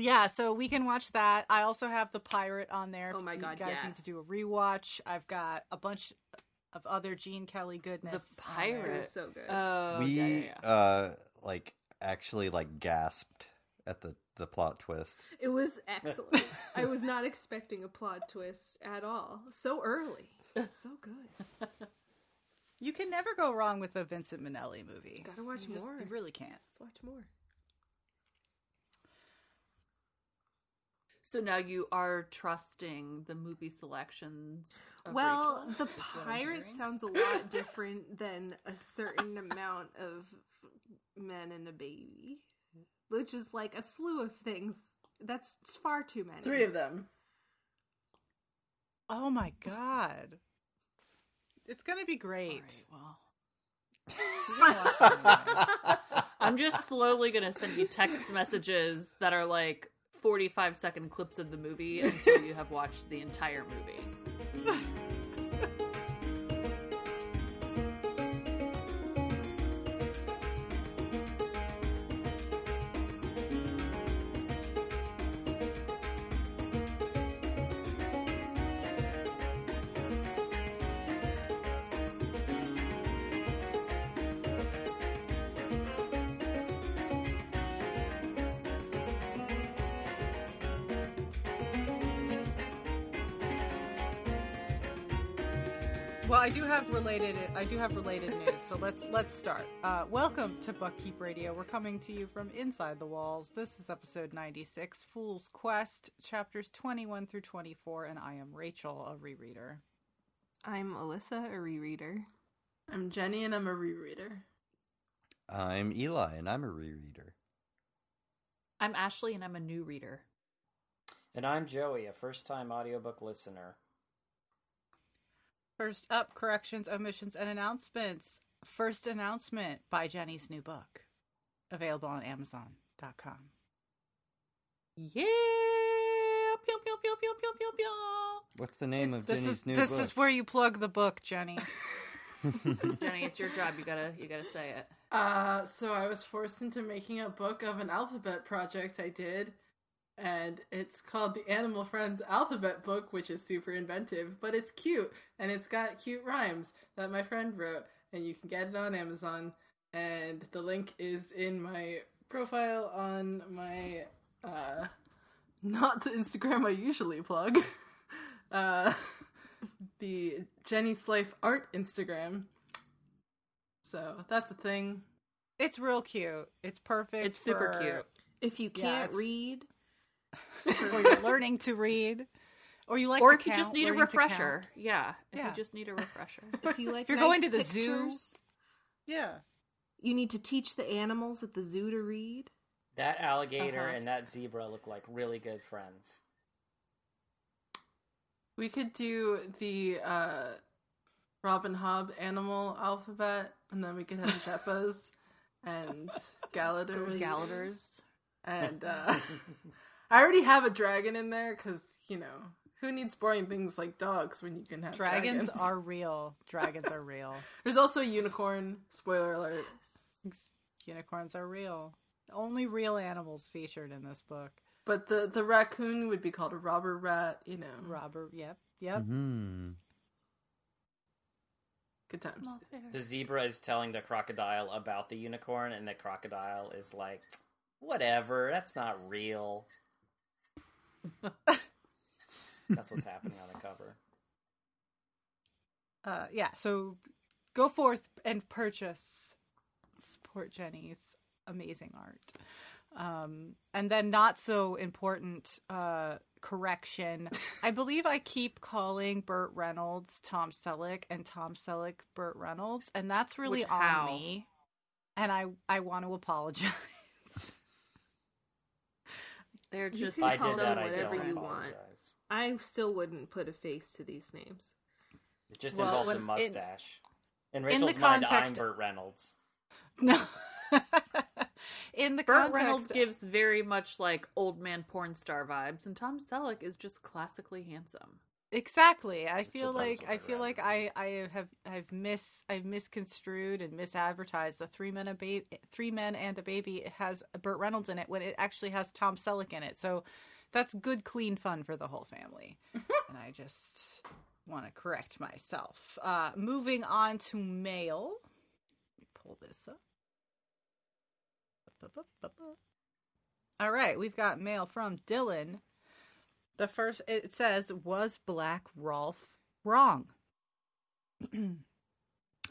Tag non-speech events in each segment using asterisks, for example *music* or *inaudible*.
Yeah, so we can watch that. I also have the pirate on there. Oh my God, You guys need to do a rewatch. I've got a bunch of other Gene Kelly goodness. The on there. It pirate. was so good. Oh, we yeah, yeah, yeah. uh like actually like gasped at the the plot twist. it was excellent. *laughs* I was not expecting a plot twist at all. So early. So good. *laughs* You can never go wrong with a Vincent Minnelli movie. Gotta watch You just- more. you really can't. Let's watch more. So now you are trusting the movie selections. Of Well, Rachel? the pirate sounds a lot different than a certain amount of men and a baby, which is like a slew of things. That's far too many. Three of them. Oh my god. It's gonna be great. well, You're gonna watch it anyway. *laughs* I'm just slowly gonna send you text messages that are like 45 second clips of the movie until you have watched the entire movie. *laughs* I do have related news. So let's let's start. Uh, welcome to Buckkeep Radio. We're coming to you from inside the walls. This is episode ninety six, Fool's Quest, chapters twenty one through twenty four, and I am Rachel, a rereader. I'm Alyssa, a rereader. I'm Jenny and I'm a rereader. I'm Eli and I'm a rereader. I'm Ashley and I'm a new reader. And I'm Joey, a first time audiobook listener. First up, corrections, omissions, and announcements. First announcement by Jenny's new book, available on Amazon.com. Yeah! Pew, pew, pew, pew, pew, pew, pew. What's the name of This Jenny's is new this book? This is where you plug the book, Jenny. *laughs* Jenny, it's your job. You gotta, you gotta say it. Uh, so I was forced into making a book of an alphabet project I did, and it's called the Animal Friends Alphabet Book, which is super inventive, but it's cute, and it's got cute rhymes that my friend wrote, and you can get it on Amazon, and the link is in my profile on my, uh, *laughs* not the Instagram I usually plug, *laughs* uh, *laughs* the Jenny Slife Art Instagram. So that's a thing. it's real cute. It's perfect. It's super for- cute. If you can't it's- read, *laughs* or you're learning to read, or you like, or to if you just need a learning to count. refresher. Yeah. If Yeah. you just need a refresher. *laughs* if you like, If you're nice going to the zoo- Yeah, you need to teach the animals at the zoo to read. That alligator Uh-huh. and that zebra look like really good friends. We could do the uh, Robin Hobb animal alphabet, and then we could have Sheppas *laughs* and Galaders. Galaders. And uh, I already have a dragon in there because, you know, who needs boring things like dogs when you can have dragons, dragons? are *laughs* real. Dragons are real. There's also a unicorn. Spoiler alert. Unicorns are real. Only real animals featured in this book. But the, the raccoon would be called a robber rat, you know. robber. yep, yep. Hmm. Good times. The zebra is telling the crocodile about the unicorn, and the crocodile is like, whatever, that's not real. *laughs* that's what's happening on the cover. Uh, yeah, so go forth and purchase, support Jenny's amazing art. Um, and then, not so important uh, correction. *laughs* I believe I keep calling Burt Reynolds Tom Selleck and Tom Selleck Burt Reynolds, and that's really Which on how? me. And I, I want to apologize. They're You just can call them that, whatever you apologize. want. I still wouldn't put a face to these names. It just Well, involves a when- in- mustache. In, in the Rachel's mind, I'm context- Burt Reynolds. no. *laughs* In the Burt context, Reynolds gives very much like old man porn star vibes, and Tom Selleck is just classically handsome. Exactly. I feel like I feel like I I have I've mis I've misconstrued and misadvertised the three men a ba- three men and a baby it has Burt Reynolds in it when it actually has Tom Selleck in it. So that's good clean fun for the whole family. *laughs* and I just want to correct myself. Uh moving on to mail. Let me pull this up. All right, we've got mail from Dylan. The first it says was Black Rolf wrong. *clears throat*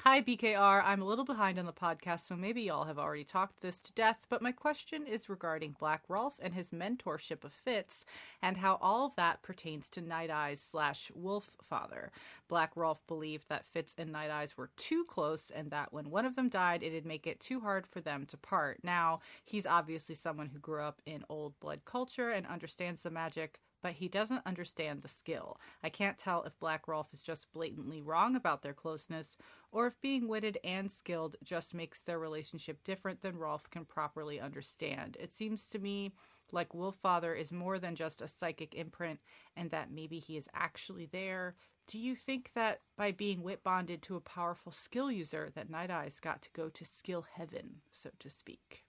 Hi BKR, I'm a little behind on the podcast, so maybe y'all have already talked this to death, but my question is regarding Black Rolf and his mentorship of Fitz, and how all of that pertains to Night Eyes slash Wolf Father. Black Rolf believed that Fitz and Night Eyes were too close, and that when one of them died, it'd make it too hard for them to part. Now, he's obviously someone who grew up in old blood culture and understands the magic, but he doesn't understand the skill. I can't tell if Black Rolf is just blatantly wrong about their closeness, or if being witted and skilled just makes their relationship different than Rolf can properly understand. It seems to me like Wolffather is more than just a psychic imprint, and that maybe he is actually there. Do you think that by being wit bonded to a powerful skill user, that Night Eyes got to go to skill heaven, so to speak?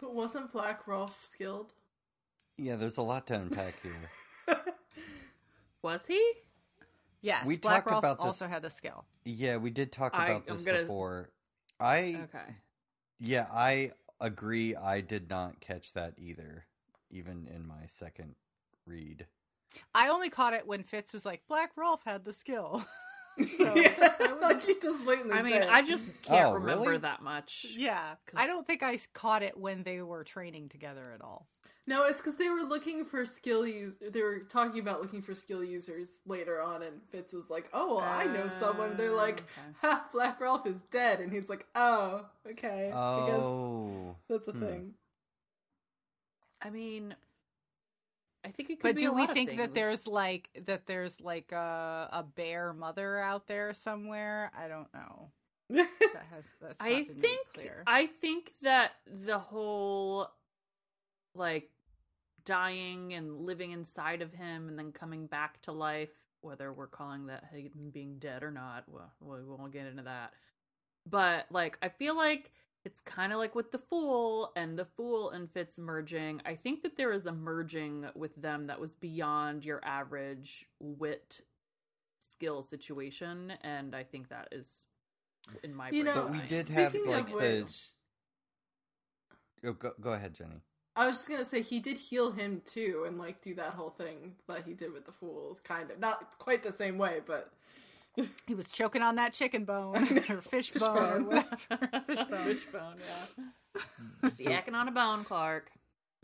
But wasn't Black Rolf skilled? Yeah, there's a lot to unpack here. *laughs* Was he? Yes, We Black talked Rolf about this- also had the skill. Yeah, we did talk I- about I'm this gonna- before. I Okay. yeah, I agree. I did not catch that either, even in my second read. I only caught it when Fitz was like, Black Rolf had the skill. *laughs* so, *laughs* yeah, like he does blatantly I mean, say it. I just oh, can't Oh, remember really? that much. yeah. I don't think I caught it when they were training together at all. No, it's because they were looking for skill use. They were talking about looking for skill users later on, and Fitz was like, "Oh, well, I know someone." They're like, okay. "Ha, Black Rolf is dead," and he's like, "Oh, okay, I guess Oh, that's a hmm. thing." I mean, I think it could But be do a we lot of think that there's like that there's like a, a bear mother out there somewhere? I don't know. *laughs* That has that's I think clear. I think that the whole like dying and living inside of him and then coming back to life, whether we're calling that him being dead or not, well, we won't get into that. But like, I feel like it's kind of like with the Fool and the Fool and Fitz merging. I think that there is a merging with them that was beyond your average wit skill situation, and I think that is in my You brain. know, But we did have, like, of the- Oh, go go ahead, Jenny. I was just gonna say he did heal him too, and like do that whole thing that he did with the fools, kind of not quite the same way, but *laughs* he was choking on that chicken bone *laughs* or fish, Fish bone, or bone. whatever. *laughs* fish bone. Wishbone, yeah. Just yakking on a bone, Clark.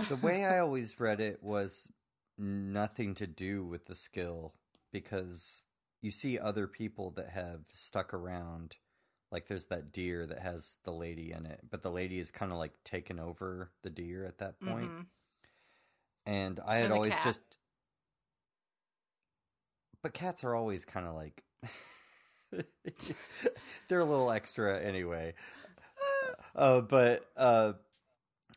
The way I always read it was nothing to do with the skill because you see other people that have stuck around. Like there's that deer that has the lady in it, but the lady is kind of like taken over the deer at that point. Mhm. And I had And always cat. just But cats are always kind of like *laughs* they're a little extra anyway. Uh, but uh,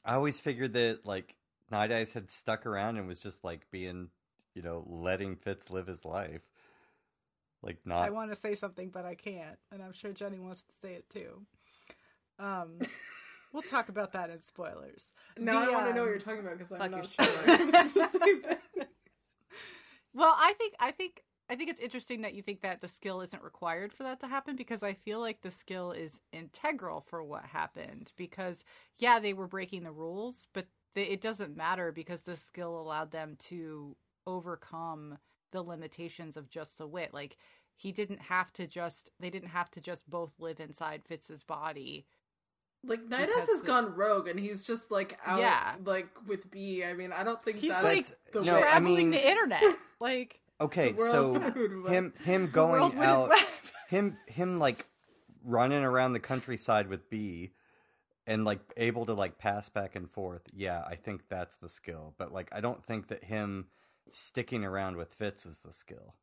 I always figured that like Night Eyes had stuck around and was just like being, you know, letting Fitz live his life. Like not. I want to say something, but I can't, and I'm sure Jenny wants to say it too. Um, *laughs* we'll talk about that in spoilers. now I The, want to know um, what you're talking about because I'm not sure. story. *laughs* It's the same thing. *laughs* Well, I think I think I think it's interesting that you think that the skill isn't required for that to happen because I feel like the skill is integral for what happened because yeah, they were breaking the rules, but they, it doesn't matter because the skill allowed them to overcome the limitations of just the wit. Like he didn't have to just they didn't have to just both live inside Fitz's body. Like Night Eyes has the- gone rogue and he's just like out Yeah. like with Bee. I mean, I don't think He's that's like the no, way. I traveling mean- the internet. Like okay. So him him *laughs* going out *laughs* him him like running around the countryside with Bee and like able to like pass back and forth. Yeah, I think that's the skill. But like I don't think that him sticking around with Fitz is the skill.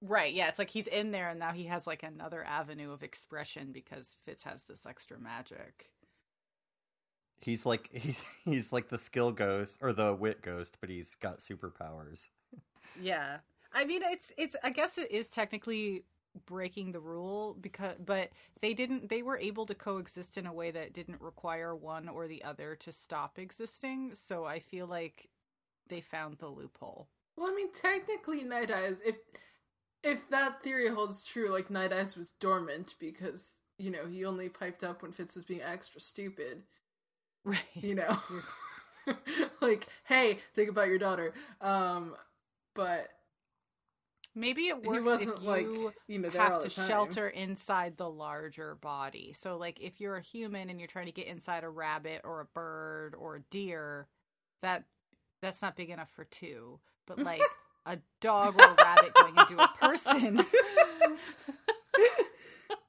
Right, yeah, it's like he's in there and now he has like another avenue of expression because Fitz has this extra magic. He's like *laughs* he's he's like the skill ghost or the wit ghost, but he's got superpowers. Yeah. I mean, it's it's. I guess it is technically breaking the rule because, but they didn't. They were able to coexist in a way that didn't require one or the other to stop existing. So I feel like they found the loophole. Well, I mean, technically, Night Eyes. If if that theory holds true, like Night Eyes was dormant because you know he only piped up when Fitz was being extra stupid. Right. You know, *laughs* *laughs* like, hey, think about your daughter. Um, but Maybe it he works wasn't if like you you know have to shelter inside the larger body. So, like, if you're a human and you're trying to get inside a rabbit or a bird or a deer, that that's not big enough for two. But *laughs* like a dog or a rabbit going into a person *laughs*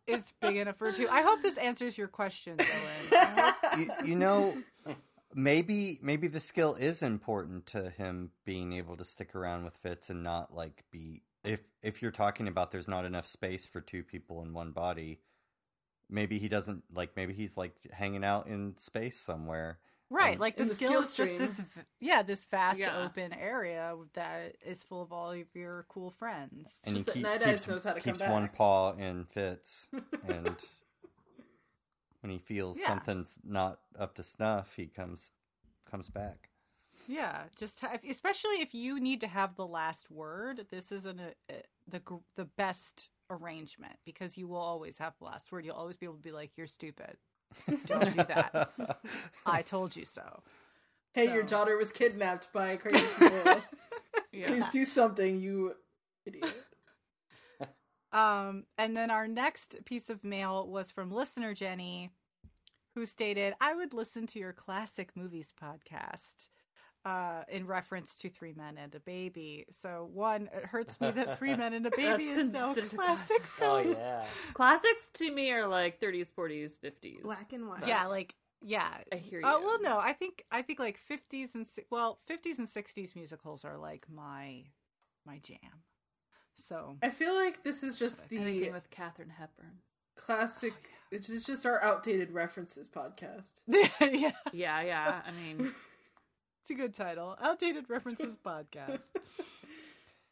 is big enough for two. I hope this answers your question, Dylan. *laughs* You, you know, maybe maybe the skill is important to him being able to stick around with Fitz and not like be if if you're talking about there's not enough space for two people in one body. Maybe he doesn't like. Maybe he's like hanging out in space somewhere. Right, Um, like the the skill skill is just this, v- yeah, this vast Yeah. open area that is full of all of your cool friends. and he just that keep, Night keeps, knows how to come keeps one back. paw in Fitz, *laughs* and when he feels Yeah. something's not up to snuff, he comes comes back. Yeah, just have, especially if you need to have the last word. This isn't a, a, the the best arrangement because you will always have the last word. You'll always be able to be like, "You're stupid. *laughs* Don't do that. *laughs* I told you so." hey, your daughter was kidnapped by a crazy people. *laughs* Yeah. Please do something, you idiot. Um, and then our next piece of mail was from listener Jenny, who stated, "I would listen to your classic movies podcast." Uh, in reference to Three Men and a Baby. So, one, it hurts me that Three Men and a *laughs* Baby is no considered a classic Oh film. yeah. Classics to me are like 30s, 40s, 50s. Black and white. Yeah, like yeah. I hear Oh you. well, no, I think I think like fifties and si- well, fifties and sixties musicals are like my my jam. So I feel like this is just the Anything with Katharine Hepburn. classic. It's just- just our outdated references podcast. *laughs* yeah, Yeah, yeah. I mean, it's a good title. Outdated references *laughs* podcast. *laughs*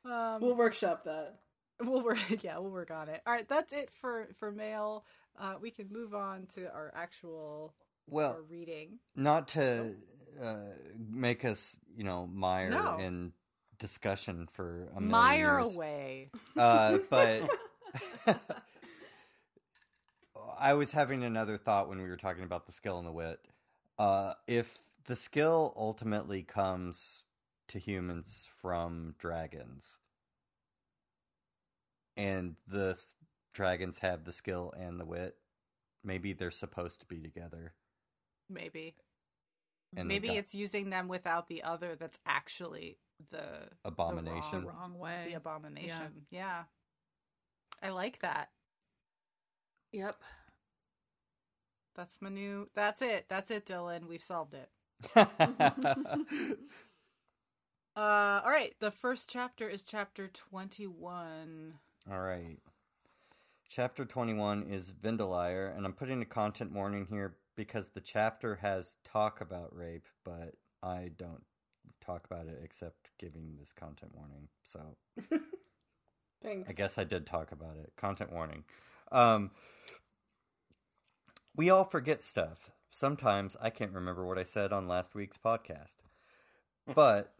Um, We'll workshop that. we'll work. *laughs* Yeah, we'll work on it. All right, that's it for for mail. Uh, we can move on to our actual Well, our reading. not to uh, make us, you know, mire No. in discussion for a Mire years. away. Uh, but I was having another thought when we were talking about the skill and the wit. Uh, if the skill ultimately comes to humans from dragons, and the s- dragons have the skill and the wit, maybe they're supposed to be together. Maybe. And Maybe got it's using them without the other that's actually the abomination. the wrong way. the abomination. Yeah. I like that. Yep. That's my new that's it. That's it, Dylan. We've solved it. Uh all right. The first chapter is chapter twenty one. All right. Chapter 21 is Vindeliar, and I'm putting a content warning here because the chapter has talk about rape, but I don't talk about it except giving this content warning. So *laughs* Thanks. I guess I did talk about it. Content warning. Um, we all forget stuff. Sometimes I can't remember what I said on last week's podcast. Hmm. But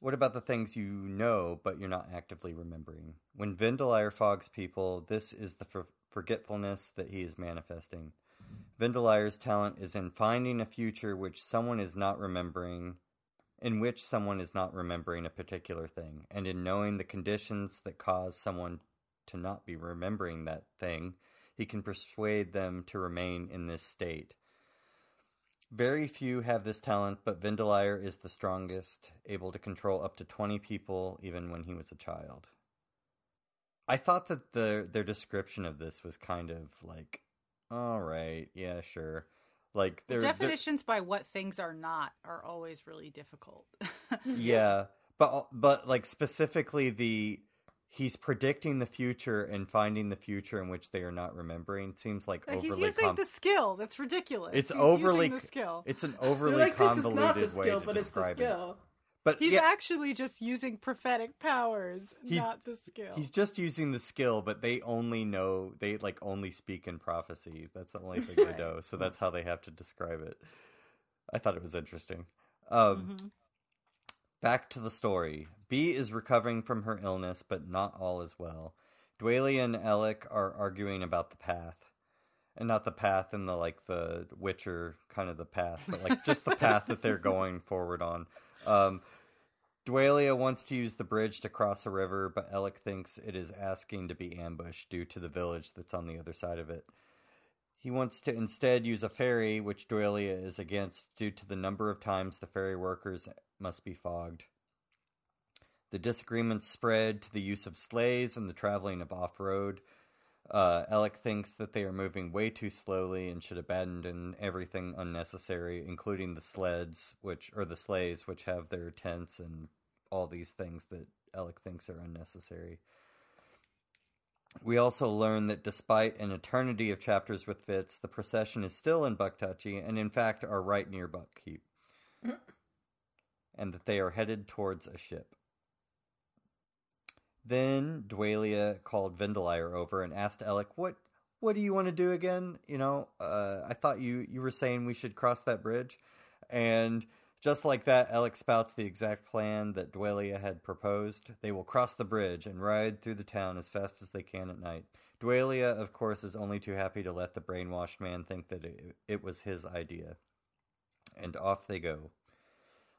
what about the things you know but you're not actively remembering? When Vindeliar fogs people, this is the for- forgetfulness that he is manifesting. Vindeliar's talent is in finding a future which someone is not remembering, in which someone is not remembering a particular thing, and in knowing the conditions that cause someone to not be remembering that thing, he can persuade them to remain in this state. Very few have this talent, but Vindeliar is the strongest, able to control up to 20 people even when he was a child. I thought that the their description of this was kind of like, all right, yeah, sure. Like they're, they're- Definitions by what things are not are always really difficult. *laughs* yeah, but but like specifically the he's predicting the future and finding the future in which they are not remembering seems like He's overly using com- the skill. That's ridiculous. It's He's overly using the skill. It's an overly like, this is convoluted not the way skill, to but it's the describe it. skill. But He's yeah, actually just using prophetic powers, not the skill. he's just using the skill, but they only know they like only speak in prophecy. That's the only thing they *laughs* know. So that's how they have to describe it. I thought it was interesting. Um, Mhm. Back to the story. Bee is recovering from her illness, but not all is well. Dwalia and Ellik are arguing about the path. And not the path in the like the Witcher kind of the path, but like just the path that they're going *laughs* forward on. Um Dwalia wants to use the bridge to cross a river, but Ellik thinks it is asking to be ambushed due to the village that's on the other side of it. He wants to instead use a ferry, which Dwalia is against due to the number of times the ferry workers must be fogged. The disagreements spread to the use of sleighs and the traveling of off road. Uh, Ellik thinks that they are moving way too slowly and should abandon everything unnecessary, including the sleds, which or the sleighs, which have their tents and all these things that Ellik thinks are unnecessary. We also learn that despite an eternity of chapters with Fitz, the procession is still in Buck Duchy and in fact are right near Buckkeep. and that they are headed towards a ship. Then Dwalia called Vindeliar over and asked Ellik, "What what do you want to do again? You know, uh, I thought you you were saying we should cross that bridge." And just like that, Ellik spouts the exact plan that Dwalia had proposed. They will cross the bridge and ride through the town as fast as they can at night. Dwalia, of course, is only too happy to let the brainwashed man think that it, it was his idea. And off they go.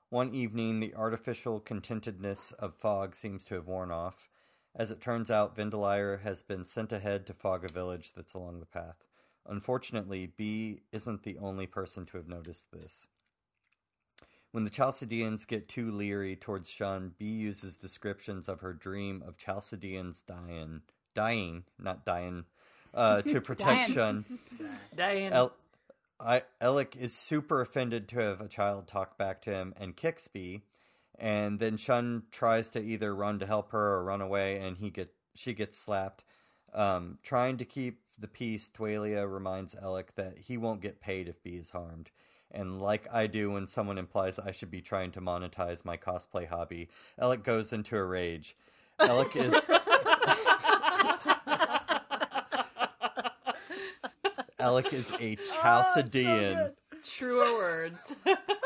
One evening, the artificial contentedness of fog seems to have worn off. As it turns out, Vindeliar has been sent ahead to fog a village that's along the path. Unfortunately, Bee isn't the only person to have noticed this. When the Chalcedeans get too leery towards Shun, Bee uses descriptions of her dream of Chalcedeans dying, dying, not dying, uh, to *laughs* protect Dying. Shun. *laughs* Diane. El- I, Ellik is super offended to have a child talk back to him and kicks Bee, and then Shun tries to either run to help her or run away, and he get she gets slapped. Um, trying to keep the peace, Dwalia reminds Ellik that he won't get paid if Bee is harmed. And like I do when someone implies I should be trying to monetize my cosplay hobby, Ellik goes into a rage. Ellik is *laughs* Ellik is a Chalcedean. Truer words. *laughs*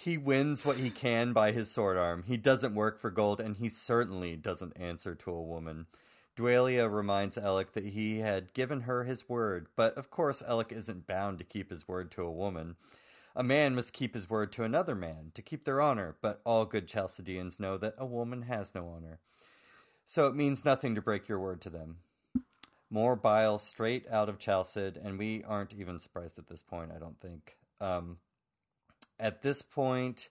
He wins what he can by his sword arm. He doesn't work for gold, and he certainly doesn't answer to a woman. Dwalia reminds Ellik that he had given her his word, but of course Ellik isn't bound to keep his word to a woman. A man must keep his word to another man, to keep their honor, but all good Chalcedeans know that a woman has no honor. So it means nothing to break your word to them. More bile straight out of Chalced, and we aren't even surprised at this point, I don't think. Um, at this point,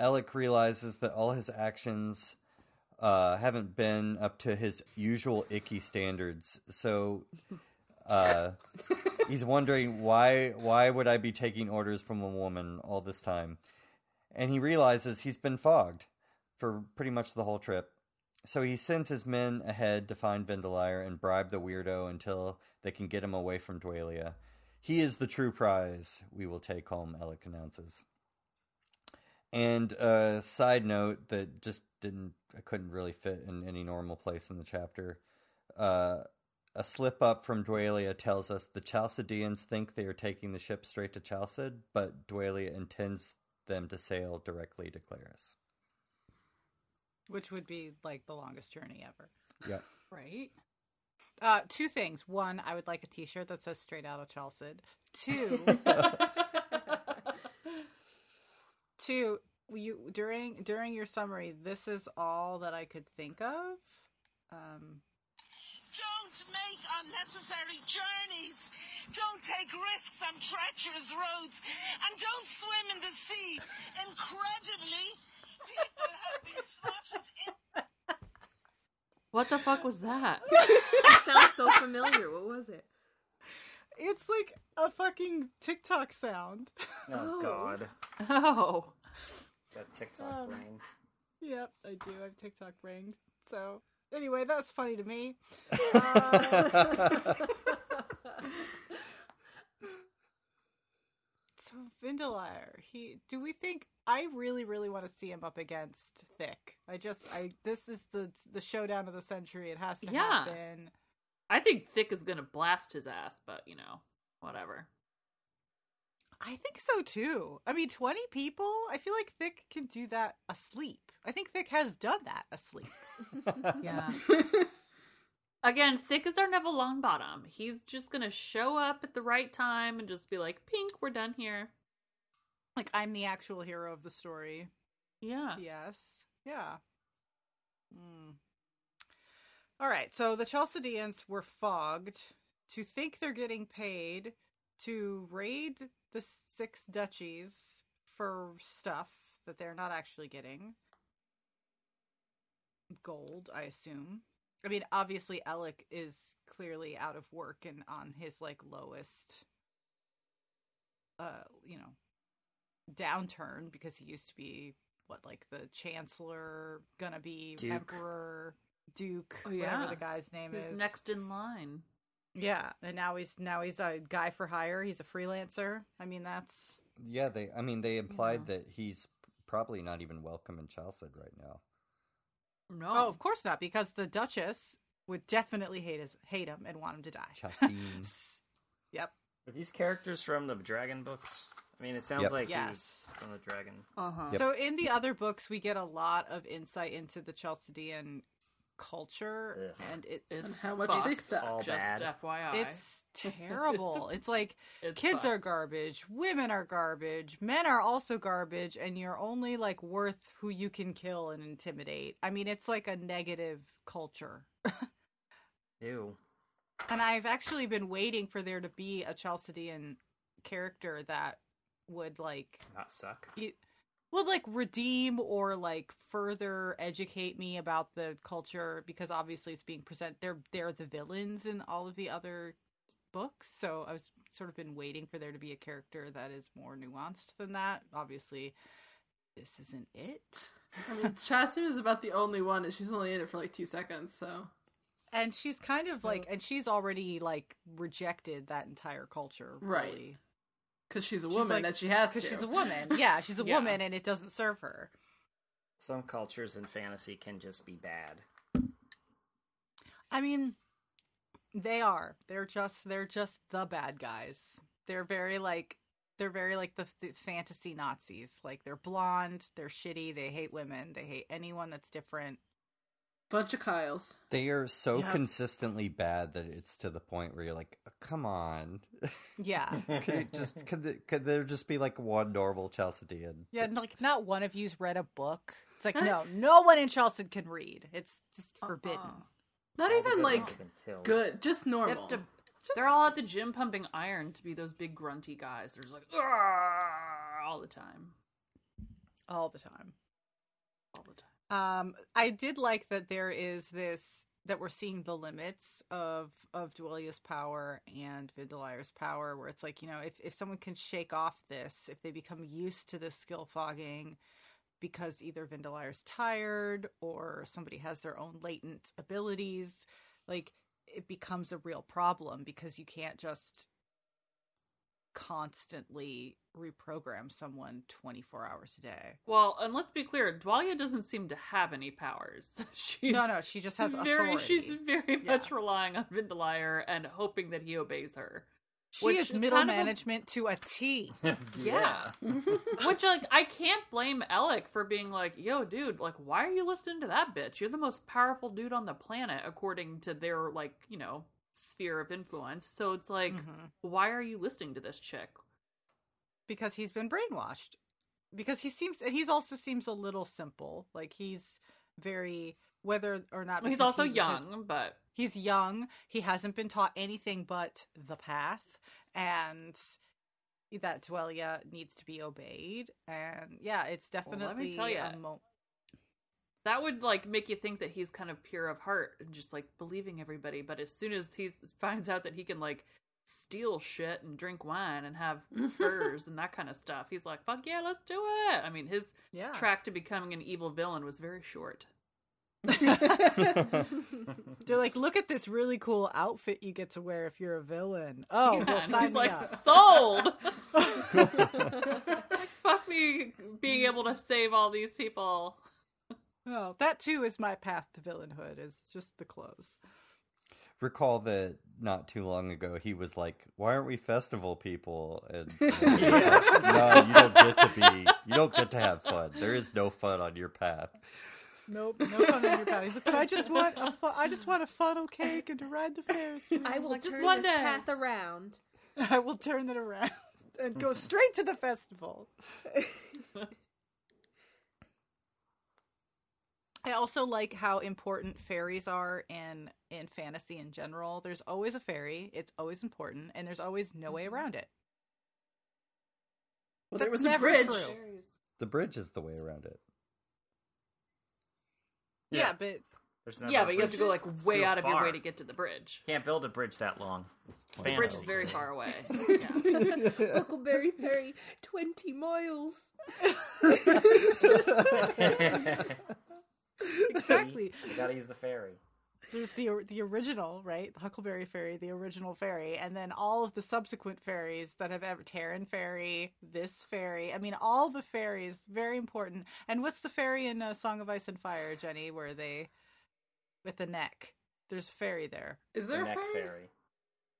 Ellik realizes that all his actions uh, haven't been up to his usual icky standards. So uh, *laughs* he's wondering why why would I be taking orders from a woman all this time? And he realizes he's been fogged for pretty much the whole trip. So he sends his men ahead to find Vindeliar and bribe the weirdo until they can get him away from Dwalia. He is the true prize we will take home, Ellik announces. And a side note that just didn't, I couldn't really fit in any normal place in the chapter. Uh, a slip up from Dwalia tells us the Chalcedeans think they are taking the ship straight to Chalced, but Dwalia intends them to sail directly to Clerres. which would be like the longest journey ever. Yeah. right? Uh, two things. One, I would like a T-shirt that says "Straight Out of Chalced." Two, *laughs* two. You during during your summary, this is all that I could think of. Um, Don't make unnecessary journeys. Don't take risks on treacherous roads. And don't swim in the sea. Incredibly, people have been slaughtered in What the fuck was that? *laughs* It sounds so familiar. What was it? it's like a fucking TikTok sound. Oh, *laughs* Oh. God. Oh. That TikTok Um, brain. Yep, I do. I have TikTok brain. So anyway, that's funny to me. *laughs* Uh, so Vindeliar. He do we think I really really want to see him up against Thick. I just I this is the the showdown of the century. It has to Yeah. happen. I think Thick is gonna blast his ass, but you know, whatever. I think so too. I mean, 20 people? I feel like Thick can do that asleep. I think Thick has done that asleep. *laughs* Yeah. *laughs* Again, Thick as our Neville Longbottom. He's just gonna show up at the right time and just be like, "Pink, we're done here." Like I'm the actual hero of the story. Yeah. Yes. Yeah. Hmm. All right. So the Chalcedeans were fogged to think they're getting paid to raid the six duchies for stuff that they're not actually getting. Gold, I assume. I mean, obviously, Ellik is clearly out of work and on his like lowest, uh, you know, downturn because he used to be what like the chancellor gonna be Duke. emperor duke Oh, whatever the guy's name Who's is next in line? yeah and now he's now he's a guy for hire he's a freelancer i mean that's Yeah, they. I mean, they implied Yeah. that he's probably not even welcome in Chalced right now. No. oh, of course not because the duchess would definitely hate his hate him and want him to die Chasteen. *laughs* yep Are these characters from the dragon books? I mean, it sounds Yep. like he was Yes. from the dragon. Uh huh. Yep. So in the other books, we get a lot of insight into the Chalcedean culture, Ugh. and it, It's And how much fucked, they suck. All Just bad. FYI. it's terrible. *laughs* it's like It's kids fucked. are garbage, women are garbage, men are also garbage, and you're only like worth who you can kill and intimidate. I mean, it's like a negative culture. *laughs* Ew. And I've actually been waiting for there to be a Chalcedean character that would like Not suck. you would like redeem or like further educate me about the culture because obviously it's being present they're they're the villains in all of the other books so i was sort of been waiting for there to be a character that is more nuanced than that obviously this isn't it I mean, *laughs* Chastity is about the only one, and she's only in it for like two seconds. So and she's kind of like and she's already like rejected that entire culture Right. Really because she's a She's woman, like- that she has to. because she's a woman yeah she's a *laughs* Yeah. woman and it doesn't serve her Some cultures in fantasy can just be bad. I mean, they are. They're just they're just the bad guys. They're very like they're very like the, the fantasy Nazis. Like they're blonde, they're shitty, they hate women, they hate anyone that's different. Bunch of Kyles. They are so Yep. consistently bad that it's to the point where you're like, come on. Yeah. *laughs* could it just could, it- could there just be like one normal Chalcedean? Yeah, and, like not one of you's read a book. It's like no, no one in Chalced can read. It's just uh-uh. forbidden. Uh-uh. Not All even like ones have been killed. good, just normal. have to, they're all at the gym pumping iron to be those big grunty guys. They're just like all the time, all the time. all the time. Um, I did like that there is this that we're seeing the limits of of Dwalia's power and Vindeliar's power, where it's like you know if if someone can shake off this, if they become used to this skill fogging, because either Vindeliar's tired or somebody has their own latent abilities, like it becomes a real problem because you can't just constantly reprogram someone 24 hours a day. Well, and let's be clear, Dwalia doesn't seem to have any powers. *laughs* she's no, no, she just has *laughs* very, authority. she's very Yeah. much relying on Vindeliar and hoping that he obeys her. She is is middle kind of a- management to a T. *laughs* Yeah. Which like I can't blame Ellik for being like, "Yo, dude, like why are you listening to that bitch? You're the most powerful dude on the planet according to their like, you know, sphere of influence." So it's like, Mhm. why are you listening to this chick? because he's been brainwashed. Because he seems, and he's also seems a little simple. Like he's very whether or not Well, he's also he young, but he's young. He hasn't been taught anything but the path, and that Dwalia needs to be obeyed. And yeah, it's Well, definitely let me tell mo- that would like make you think that he's kind of pure of heart and just like believing everybody. But as soon as he finds out that he can like steal shit and drink wine and have *laughs* furs and that kind of stuff, he's like, "Fuck yeah, let's do it!" I mean, his yeah. track to becoming an evil villain was very short. *laughs* *laughs* They're like, look at this really cool outfit you get to wear if you're a villain. Oh, well, And sign he's me like, up. sold. like, fuck me being able to save all these people. Oh, that too is my path to villainhood. Is just the clothes. Recall that not too long ago he was like, "Why aren't we festival people?" And *laughs* you know, like, no, you don't get to be. You don't get to have fun. There is no fun on your path. Nope, no fun on your path. Like, but I just want a fu- I just want a funnel cake and to ride the Ferris wheel. I will Like, just turn one this day. path around. *laughs* I will turn it around and go straight to the festival. *laughs* I also like how important fairies are in in fantasy in general. There's always a fairy. It's always important, and there's always no way mm-hmm. around it. Well, there was a bridge. true. The bridge is the way around it. Yeah, but There's never yeah, but you have to go like way too out of your way to get to the bridge. Can't build a bridge that long. It's The bridge is very far away. *laughs* Yeah. *laughs* Huckleberry Ferry, 20 miles. *laughs* *laughs* exactly. You gotta use the fairy. There's the the original, right? The Huckleberry Fairy, the original fairy, and then all of the subsequent fairies that have ever Terran Fairy, this fairy. I mean, all the fairies very important. And what's the fairy in uh, Song of Ice and Fire, Jenny? Where they with the neck? There's a fairy there. Is The there a neck fairy? ferry.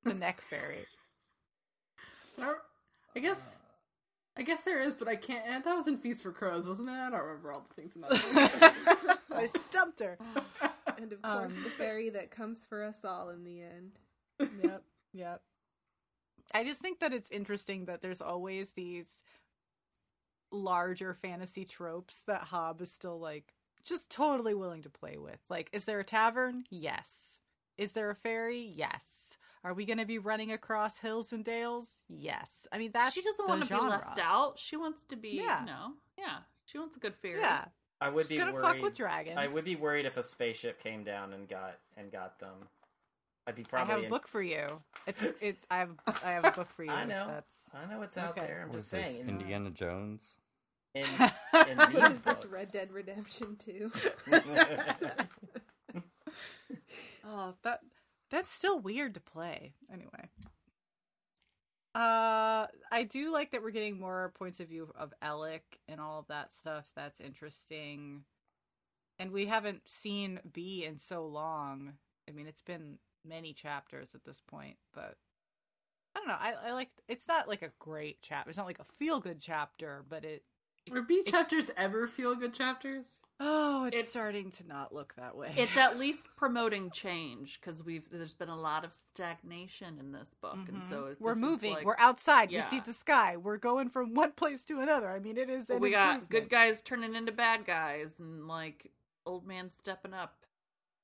The neck fairy. Or- *laughs* I guess. I guess there is, but I can't. And that was in Feast for Crows, wasn't it? I don't remember all the things in that. *laughs* book. I stumped her. *laughs* And of course, Um, the fairy that comes for us all in the end. yep, yep. I just think that it's interesting that there's always these larger fantasy tropes that Hobb is still like just totally willing to play with. Like, is there a tavern? Yes. Is there a ferry? Yes. Are we going to be running across hills and dales? Yes. I mean, that's she doesn't the want to be left out. She wants to be, Yeah. you know, yeah. She wants a good fairy. Yeah, I would she's be gonna worried. fuck with dragons. I would be worried if a spaceship came down and got and got them. I'd be probably. I have a in- book for you. It's *laughs* it. I have I have a book for you. *laughs* I know. That's I know it's out Okay. there. I'm What just is this, saying. Indiana Jones. in, *laughs* in What these is this books. Red Dead Redemption 2? Oh, that that's still weird to play. Anyway. Uh I do like that we're getting more points of view of Ellik and all of that stuff. That's interesting. And we haven't seen Bee in so long. I mean, it's been many chapters at this point, but I don't know. I, I like it's not like a great chapter. It's not like a feel good chapter, but it Are Bee chapters ever feel good chapters? oh, it's, It's- starting to not look that way. It's at *laughs* least promoting change because we've there's been a lot of stagnation in this book, and so Mhm. this we're moving. like- we're outside. Yeah. We see the sky. We're going from one place to another. I mean, it is. Well, an we got good guys turning into bad guys, and like old man stepping up.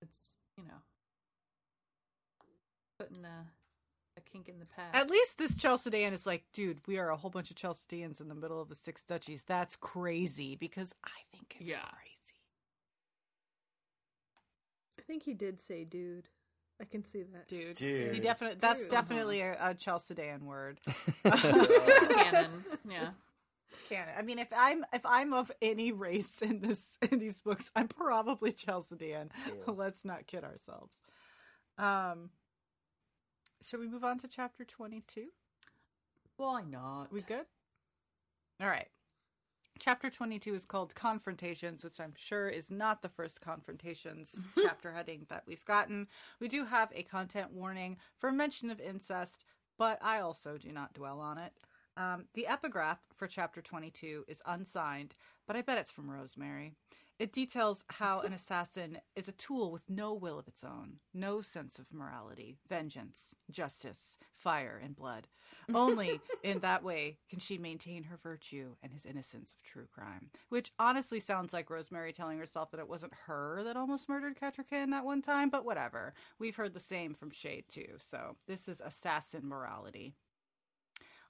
It's you know putting a a kink in the past. At least this Chalcedean is like, dude, we are a whole bunch of Chalcedeans in the middle of the Six Duchies. That's crazy because I think it's Yeah. crazy. I think he did say dude. I can see that. Dude, Dude. he definitely that's Dude. definitely a, a Chalcedean word. *laughs* It's canon. Yeah. Canon. I mean, if I'm if I'm of any race in this in these books, I'm probably Chalcedean. Ew. *laughs* Let's not kid ourselves. Um, should we move on to chapter twenty-two? Why not? We good? All right. Chapter 22 is called Confrontations, which I'm sure is not the first confrontations *laughs* chapter heading that we've gotten. We do have a content warning for mention of incest, but I also do not dwell on it. Um, the epigraph for chapter 22 is unsigned, but I bet it's from Rosemary. It details how an assassin is a tool with no will of its own, no sense of morality, vengeance, justice, fire, and blood. *laughs* Only in that way can she maintain her virtue and his innocence of true crime. Which honestly sounds like Rosemary telling herself that it wasn't her that almost murdered Kettricken that one time, but whatever. We've heard the same from Chade too, so this is assassin morality.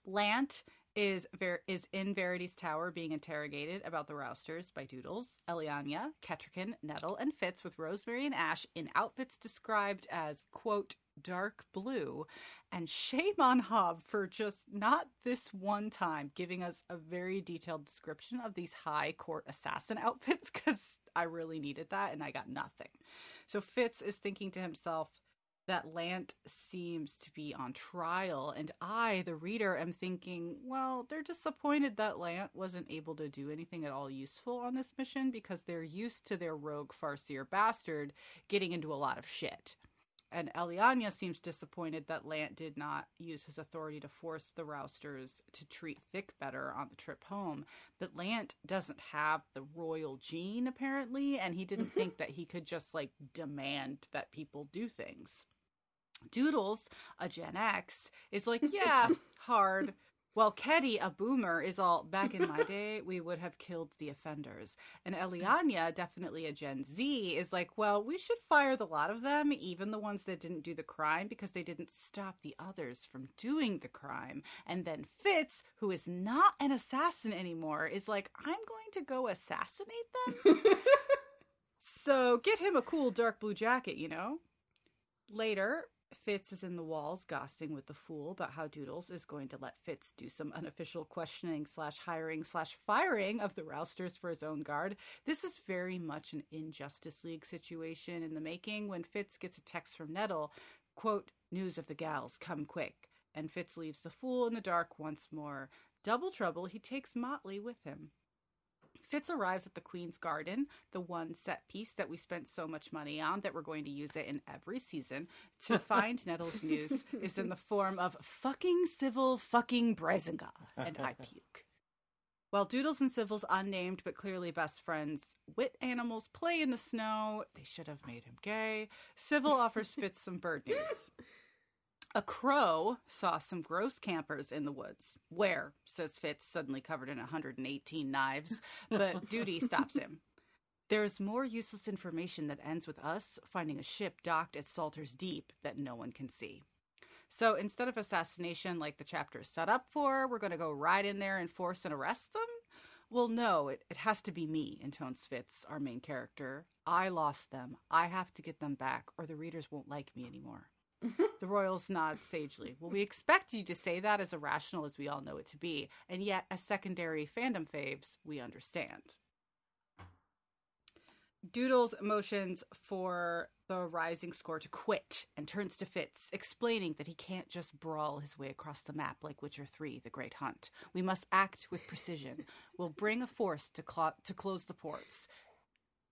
Lant is ver- is in Verity's tower being interrogated about the Rousters by Doodles, Elliania, Kettricken, Nettle, and Fitz with Rosemary and Ash in outfits described as quote dark blue, and shame on Hobb for just not this one time giving us a very detailed description of these high court assassin *laughs* outfits because I really needed that and I got nothing. So Fitz is thinking to himself that Lant seems to be on trial, and I, the reader, am thinking, well, they're disappointed that Lant wasn't able to do anything at all useful on this mission because they're used to their rogue Farseer bastard getting into a lot of shit. And Elliania seems disappointed that Lant did not use his authority to force the Rousters to treat Thick better on the trip home. But Lant doesn't have the royal gene, apparently, and he didn't mm-hmm. think that he could just like demand that people do things. Doodles, a Gen X, is like, *laughs* yeah, hard. Well, Keddy, a boomer, is all back in my *laughs* day, we would have killed the offenders. And Elliania, definitely a Gen Z, is like, well, we should fire the lot of them, even the ones that didn't do the crime, because they didn't stop the others from doing the crime. And then Fitz, who is not an assassin anymore, is like, I'm going to go assassinate them. *laughs* so get him a cool dark blue jacket, you know? Later, Fitz is in the walls gossiping with the fool about how Doodles is going to let Fitz do some unofficial questioning slash hiring slash firing of the Rousters for his own guard. This is very much an Injustice League situation in the making when Fitz gets a text from Nettle, quote, news of the gals, come quick. And Fitz leaves the fool in the dark once more. Double trouble, he takes Motley with him. Fitz arrives at the Queen's Garden, the one set piece that we spent so much money on that we're going to use it in every season, to *laughs* find Nettle's news is in the form of fucking civil fucking Bresinga, and I puke. While Doodles and Civil's unnamed but clearly best friends wit animals play in the snow, they should have made him gay. Civil offers Fitz some bird news. *laughs* A crow saw some gross campers in the woods. Where? says Fitz, suddenly covered in 118 knives, but *laughs* duty stops him. There is more useless information that ends with us finding a ship docked at Salter's Deep that no one can see. So instead of assassination like the chapter is set up for, we're going to go right in there and force and arrest them? Well, no, it, it has to be me, intones Fitz, our main character. I lost them. I have to get them back, or the readers won't like me anymore. *laughs* the royals nod sagely. Well, we expect you to say that as irrational as we all know it to be, and yet, as secondary fandom faves, we understand. Doodles motions for the rising score to quit and turns to Fitz, explaining that he can't just brawl his way across the map like Witcher 3, The Great Hunt. We must act with precision. We'll bring a force to, clo- to close the ports,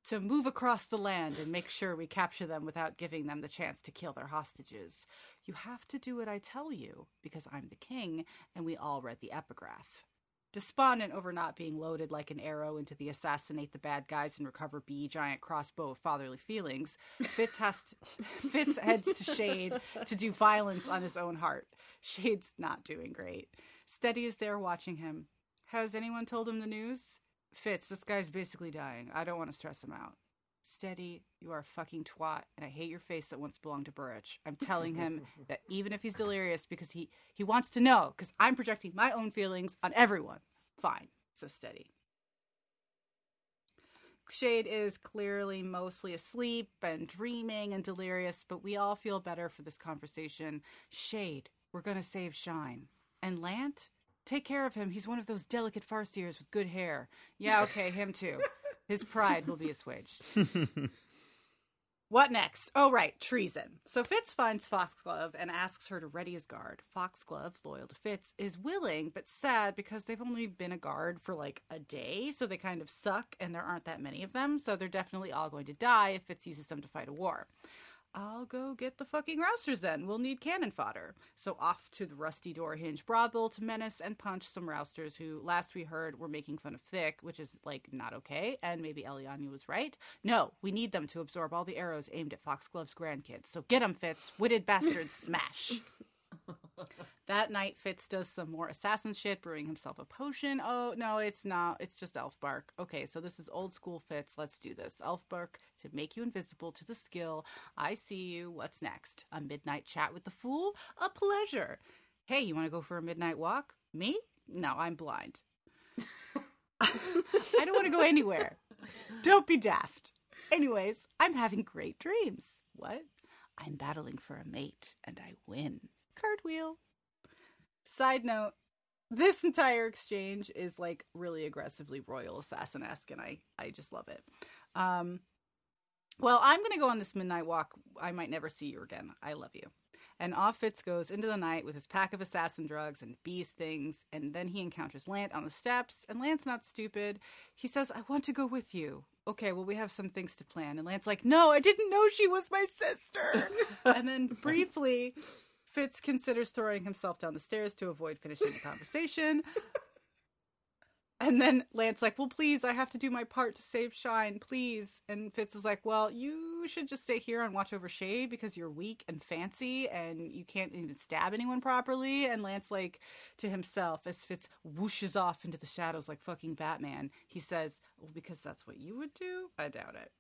to move across the land and make sure we capture them without giving them the chance to kill their hostages. You have to do what I tell you, because I'm the king, and we all read the epigraph. Despondent over not being loaded like an arrow into the assassinate the bad guys and recover Bee giant crossbow of fatherly feelings, Fitz has *laughs* Fitz heads to Chade to do violence on his own heart. Chade's not doing great. Steady is there watching him. Has anyone told him the news? Fitz, this guy's basically dying. I don't want to stress him out. Steady, you are a fucking twat, and I hate your face that once belonged to Burrich. I'm telling him *laughs* that even if he's delirious because he, he wants to know, because I'm projecting my own feelings on everyone. Fine, says Steady. Chade is clearly mostly asleep and dreaming and delirious, but we all feel better for this conversation. Chade, we're gonna save Shine. And Lant? Take care of him. He's one of those delicate farseers with good hair. Yeah, okay, him too. His pride will be assuaged. What next? Oh, right, treason. So Fitz finds Foxglove and asks her to ready his guard. Foxglove, loyal to Fitz, is willing but sad because they've only been a guard for like a day, so they kind of suck and there aren't that many of them, so they're definitely all going to die if Fitz uses them to fight a war. I'll go get the fucking rousters then. We'll need cannon fodder. So off to the rusty door hinge brothel to menace and punch some rousters who, last we heard, were making fun of Thick, which is like not okay. And maybe Elliania was right. No, we need them to absorb all the arrows aimed at Foxglove's grandkids. So get 'em, Fitz. Witted bastards, smash. *laughs* That night, Fitz does some more assassin shit, brewing himself a potion. Oh, no, it's not. It's just elf bark. Okay, so this is old school Fitz. Let's do this. Elf bark to make you invisible to the skill. I see you. What's next? A midnight chat with the fool? A pleasure. Hey, you want to go for a midnight walk? Me? No, I'm blind. *laughs* I don't want to go anywhere. Don't be daft. Anyways, I'm having great dreams. What? I'm battling for a mate and I win. Card wheel. Side note this entire exchange is like really aggressively royal assassin esque, and I I just love it. Um, well, I'm gonna go on this midnight walk. I might never see you again. I love you. And off Fitz goes into the night with his pack of assassin drugs and bees things, and then he encounters Lant on the steps. And Lant's not stupid. He says, I want to go with you. Okay, well, we have some things to plan. And Lant's like, No, I didn't know she was my sister. *laughs* and then briefly, Fitz considers throwing himself down the stairs to avoid finishing the conversation. *laughs* And then Lant's like, "Well, please, I have to do my part to save Shine, please." And Fitz is like, "Well, you should just stay here and watch over Chade because you're weak and fancy and you can't even stab anyone properly." And Lant's like to himself as Fitz whooshes off into the shadows like fucking Batman, he says, "Well, because that's what you would do." I doubt it.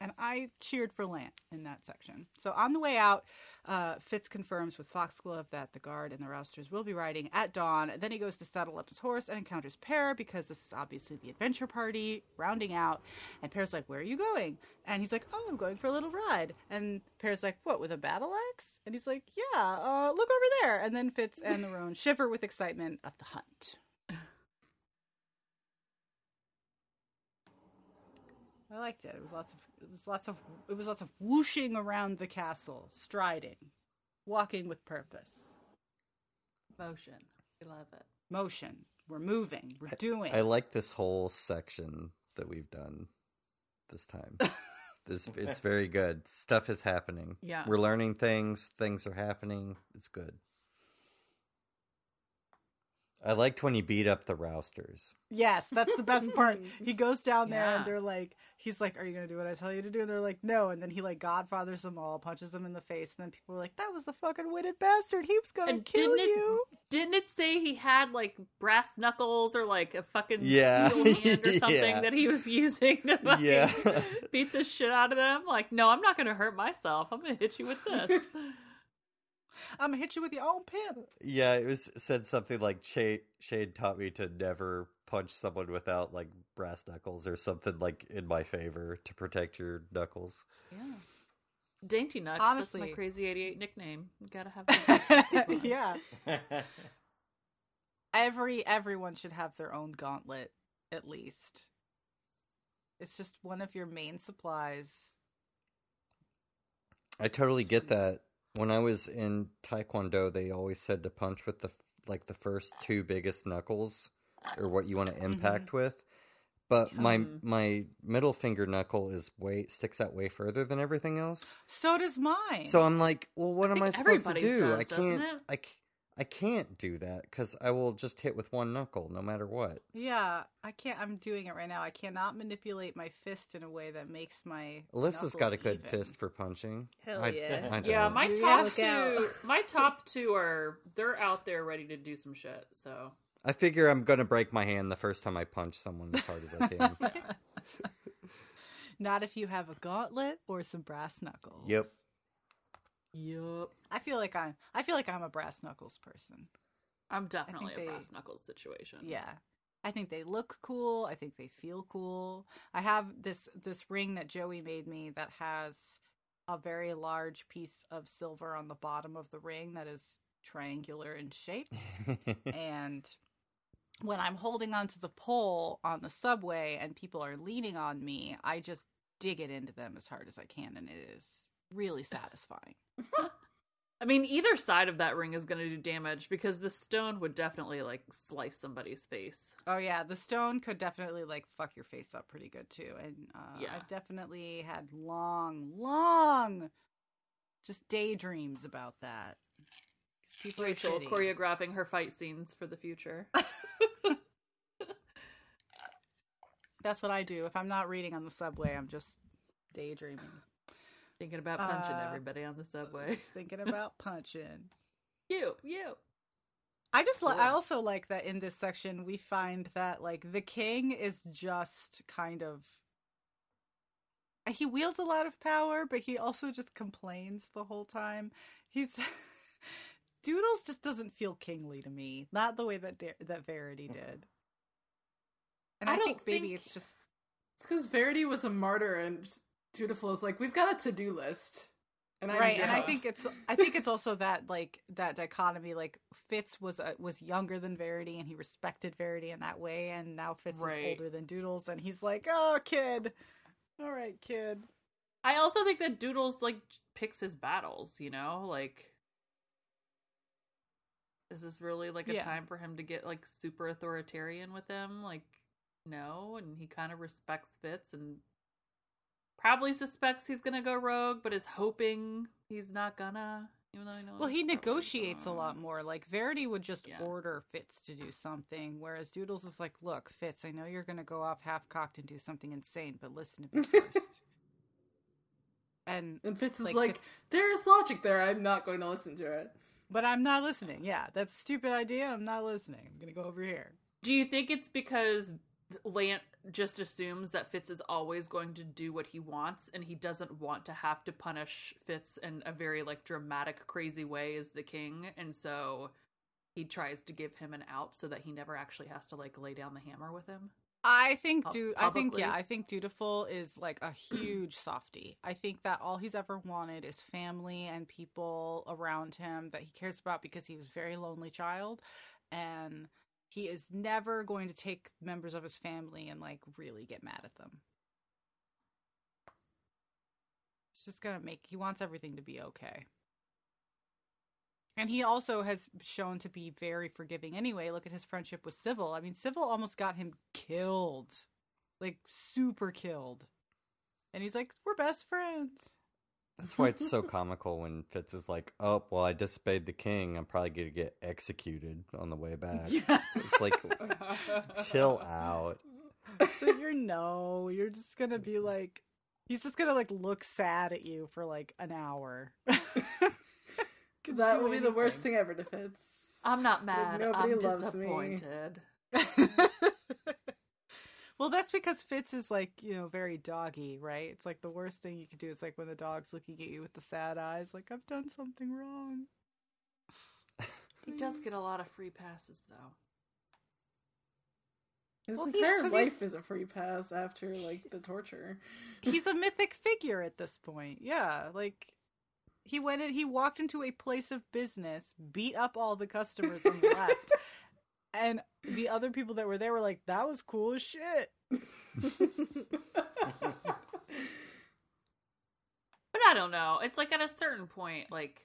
And I cheered for Lant in that section. So on the way out, uh, Fitz confirms with Foxglove that the guard and the Rousters will be riding at dawn. Then he goes to saddle up his horse and encounters Per because this is obviously the adventure party rounding out. And Per's like, "Where are you going?" And he's like, "Oh, I'm going for a little ride." And Per's like, "What with a battle axe?" And he's like, "Yeah, uh, look over there." And then Fitz and the Roan shiver with excitement of the hunt. I liked it. It was lots of it was lots of it was lots of whooshing around the castle, striding, walking with purpose, Motion. I love it. motion. We're moving. We're doing. I like this whole section that we've done this time. *laughs* this it's very good. Stuff is happening. Yeah. We're learning things, things are happening. It's good. I liked when he beat up the rousters. yes, that's the best part. *laughs* He goes down there Yeah. and they're like, he's like, "Are you gonna do what I tell you to do?" And they're like, "No." And then he like godfathers them all, punches them in the face, and then people are like, "That was the fucking witted bastard. He was gonna And kill didn't it- you." Didn't it say he had like brass knuckles or like a fucking Yeah. steel *laughs* hand or something Yeah. that he was using to fucking Yeah. *laughs* beat the shit out of them? Like, no, I'm not gonna hurt myself. I'm gonna hit you with this. I'm gonna hit you with your own pimp. Yeah, it was said something like Chade, Chade taught me to never punch someone without like brass knuckles or something like in my favor to protect your knuckles. yeah. Dainty Nuts. Honestly. That's my crazy 88 nickname. You gotta have that. *laughs* yeah. *laughs* Every everyone should have their own gauntlet, at least. It's just one of your main supplies. I totally get that. When I was in Taekwondo, they always said to punch with the like the first two biggest knuckles, or what you want to impact mm-hmm. with. But my my middle finger knuckle is way sticks out way further than everything else. So does mine. So I'm like, well, what I am I supposed to do? does, I can't. it? I I can't do that because I will just hit with one knuckle no matter what. yeah, I can't. I'm doing it right now. I cannot manipulate my fist in a way that makes my. Alyssa's got a good even. fist for punching. Hell I- yeah. I yeah, don't. my top two *laughs* my top two are they're out there ready to do some shit, so I figure I'm gonna break my hand the first time I punch someone as hard as I can. *laughs* *laughs* Not if you have a gauntlet or some brass knuckles. Yep. Yup. I feel like I'm. I feel like I'm a brass knuckles person. I'm definitely a they- brass knuckles situation. Yeah. I think they look cool. I think they feel cool. I have this this ring that Joey made me that has a very large piece of silver on the bottom of the ring that is triangular in shape. *laughs* and when I'm holding onto the pole on the subway and people are leaning on me, I just dig it into them as hard as I can and it is really satisfying. *laughs* I mean, either side of that ring is going to do damage because the stone would definitely like slice somebody's face. Oh yeah, the stone could definitely like fuck your face up pretty good too, and uh, Yeah. I've definitely had long, long, just daydreams about that. People Rachel choreographing her fight scenes for the future. *laughs* *laughs* That's what I do. If I'm not reading on the subway, I'm just daydreaming, Thinking about punching Uh, everybody on the subway. just *laughs* thinking about punching. you, you. I just li- I also like that in this section we find that like the king is just kind of he wields a lot of power, but he also just complains the whole time. He's *laughs* Doodles just doesn't feel kingly to me, not the way that da- that Verity did. And I, I don't think maybe think- it's just It's because Verity was a martyr and Dutiful is like, we've got a to do list. And I'm right and i think it's i think it's also that like that dichotomy like fitz was uh, was younger than verity and he respected verity in that way and now fitz Right. is older than doodles and he's like oh kid all right kid I also think that Doodles like picks his battles, you know? Like is this really like a Yeah. time for him to get like super authoritarian with him? Like no, and he kind of respects Fitz and probably suspects he's going to go rogue, but is hoping he's not gonna, even though he knows well he negotiates a lot more. Like verity would just Yeah. order fitz to do something whereas doodles is like look fitz i know you're gonna go off half-cocked and do something insane but listen to me *laughs* first. And And Fitz is like, like, Fitz- there's logic there. I'm not going to listen to it. but i'm not listening. Yeah that's a stupid idea. I'm not listening. I'm gonna go over here. Do you think it's because Lant just assumes that Fitz is always going to do what he wants and he doesn't want to have to punish Fitz in a very like dramatic crazy way as the king and so he tries to give him an out so that he never actually has to like lay down the hammer with him? I think dude I think yeah. I think Dutiful is like a huge softy. I think that all he's ever wanted is family and people around him that he cares about because he was a very lonely child and he is never going to take members of his family and like really get mad at them. It's just gonna make he wants everything to be okay. And he also has shown to be very forgiving anyway. Look at his friendship with Civil. I mean, Civil almost got him killed. Like, super killed. And he's like, we're best friends. That's why it's so *laughs* comical when Fitz is like, "Oh, well, I disobeyed the king. I'm probably gonna get executed on the way back." Yeah. It's like, chill out. so you're no, you're just gonna be like, he's just gonna like look sad at you for like an hour. *laughs* Could That do will be the worst thing ever to Fitz. I'm not mad. nobody I'm loves me. *laughs* disappointed. well, that's because Fitz is like, you know, very doggy, right? It's like the worst thing you could do is like when the dog's looking at you with the sad eyes, like, I've done something wrong. *laughs* He does get a lot of free passes though. His Well, he's- entire 'cause life he's- is a free pass after like the torture. *laughs* He's a *laughs* mythic figure at this point. Yeah, like he went in, he walked into a place of business, beat up all the customers and left. And the other people that were there were like, "That was cool as shit." *laughs* But I don't know. It's like at a certain point, like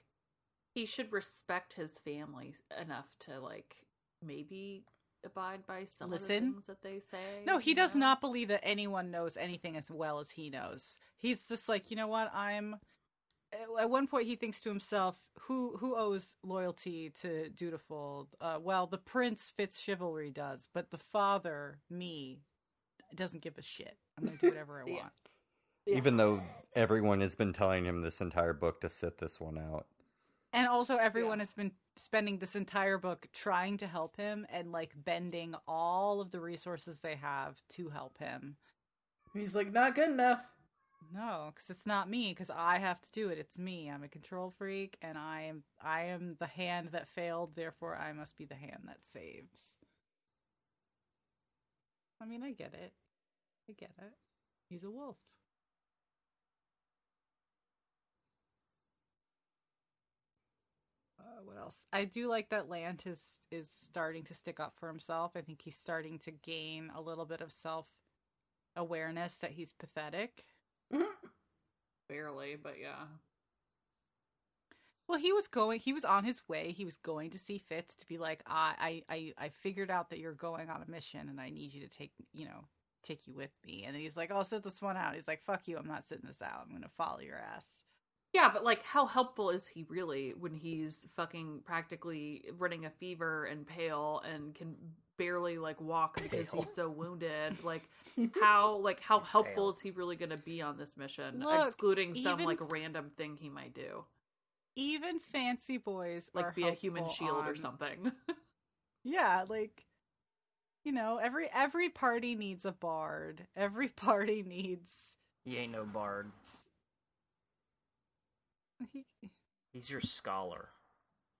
he should respect his family enough to like maybe abide by some of the Listen. things that they say. No, he does know? not believe that anyone knows anything as well as he knows. He's just like, you know what? I'm. At one point, he thinks to himself, "Who who owes loyalty to Dutiful? Uh, well, the prince Fitz chivalry does, but the father, me, doesn't give a shit. I'm gonna do whatever I *laughs* Yeah. want." Even though everyone has been telling him this entire book to sit this one out. And also, everyone Yeah. has been spending this entire book trying to help him and like bending all of the resources they have to help him. He's like, not good enough. No, because it's not me. Because I have to do it. It's me. I'm a control freak, and I am I am the hand that failed. Therefore, I must be the hand that saves. I mean, I get it. I get it. He's a wolf. Uh, what else? I do like that Lant is is starting to stick up for himself. I think he's starting to gain a little bit of self awareness that he's pathetic. *laughs* barely, but yeah. Well, he was going. He was on his way. He was going to see Fitz to be like, I, I, I, figured out that you're going on a mission, and I need you to take, you know, take you with me. And then he's like, I'll sit this one out. He's like, fuck you. I'm not sitting this out. I'm gonna follow your ass. Yeah, but like, how helpful is he really when he's fucking practically running a fever and pale and can barely like walk because Pale. he's so wounded? *laughs* Like, how like how He's helpful pale. is he really going to be on this mission? Look, excluding some even like random thing he might do, Even fancy boys are like be a human helpful shield or something. *laughs* Yeah, like you know, every every party needs a bard. Every *laughs* party needs. He ain't no bard. He, He's your scholar.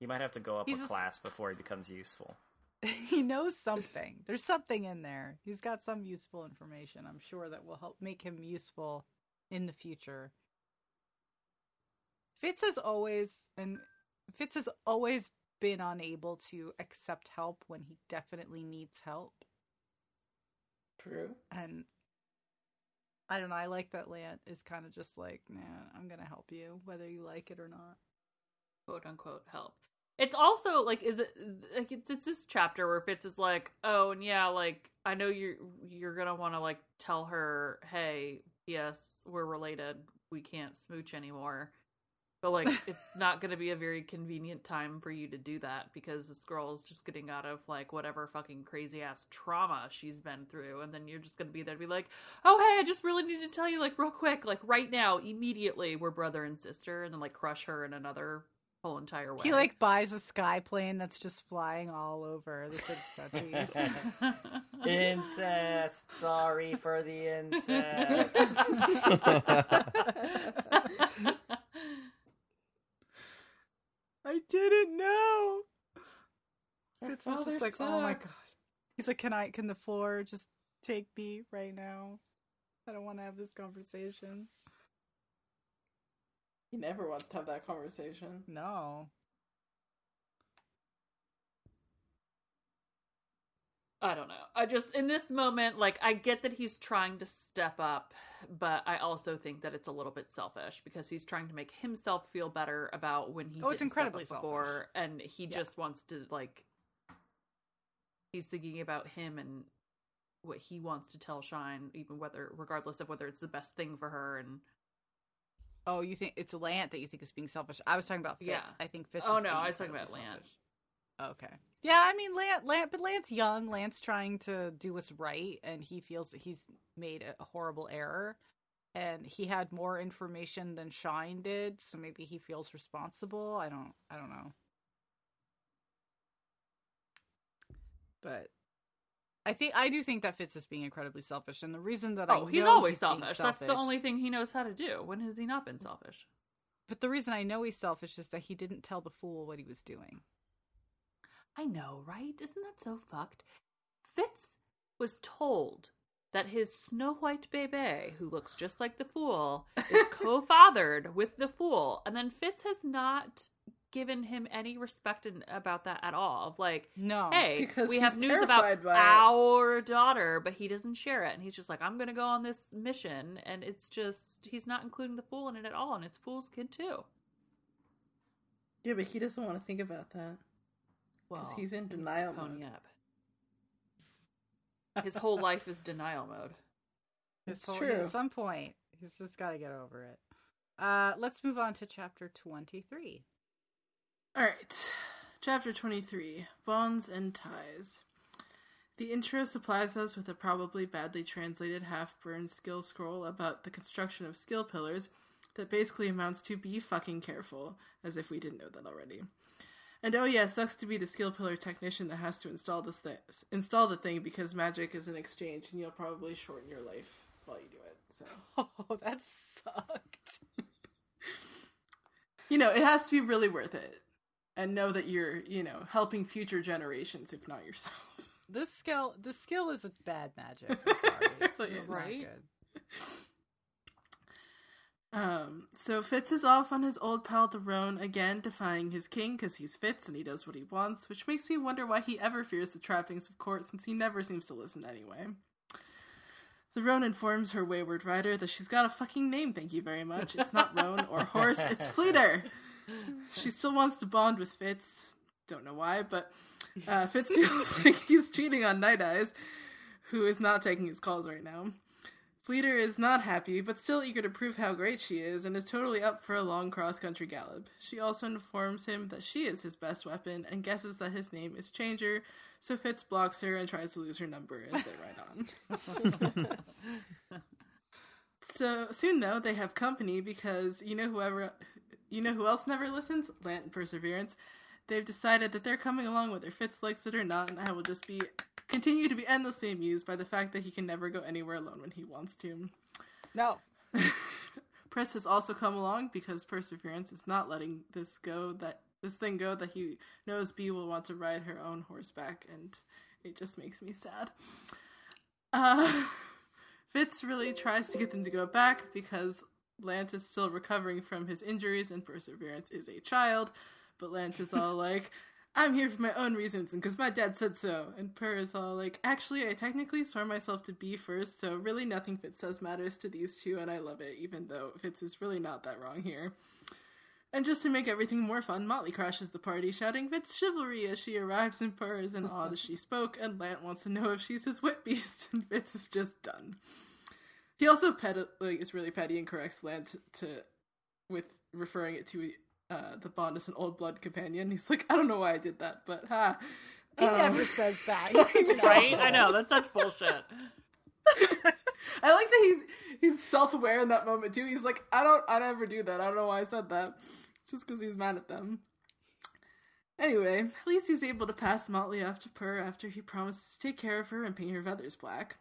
You might have to go up He's a a s- class before he becomes useful. *laughs* he knows something. There's something in there. He's got some useful information. I'm sure that will help make him useful in the future. Fitz has always and Fitz has always been unable to accept help when he definitely needs help. True. And I don't know, I like that Lant is kind of just like, nah, I'm gonna help you, whether you like it or not. quote unquote help. It's also like is it like it's, it's this chapter where Fitz is like, oh and yeah, like I know you're you're gonna want to like tell her, hey, yes, we're related, we can't smooch anymore, but like it's not gonna be a very convenient time for you to do that because this girl is just getting out of like whatever fucking crazy ass trauma she's been through, and then you're just gonna be there to be like, oh hey, I just really need to tell you like real quick, like right now, immediately, we're brother and sister, and then like crush her in another whole entire way. He like buys a sky plane that's just flying all over the six countries. Incest. Sorry for the *laughs* incest. *laughs* I didn't know. Fitz is just like, oh my god. He's like, can I? Can the floor just take me right now? I don't want to have this conversation. He never wants to have that conversation. No. I don't know. I just in this moment, like I get that he's trying to step up, but I also think that it's a little bit selfish because he's trying to make himself feel better about when he Oh, it's incredibly before, and he Yeah. just wants to like. He's thinking about him and what he wants to tell Shine, even whether, regardless of whether it's the best thing for her. And Oh, you think it's Lant that you think is being selfish? I was talking about Fitz. Yeah. I think Fitz. Oh, no, I was talking about incredibly Lant. Selfish. Okay. Yeah, I mean Lance, Lant, but Lant's young. Lant's trying to do what's right, and he feels that he's made a horrible error, and he had more information than Shine did, so maybe he feels responsible. I don't, I don't know. But I think I do think that Fitz is being incredibly selfish, and the reason that I oh, he's know always he's being selfish. That's the only thing he knows how to do. When has he not been selfish? But the reason I know he's selfish is that he didn't tell the fool what he was doing. I know, right? Isn't that so fucked? Fitz was told that his Snow White baby, who looks just like the fool, is *laughs* co fathered with the fool. And then Fitz has not given him any respect in, about that at all. Of like, No, hey, Because we have news about terrified by it. our daughter, but he doesn't share it. And he's just like, I'm going to go on this mission. And it's just, he's not including the fool in it at all. And it's fool's kid too. Yeah, but he doesn't want to think about that. Well, he's in he needs to denial pony mode. up. His whole life is denial mode. *laughs* It's So true. At some point, he's just got to get over it. Uh, let's move on to chapter 23. All right. Chapter 23 Bonds and Ties. The intro supplies us with a probably badly translated half burned skill scroll about the construction of skill pillars that basically amounts to be fucking careful, as if we didn't know that already. And oh yeah, sucks to be the skill pillar technician that has to install this thing, install the thing because magic is an exchange and you'll probably shorten your life while you do it. So *laughs* Oh, that sucked. *laughs* you know, it has to be really worth it. And know that you're, you know, helping future generations, if not yourself. This skill, this skill is a bad magic. I'm *laughs* sorry. It's just is. not good. Um, so Fitz is off on his old pal the Roan again, defying his king because he's Fitz and he does what he wants, which makes me wonder why he ever fears the trappings of court since he never seems to listen anyway. The Roan informs her wayward rider that she's got a fucking name, thank you very much. It's not Roan or *laughs* horse, it's Fleeter. She still wants to bond with Fitz. Don't know why, but uh, Fitz *laughs* feels like he's cheating on Night Eyes, who is not taking his calls right now. Fleeter is not happy, but still eager to prove how great she is, and is totally up for a long cross country gallop. She also informs him that she is his best weapon and guesses that his name is Changer, so Fitz blocks her and tries to lose her number as they ride on. *laughs* so soon, though, they have company because you know whoever, you know who else never listens? Lant and Perseverance. They've decided that they're coming along whether Fitz likes it or not, and I will just be continue to be endlessly amused by the fact that he can never go anywhere alone when he wants to. No. *laughs* Press has also come along because Perseverance is not letting this go that this thing go that he knows Bee will want to ride her own horseback, and it just makes me sad. Uh, *laughs* Fitz really tries to get them to go back because Lance is still recovering from his injuries and Perseverance is a child. But Lance is all *laughs* like, I'm here for my own reasons and because my dad said so. And Per is all like, actually, I technically swore myself to be first, so really nothing Fitz says matters to these two, and I love it, even though Fitz is really not that wrong here. And just to make everything more fun, Motley crashes the party, shouting Fitz chivalry as she arrives and Per is in awe that she spoke, and Lant wants to know if she's his whip beast, *laughs* and Fitz is just done. He also pet like is really petty and corrects Lant to with referring it to uh, the bond as an old blood companion. He's like, I don't know why I did that, but ha. He Um, never says that. He's *laughs* such an right? I know that's such bullshit. *laughs* I like that he's he's self aware in that moment too. He's like, I don't, I never do that. I don't know why I said that. Just because he's mad at them. Anyway, at least he's able to pass Motley off to Per after he promises to take care of her and paint her feathers black.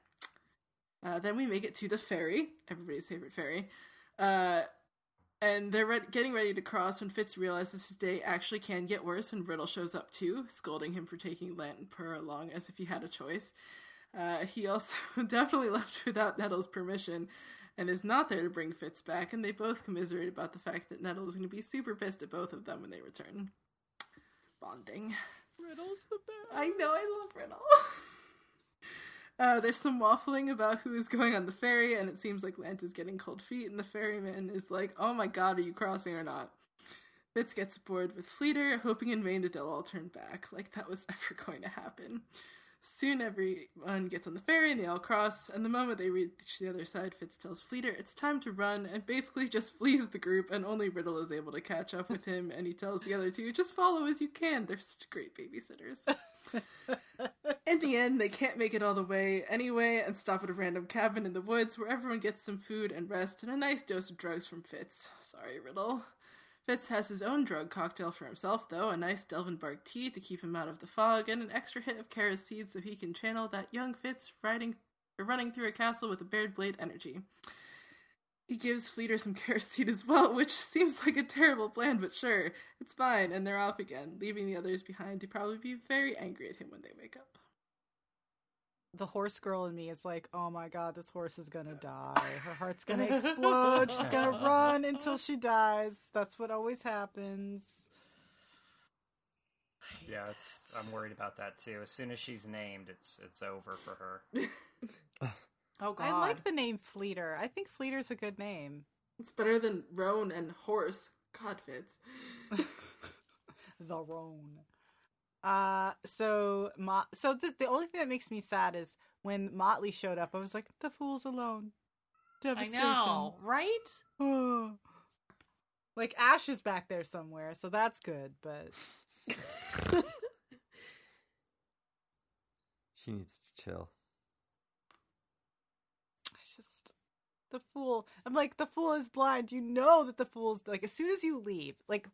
Uh, then we make it to the ferry, everybody's favorite ferry. Uh, and they're re- getting ready to cross when Fitz realizes his day actually can get worse when Riddle shows up too, scolding him for taking Lant and Per along as if he had a choice. Uh, he also *laughs* definitely left without Nettle's permission and is not there to bring Fitz back, and they both commiserate about the fact that Nettle is going to be super pissed at both of them when they return. Bonding. Riddle's the best. I know, I love Riddle. *laughs* Uh, there's some waffling about who is going on the ferry, and it seems like Lance is getting cold feet, and the ferryman is like, Oh my god, are you crossing or not? Fitz gets bored with Fleeter, hoping in vain that they'll all turn back, like that was *laughs* ever going to happen. Soon everyone gets on the ferry and they all cross, and the moment they reach the other side, Fitz tells Fleeter it's time to run and basically just *laughs* flees the group, and only Riddle is able to catch up with him, and he tells the other two, just follow as you can. They're such great babysitters. *laughs* *laughs* In the end, they can't make it all the way anyway and stop at a random cabin in the woods where everyone gets some food and rest and a nice dose of drugs from Fitz. Sorry, Riddle. Fitz has his own drug cocktail for himself, though a nice Delvin bark tea to keep him out of the fog, and an extra hit of carris seed so he can channel that young Fitz riding, or running through a castle with a bared blade energy. He gives Fleeter some *laughs* kerosene as well, which seems like a terrible plan, but sure, it's fine, and they're off again, leaving the others behind to probably be very angry at him when they wake up. The horse girl in me is like, oh my god, this horse is gonna die. Her heart's gonna explode. She's gonna *laughs* run until she dies. That's what always happens. Yeah, it's. I'm worried about that too. As soon as she's named, it's it's over for her. *laughs* Oh god. I like the name Fleeter. I think Fleeter's a good name. It's better than roan and horse. God Fitz. *laughs* the Roan. Uh, so Mo- so the the only thing that makes me sad is when Motley showed up. I was like, the fool's alone. Devastation. I Devastation. know, right? Oh. *sighs* like Ash is back there somewhere, so that's good. But *laughs* She needs to chill. I just the fool. I'm like the fool is blind. You know that the fool's like as soon as you leave, like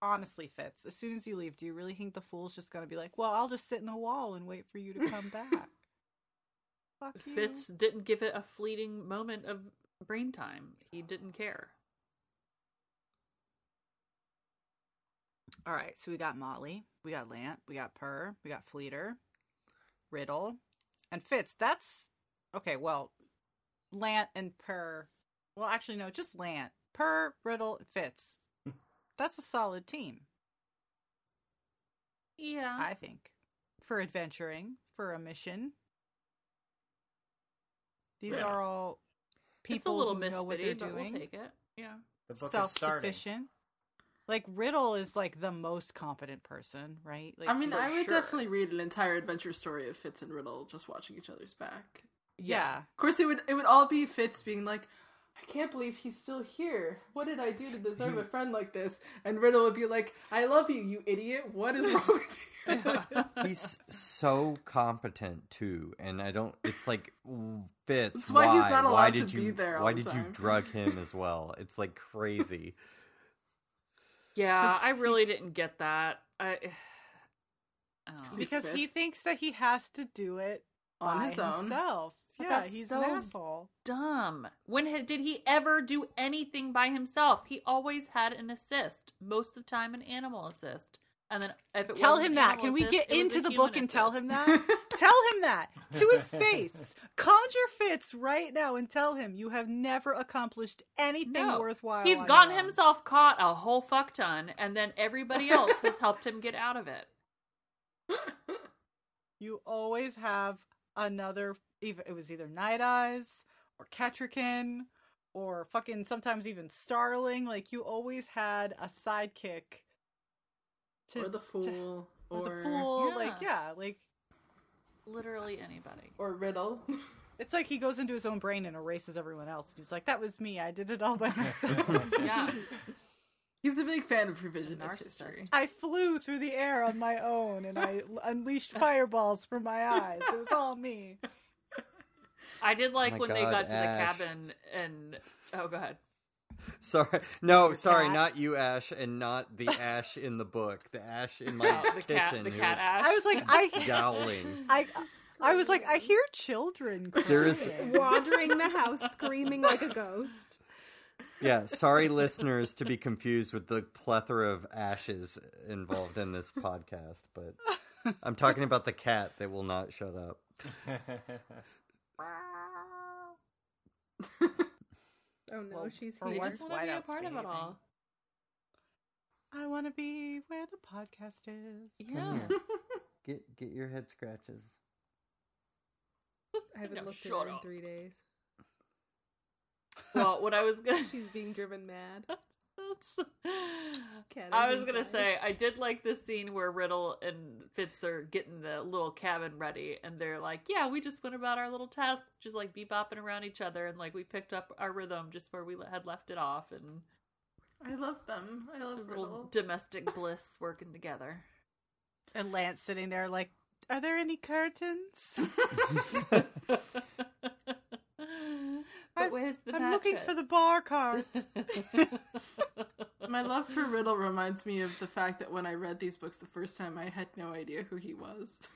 honestly, Fitz. As soon as you leave, do you really think the fool's just gonna be like, well, I'll just sit in the wall and wait for you to come *laughs* back? Fuck you. Fitz didn't give it a fleeting moment of brain time. He didn't care. All right, so we got Motley, we got Lant, we got Per, we got Fleeter, Riddle, and Fitz. That's okay. Well, Lant and Per. Well, actually, no, just Lant, Per, Riddle, and Fitz. *laughs* That's a solid team, Yeah. I think, for adventuring, for a mission. These Yes. are all people it's a little who know what they're but doing. we'll take it. Yeah. The book is starting. Self-sufficient. Like Riddle is like the most competent person, right? Like I mean, I would sure. definitely read an entire adventure story of Fitz and Riddle just watching each other's back. Yeah. Of course, it would it would all be Fitz being like, "I can't believe he's still here. What did I do to deserve a friend like this?" And Riddle would be like, "I love you, you idiot. What is wrong with you?" *laughs* He's so competent too, and I don't. It's like Fitz. That's why he's why? not why did to you? be there all why the did you drug him *laughs* as well? It's like crazy. Yeah, I he- really didn't get that. I, *sighs* I don't know. He's because he thinks that he has to do it On by his own. himself. But yeah, that's he's so- an asshole. dumb. When ha- did he ever do anything by himself? He always had an assist. Most of the time, an animal assist. And then if it Tell him that. Can we get assist, into the book and tell him that? *laughs* tell him that to his face. Conjure Fitz right now and tell him you have never accomplished anything No. worthwhile. He's gotten himself caught a whole fuck ton, and then everybody *laughs* else has helped him get out of it. You always have another. Even it was either Night Eyes or Kettricken or fucking sometimes even Starling. Like you always had a sidekick. To, or the to- fool, or, or, the fool. Yeah. Like yeah, like Literally anybody. or riddle. *laughs* it's like he goes into his own brain and erases everyone else. He's like, "That was me. I did it all by *laughs* myself." Yeah. He's a big fan of revisionist history. I flew through the air on my own and I unleashed fireballs from my eyes. It was all me. I did oh like my when they God, got to Ash. the cabin and oh, go ahead. Sorry, no, Your sorry, cat? not you, Ash, and not the *laughs* Ash in the book. The Ash in my Oh, the kitchen. cat, the cat ash. I was like, I, *laughs* Growling. I, I was like, I hear children. Crying. There is- Wandering the house, screaming like a ghost. Yeah, sorry, listeners, to be confused with the plethora of ashes involved in this podcast, but I'm talking about the cat that will not shut up. *laughs* Oh no, Well, she's for They here. once- just want to be a Out's part of it all. I want to be where the podcast is. Yeah. *laughs* Get get your head scratches. I haven't No, looked at shut her in three days. Well, what I was gonna *laughs* She's being driven mad. *laughs* Cat I was gonna inside. say I did like this scene where Riddle and Fitz are getting the little cabin ready, and they're like, "Yeah, we just went about our little task, just like bebopping around each other, and like we picked up our rhythm just where we had left it off, and I love them. I love little riddle. domestic bliss working together." And Lant's sitting there like, are there any curtains? *laughs* *laughs* but I'm- where's the I'm looking for the bar cart. *laughs* My love for Riddle reminds me of the fact that when I read these books the first time, I had no idea who he was. *laughs*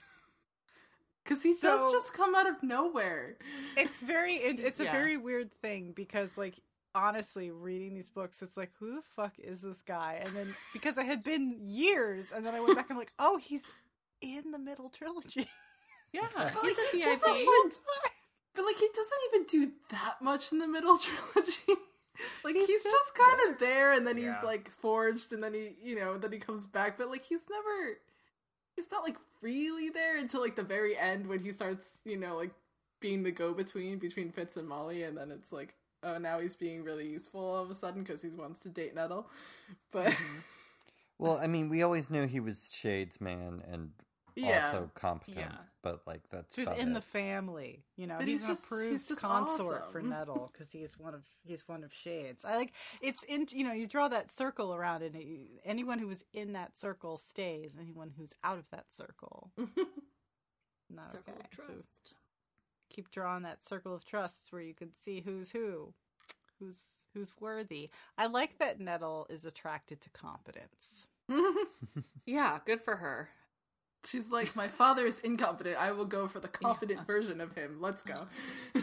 Because he So- does just come out of nowhere. it's very it, it's a very weird thing because like honestly reading these books it's like who the fuck is this guy and then because it had been years and then i went back and I'm like oh he's in the middle trilogy yeah, *laughs* But, he's like, a he VIP. Doesn't even- But like, he doesn't even do that much in the middle *laughs* trilogy. like he's, He's just, just kind of there, and then he's like forged, and then he, you know, then he comes back. But like, he's never, he's not like freely there until like the very end when he starts, you know, like being the go-between between Fitz and Molly, and then it's like, oh, now he's being really useful all of a sudden because he wants to date Nettle. But mm-hmm. Well, I mean, we always knew he was Chade's man and yeah, also competent, Yeah. but like that's She's about in the family, you know. But he's, he's an just- approved he's just consort for. Nettle *laughs* because he's one of he's one of Chade's. I like it's in you know you draw that circle around it. Anyone who was in that circle stays. Anyone who's out of that circle, *laughs* not Circle okay. of So keep drawing that circle of trusts where you can see who's who, who's who's worthy. I like that Nettle is attracted to competence. *laughs* Yeah, good for her. She's like, my father is incompetent. I will go for the competent Yeah. version of him. Let's go. *laughs*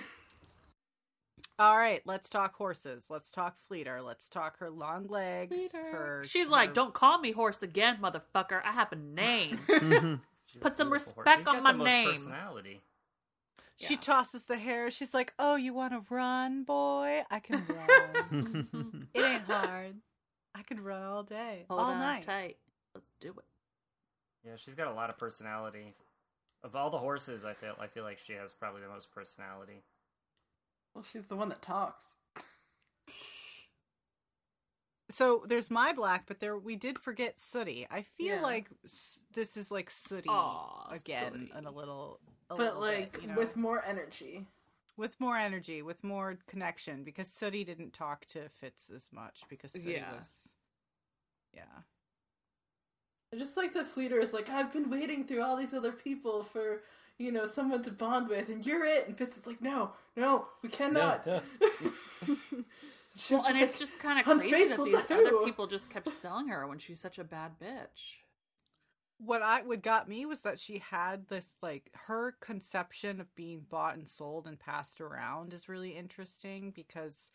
All right, let's talk horses. Let's talk Fleeter. Let's talk her long legs. Her She's her- like, "Don't call me horse again, motherfucker. I have a name." *laughs* Mm-hmm. She's Put some respect She's on got my the most name. Personality. She Yeah. tosses the hair. She's like, "Oh, you want to run, boy? I can *laughs* run. it ain't hard. I can run all day, Hold all on night." tight. Let's do it. Yeah, she's got a lot of personality. Of all the horses, I feel I feel like she has probably the most personality. Well, she's the one that talks. *laughs* So there's my black, but there we did forget Sooty. I feel Yeah. like this is like Sooty Aw, again, Sooty. and a little, a but little like bit, you know? with more energy. with more energy, with more connection, because Sooty didn't talk to Fitz as much because Sooty Yeah. was, yeah. I just like the Fleeter is like, I've been waiting through all these other people for, you know, someone to bond with, and you're it. And Fitz is like, no, no, we cannot. no. She's *laughs* *laughs* Well, and it's just kind of crazy that these other who? people just kept selling her when she's such a bad bitch. What I what got me was that she had this like her conception of being bought and sold and passed around is really interesting because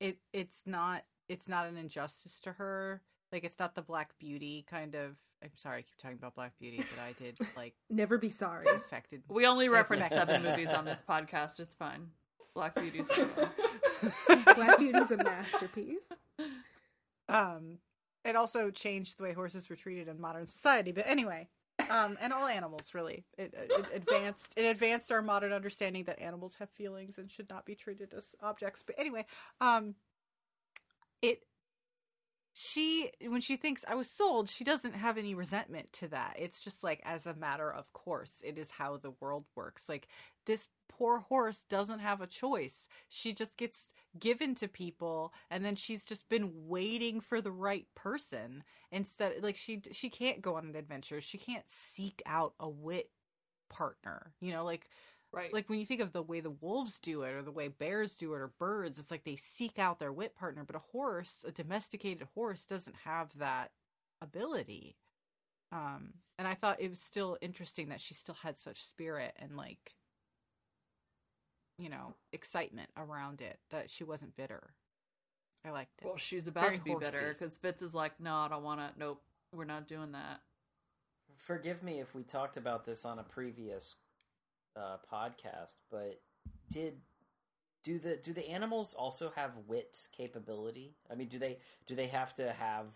it it's not it's not an injustice to her. Like it's not the Black Beauty kind of. I'm sorry, I keep talking about Black Beauty, but I did *laughs* like Never be sorry. affected. We only reference seven movies on this podcast. It's fine. Black Beauty's *laughs* Black Beauty's a masterpiece. Um, it also changed the way horses were treated in modern society. But anyway, um, and all animals really. It, it advanced. It advanced our modern understanding that animals have feelings and should not be treated as objects. But anyway, um, it. She when she thinks I was sold, she doesn't have any resentment to that. It's just like as a matter of course, it is how the world works. Like this poor horse doesn't have a choice. She just gets given to people and then she's just been waiting for the right person instead like she she can't go on an adventure. She can't seek out a wit partner. You know, like right. like when you think of the way the wolves do it or the way bears do it or birds it's like they seek out their wit partner but a horse a domesticated horse doesn't have that ability um and i thought it was still interesting that she still had such spirit and like you know excitement around it that she wasn't bitter i liked it well, she's about Very to be bitter because Fitz is like, no, I don't want to. Nope, we're not doing that. Forgive me if we talked about this on a previous uh, podcast, but did do the do the animals also have wit capability? I mean, do they do they have to have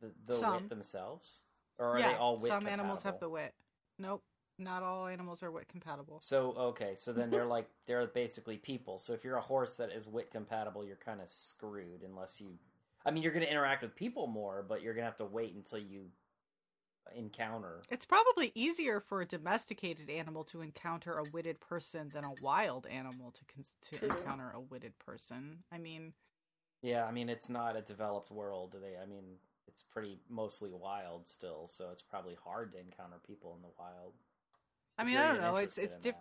the, the Some. wit themselves, or are yeah they all wit? some animals have the wit nope not all animals are wit compatible So okay, so then they're *laughs* like they're basically people. So if you're a horse that is wit compatible, you're kind of screwed unless you. I mean, you're going to interact with people more, but you're going to have to wait until you encounter. It's probably easier for a domesticated animal to encounter a witted person than a wild animal to con- to True. encounter a witted person. I mean, Yeah, I mean it's not a developed world. They, I mean, it's pretty mostly wild still, so it's probably hard to encounter people in the wild. I mean, I don't know. It's it's in diff-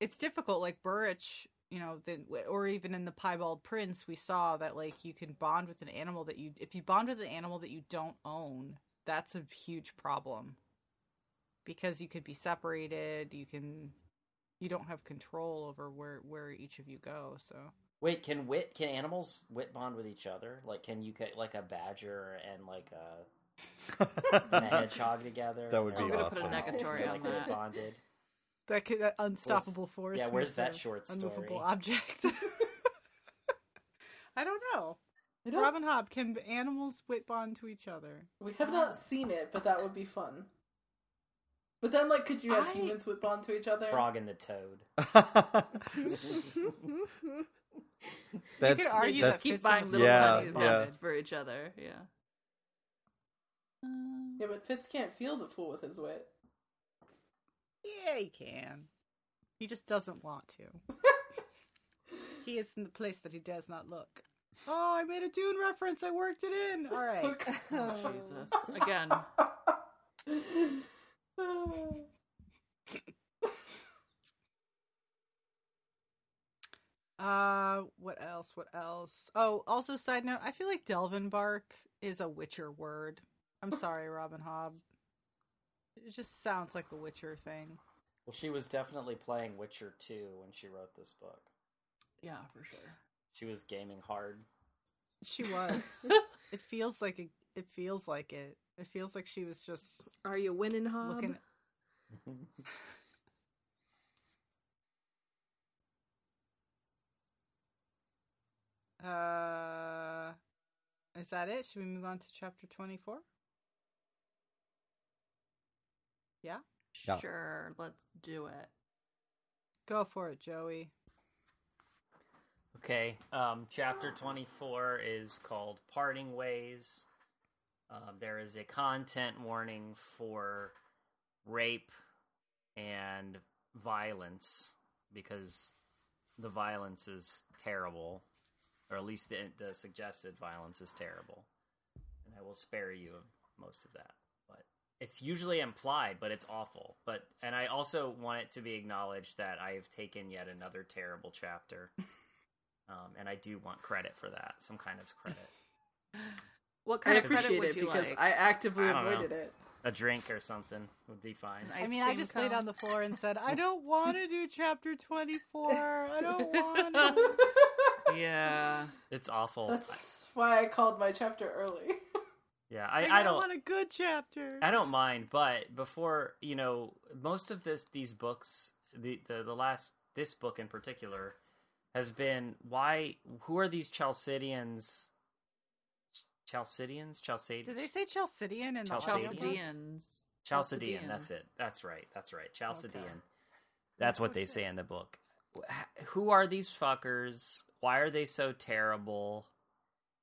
it's difficult. Like Burrich, you know, the, or even in the Piebald Prince, we saw that like you can bond with an animal that you if you bond with an animal that you don't own, that's a huge problem because you could be separated. You can you don't have control over where where each of you go. So Wait, can wit can animals wit bond with each other? Like, can you get like a badger and like a, *laughs* and a hedgehog together? That would and be they're awesome. like, negatory like on wit that. bonded. that could, that unstoppable force. yeah, where's that a short Unmovable object. *laughs* I don't know. I don't- Robin Hobb, can animals wit bond to each other? We have not seen it, but that would be fun. But then, like, could you have I- humans wit bond to each other? Frog and the toad. *laughs* that's, could argue that's that Keep buying little Yeah, tiny yeah. vests for each other. Yeah. Um, Yeah, but Fitz can't feel the fool with his wit. Yeah, he can. He just doesn't want to. *laughs* he is in the place that he does not look. Oh, I made a Dune reference. I worked it in. All right. oh, Jesus. Again. *laughs* Uh, what else? What else? Oh, also, side note, I feel like Delvin Bark is a Witcher word. I'm *laughs* sorry, Robin Hobb. It just sounds like a Witcher thing. Well, she was definitely playing Witcher 2 when she wrote this book. Yeah, for sure. She was gaming hard. She was. *laughs* it feels like it. It feels like it. It feels like she was just Are you winning, Hobb? looking. *laughs* *laughs* Uh, is that it? Should we move on to chapter twenty-four? Yeah, Yeah. Sure, let's do it. go for it, Joey. Okay, um, chapter 24 is called Parting Ways. Um, there is a content warning for rape and violence because the violence is terrible, or at least the, the suggested violence is terrible. And I will spare you of most of that. But it's usually implied, but it's awful. But and I also want it to be acknowledged that I have taken yet another terrible chapter. *laughs* Um, and I do want credit for that, some kind of credit. *laughs* What I kind of credit would it you because like? I actively I don't know. avoided it. A drink or something would be fine. I mean, I cream just laid on the floor and said, "I don't *laughs* want to do chapter twenty-four. I don't want to." *laughs* Yeah. It's awful. That's why I called my chapter early. Yeah, I, I, I don't want a good chapter. I don't mind, but before you know, most of this these books, the the, the last this book in particular, has been why who are these Chalcidians? Chalcidians, Chalcidians, Did they say Chalcidian in the Chalcidian? audiobook? Chaldeans. Chalcidian. That's it. That's right. That's right. Chalcidian. That's what oh, they say in the book. Who are these fuckers? Why are they so terrible?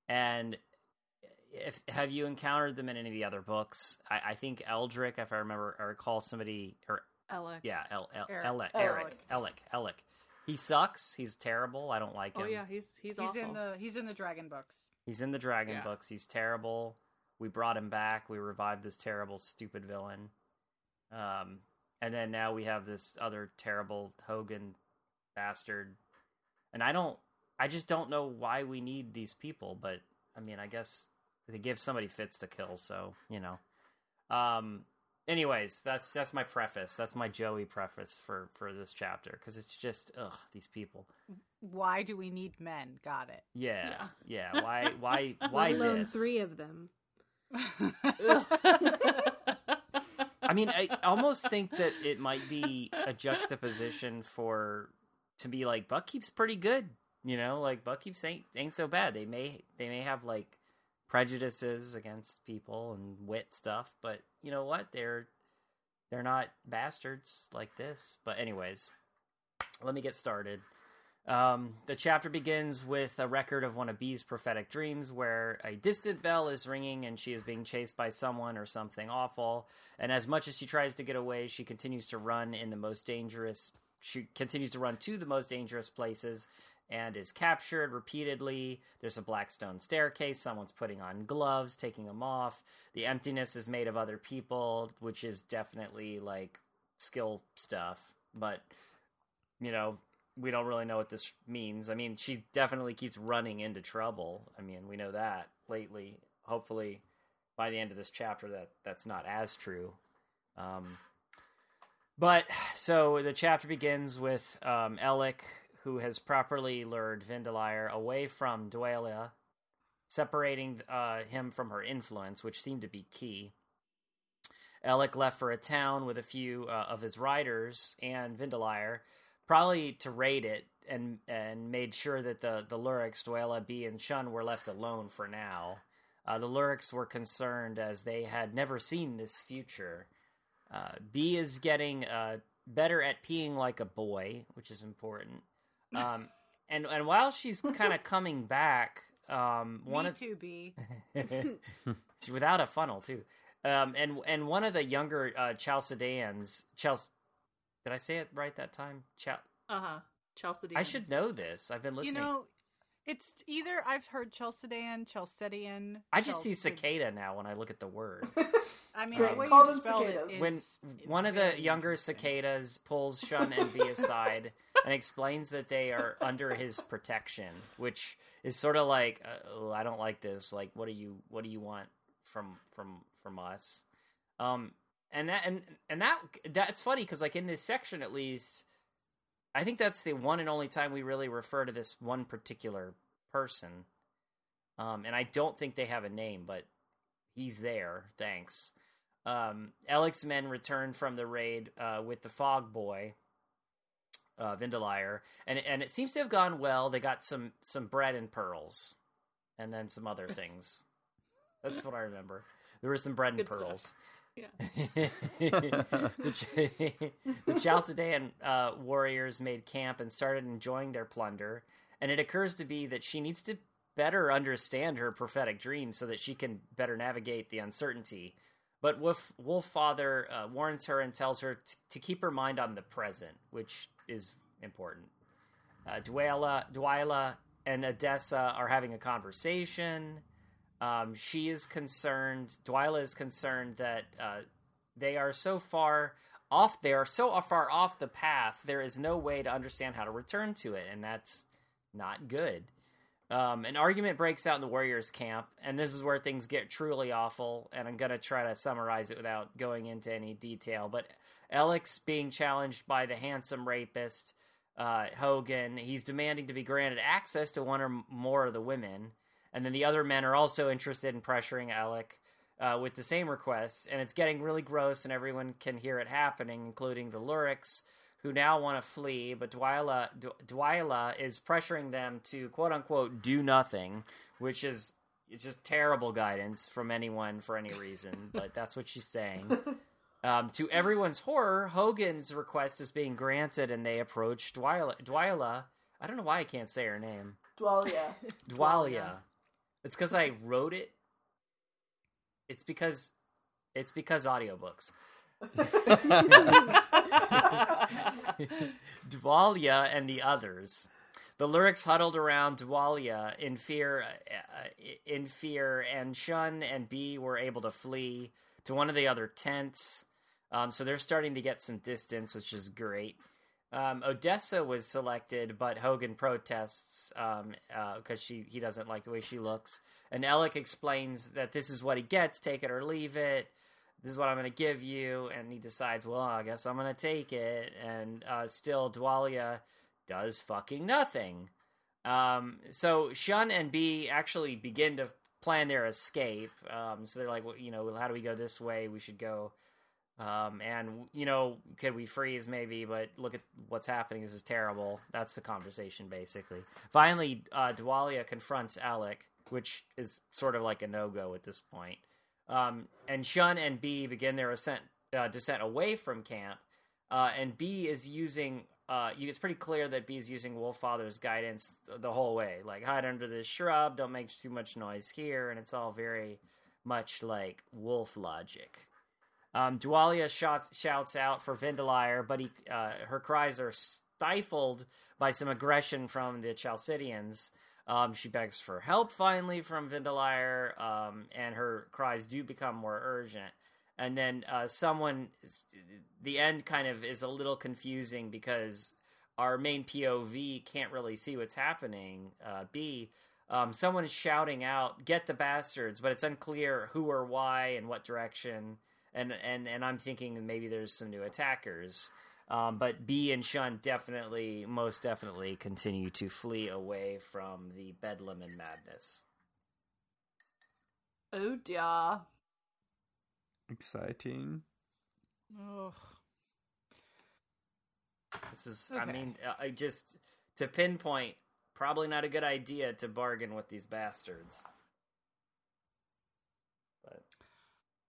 And if have you encountered them in any of the other books? I, I think Eldrick, if I remember, or recall somebody, or Ellik. yeah, El, El, Eric. Elec, Oh, Eric, Elec, Elec. He sucks. He's terrible. I don't like him. Oh yeah, he's he's, He's awful. in the he's in the dragon books. He's in the Dragon Yeah. books. He's terrible. We brought him back. We revived this terrible, stupid villain. Um, and then now we have this other terrible Hogen bastard. And I don't, I just don't know why we need these people. But I mean, I guess they give somebody Fitz to kill. So you know. Um. Anyways, that's that's my preface. That's my Joey preface for for this chapter because it's just ugh these people. Why do we need men? Got it. Yeah, yeah. Why why *laughs* why Let alone this? three of them. *laughs* I mean, I almost think that it might be a juxtaposition for to be like Buckkeep's pretty good, you know, like Buckkeep's ain't ain't so bad. They may they may have like prejudices against people and wit stuff, but you know what? They're they're not bastards like this. But anyways, let me get started. Um, the chapter begins with a record of one of Bee's prophetic dreams where a distant bell is ringing and she is being chased by someone or something awful. And as much as she tries to get away, she continues to run in the most dangerous, she continues to run to the most dangerous places and is captured repeatedly. There's a black stone staircase. Someone's putting on gloves, taking them off. The emptiness is made of other people, which is definitely like skill stuff. But, you know, we don't really know what this means. I mean, she definitely keeps running into trouble. I mean, we know that lately. Hopefully, by the end of this chapter, that that's not as true. Um, but so the chapter begins with um, Ellik, who has properly lured Vindeliar away from Dwalia, separating uh, him from her influence, which seemed to be key. Ellik left for a town with a few uh, of his riders and Vindeliar, probably to raid it, and and made sure that the the Luriks, Dwalia, Bee, and Shun were left alone for now. Uh, the Luriks were concerned as they had never seen this future. Uh, Bee is getting uh, better at peeing like a boy, which is important. Um, and and while she's kind of *laughs* coming back, um, one Me of too, Bee. *laughs* without a funnel too. Um, and and one of the younger uh, Chalcidians, Chals, did I say it right that time? Chal, Uh huh. Chelsea. I should know this. I've been listening. You know, it's either I've heard Chalcidian, Chalcidian. I just see Chalcid- cicada now when I look at the word. *laughs* I mean, Great. the way Call you them spelled cicadas. it is when one of the younger cicadas pulls Shun and Bee *laughs* aside and explains that they are under his protection, which is sort of like, uh, oh, I don't like this. Like, what do you what do you want from from from us? Um, and that and and that that's funny because like in this section at least, I think that's the one and only time we really refer to this one particular person. Um, and I don't think they have a name, but he's there. Thanks. Um, Ellik's men returned from the raid uh, with the Fog Boy, uh, and and it seems to have gone well. They got some some bread and pearls, and then some other *laughs* things. That's what I remember. There was some bread and Good stuff. Pearls. Yeah. *laughs* the, *laughs* Ch- the Chalcidian uh, warriors made camp and started enjoying their plunder. And it occurs to Bee that she needs to better understand her prophetic dreams so that she can better navigate the uncertainty. But Wolf, Wolf Father uh, warns her and tells her t- to keep her mind on the present, which is important. Uh, Dwayla, Dwyla and Odessa are having a conversation. Um, she is concerned. Dwyla is concerned that uh, they are so far off. They are so far off the path. There is no way to understand how to return to it, and that's not good. Um, an argument breaks out in the Warriors' camp, and this is where things get truly awful. And I'm gonna try to summarize it without going into any detail. But Ellik's being challenged by the handsome rapist uh, Hogen, he's demanding to be granted access to one or more of the women, and then the other men are also interested in pressuring Ellik. uh, with the same requests, and it's getting really gross, and everyone can hear it happening, including the Luriks, who now want to flee. But Dwyla, Dwyla is pressuring them to quote unquote do nothing, which is it's just terrible guidance from anyone for any reason. *laughs* but that's what she's saying. Um, to everyone's horror, Hogen's request is being granted, and they approach Dwyla. Dwyla I don't know why I can't say her name. Dwalia. Dwalia. It's because I wrote it. It's because it's because audiobooks. *laughs* *laughs* Dwalia and the others. The Luriks huddled around Dwalia in fear, uh, in fear, and Shun and Bee were able to flee to one of the other tents. Um, so they're starting to get some distance, which is great. Um, Odessa was selected, but Hogen protests because um, uh, she he doesn't like the way she looks. And Ellik explains that this is what he gets: take it or leave it. This is what I'm going to give you, and he decides, well, I guess I'm going to take it. And uh, still, Dwalia does fucking nothing. Um, so Shun and Bee actually begin to plan their escape. Um, so they're like, well, you know, how do we go this way? We should go um, and you know, could we freeze maybe? But look at what's happening. This is terrible. That's the conversation basically. Finally, uh, Dwalia confronts Ellik, which is sort of like a no go at this point. Um, and Shun and Bee begin their ascent, uh, descent away from camp. Uh, and Bee is using. Uh, it's pretty clear that Bee is using Wolffather's guidance the whole way. Like hide under this shrub, don't make too much noise here, and it's all very much like wolf logic. Um, Dwalia shouts, shouts out for Vindeliar, but he, uh, her cries are stifled by some aggression from the Chalcidians. Um, she begs for help finally from Vindeliar, um, and her cries do become more urgent. And then uh, someone, the end kind of is a little confusing because our main POV can't really see what's happening. Uh, Bee, um, someone is shouting out, "Get the bastards!" but it's unclear who or why and what direction and and and I'm thinking maybe there's some new attackers. Um, but Bee and Shun definitely, most definitely, continue to flee away from the bedlam and madness. Oh dear. Exciting. Ugh. This is, I mean, uh, I just to pinpoint, probably not a good idea to bargain with these bastards. But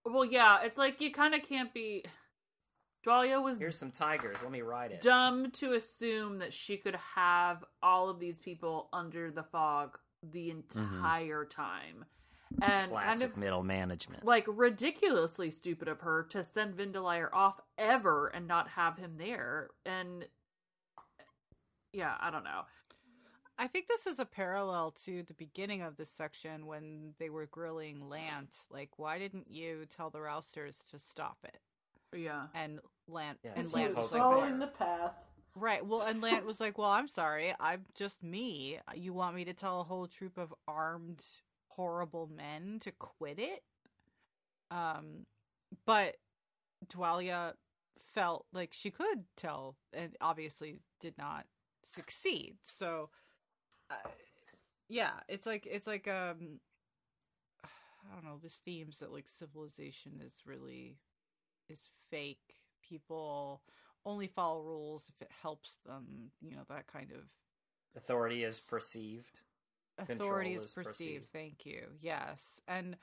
Well, yeah, it's like you kind of can't be. Dwalia was here's some tigers. Let me ride it. dumb to assume that she could have all of these people under the fog the mm-hmm. entire time. And Classic kind of middle management. like ridiculously stupid of her to send Vindeliar off ever and not have him there. And yeah, I don't know. I think this is a parallel to the beginning of this section when they were grilling Lant. Like, why didn't you tell the Rousters to stop it? Yeah. And Lant Yeah, and so he Lant was was like, following "There." the path. right. Well, and Lant was like, "Well, I'm sorry, I'm just me. You want me to tell a whole troop of armed, horrible men to quit it?" Um, but Dwalia felt like she could tell, and obviously did not succeed. So, yeah, it's like it's like um, I don't know. This themes that like civilization is really is fake. People only follow rules if it helps them. You know that kind of Authority is perceived. authority is is perceived. perceived. Thank you. Yes, and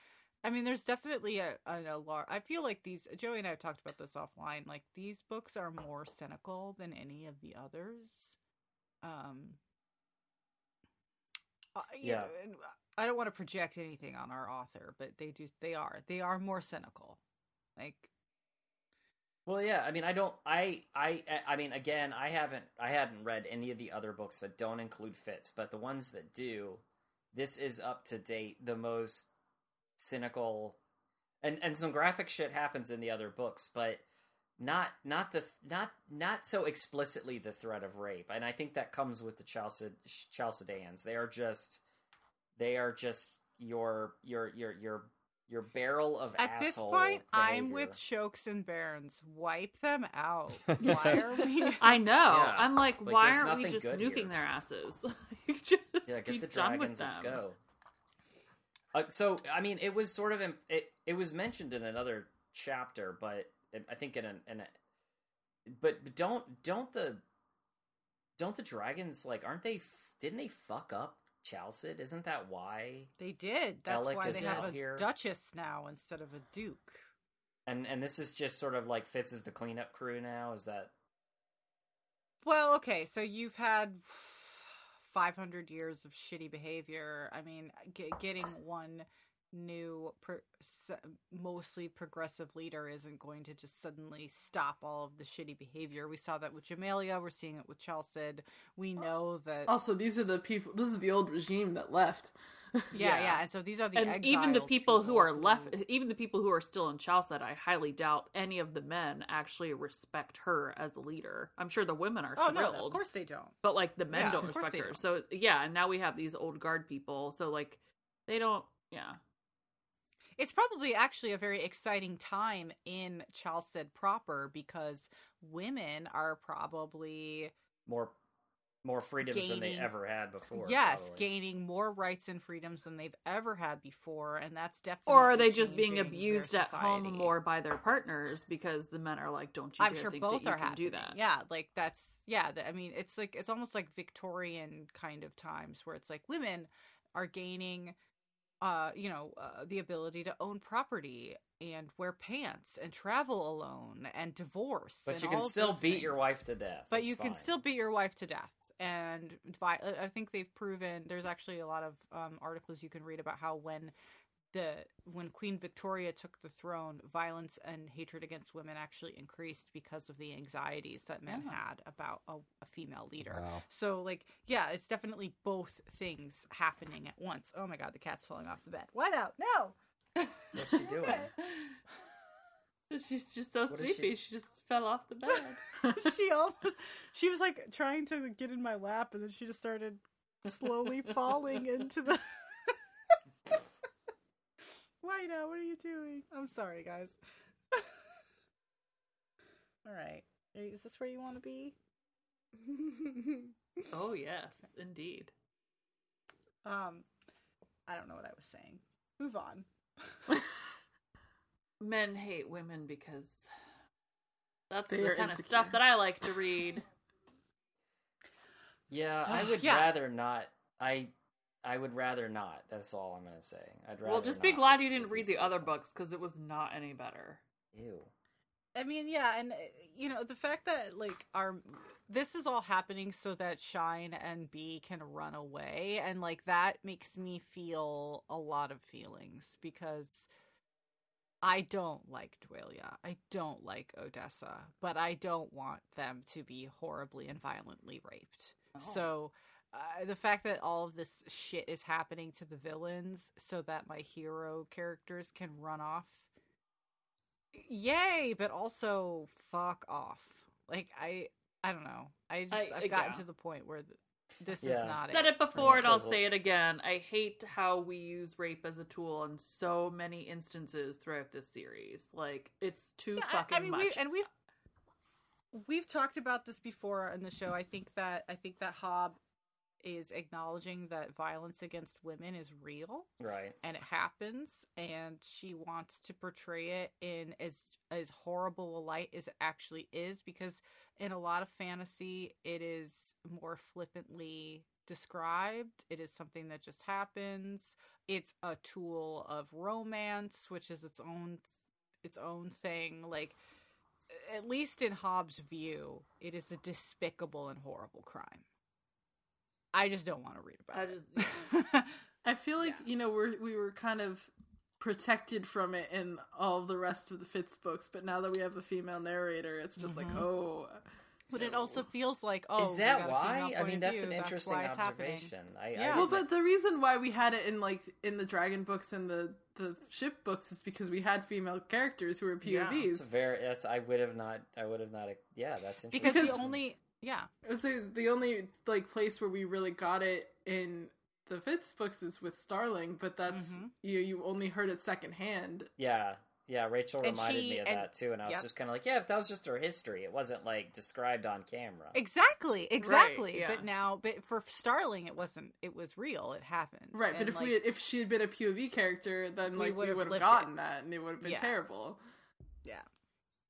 I mean, there's definitely a an alarm. I feel like these. Joey and I have talked about this offline. Like these books are more cynical than any of the others. Um. Uh, Yeah. know, and I don't want to project anything on our author, but they do. They are. They are more cynical. Like Well, yeah. I mean, I don't. I. I. I mean, again, I haven't. I hadn't read any of the other books that don't include Fitz, but the ones that do, this is up to date. The most cynical, and and some graphic shit happens in the other books, but not not the not not so explicitly the threat of rape. And I think that comes with the Chalcid Chalcedans. They are just. They are just your your your your your barrel of At this asshole point, I'm with Shokes and Barons. Wipe them out. *laughs* Why are we? *laughs* I know. Yeah. I'm like, Like, why aren't we just nuking here. their asses? *laughs* Like, just Yeah, get be the done with dragons. Let's go. Uh, so I mean, it was sort of im- it. It was mentioned in another chapter, but it, I think in an in a, but but don't don't the don't the dragons like aren't they? Didn't they fuck up Chalcid? Isn't that why? They did. That's Alec why they have a here. duchess now instead of a duke. And and this is just sort of like Fitz is the cleanup crew now. Is that Well, okay, so you've had 500 years of shitty behavior. I mean, g- getting one new, pro- mostly progressive leader isn't going to just suddenly stop all of the shitty behavior. We saw that with Jamaillia. We're seeing it with Chalcid. We know that. Also, these are the people. This is the old regime that left. yeah, *laughs* yeah. yeah, and so these are the and even the exiled people who are who- left even the people who are still in Chalced, I highly doubt any of the men actually respect her as a leader. I'm sure the women are Oh thrilled. no, of course they don't. But like the men Yeah, don't respect her. don't. So yeah, and now we have these old guard people. So like they don't yeah. It's probably actually a very exciting time in Chalced proper because women are probably more more freedoms than they ever had before? yes probably. gaining more rights and freedoms than they've ever had before, and that's definitely. Or are they just being abused at home more by their partners because the men are like, "Don't you I'm dare sure think both that are can happening. do that." Yeah, like that's yeah. th- I mean, it's like it's almost like Victorian kind of times where it's like women are gaining, uh, you know, uh, the ability to own property and wear pants and travel alone and divorce. But and you can still beat your wife to death. But It's you can still beat your wife to death. And I think they've proven. There's actually a lot of um, articles you can read about how when the when Queen Victoria took the throne, violence and hatred against women actually increased because of the anxieties that men Oh. had about a, a female leader. Wow. So, like, yeah, it's definitely both things happening at once. Oh my god, the cat's falling off the bed. What out? No. What's she doing? *laughs* She's just so What is she- sleepy. She... just fell off the bed. *laughs* *laughs* she almost she was like trying to get in my lap and then she just started slowly falling into the why now what are you doing i'm sorry guys *laughs* all right is this where you want to be *laughs* *laughs* oh yes, indeed. um i don't know what i was saying move on Men hate women because that's They the are kind of stuff that I like to read. Yeah, I *sighs* would Yeah. rather not. I I would rather not. That's all I'm gonna say. I'd rather. well, just be glad you didn't read the other books because it was not any better. Ew. I mean, yeah, and uh, you know the fact that like our this is all happening so that Shine and Bee can run away, and like that makes me feel a lot of feelings because I don't like Dwalia, I don't like Odessa, but I don't want them to be horribly and violently raped. Oh. So. Uh, the fact that all of this shit is happening to the villains so that my hero characters can run off yay but also fuck off like i i don't know i just I- I, have gotten yeah. to the point where th- this Yeah. is not it. Said it it before and I'll say it again. I hate how we use rape as a tool in so many instances throughout this series. Like it's too Yeah, I- fucking I mean much. we and we've we've talked about this before in the show i think that i think that Hobb is acknowledging that violence against women is real. Right. and it happens and she wants to portray it in as as horrible a light as it actually is because in a lot of fantasy it is more flippantly described. It is something that just happens. It's a tool of romance which is its own its own thing. Like at least in Hobb's view it is a despicable and horrible crime i just don't want to read about I it just *laughs* I feel like you know we're we were kind of protected from it in all the rest of the Fitz books, but now that we have a female narrator, it's just like mm-hmm. oh, But it also feels like, oh, is that why? I mean, that's view, an interesting why it's happening. observation. I, I well, but the reason why we had it in like in the dragon books and the the ship books is because we had female characters who were Yeah, POVs. it's very. That's. I would have not. I would have not. Yeah, that's interesting. Because, Because- the only, yeah, It was the the only like place where we really got it in the Fitz books is with Starling, but that's Mhm. you you only heard it secondhand. Yeah. Yeah, Rachel And reminded she- me of and- that too, and I was yep. just kind of like, yeah, if that was just her history, it wasn't like described on camera. Exactly, exactly. yeah. But now, but for Starling, it wasn't. It was real. It happened. Right, but if like, we had, if she had been a POV character, then We like we would've would have lived it. gotten that, and it would have been Yeah. terrible. yeah,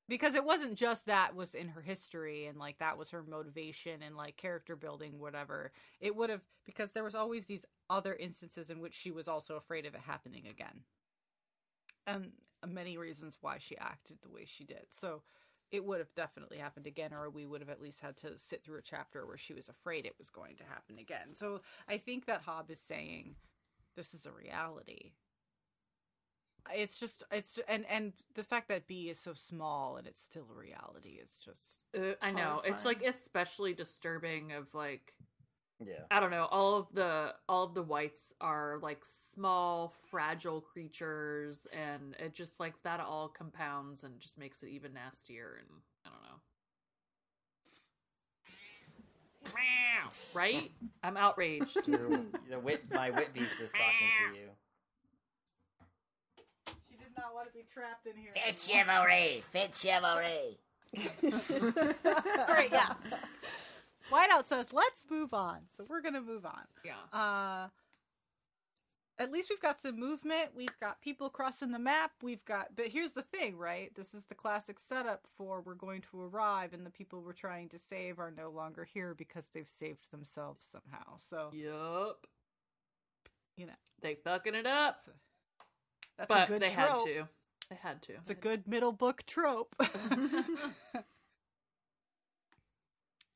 because it wasn't just that was in her history and like that was her motivation and like character building, whatever. It would have because there was always these other instances in which she was also afraid of it happening again, and many reasons why she acted the way she did. So. It would have definitely happened again, or we would have at least had to sit through a chapter where she was afraid it was going to happen again. So I think that Hobb is saying this is a reality. It's just it's and and the fact that Bee is so small and it's still a reality is just Uh, I know it's like especially disturbing. Of like, Yeah. I don't know. All of the all of the whites are like small, fragile creatures, and it just like that all compounds and just makes it even nastier. And I don't know. Right? *laughs* I'm outraged. Your, the wit, my wit beast is talking to you. She did not want to be trapped in here. Fit chivalry, fit chivalry. *laughs* All right, yeah. Whiteout says let's move on, so we're gonna move on. yeah. Uh, at least we've got some movement. We've got people crossing the map. We've got, but here's the thing, right? This is the classic setup for we're going to arrive, and the people we're trying to save are no longer here because they've saved themselves somehow. So yep. you know, They fucking it up. that's a, that's but a good they trope. had to. They had to. It's a good middle book trope. *laughs* *laughs*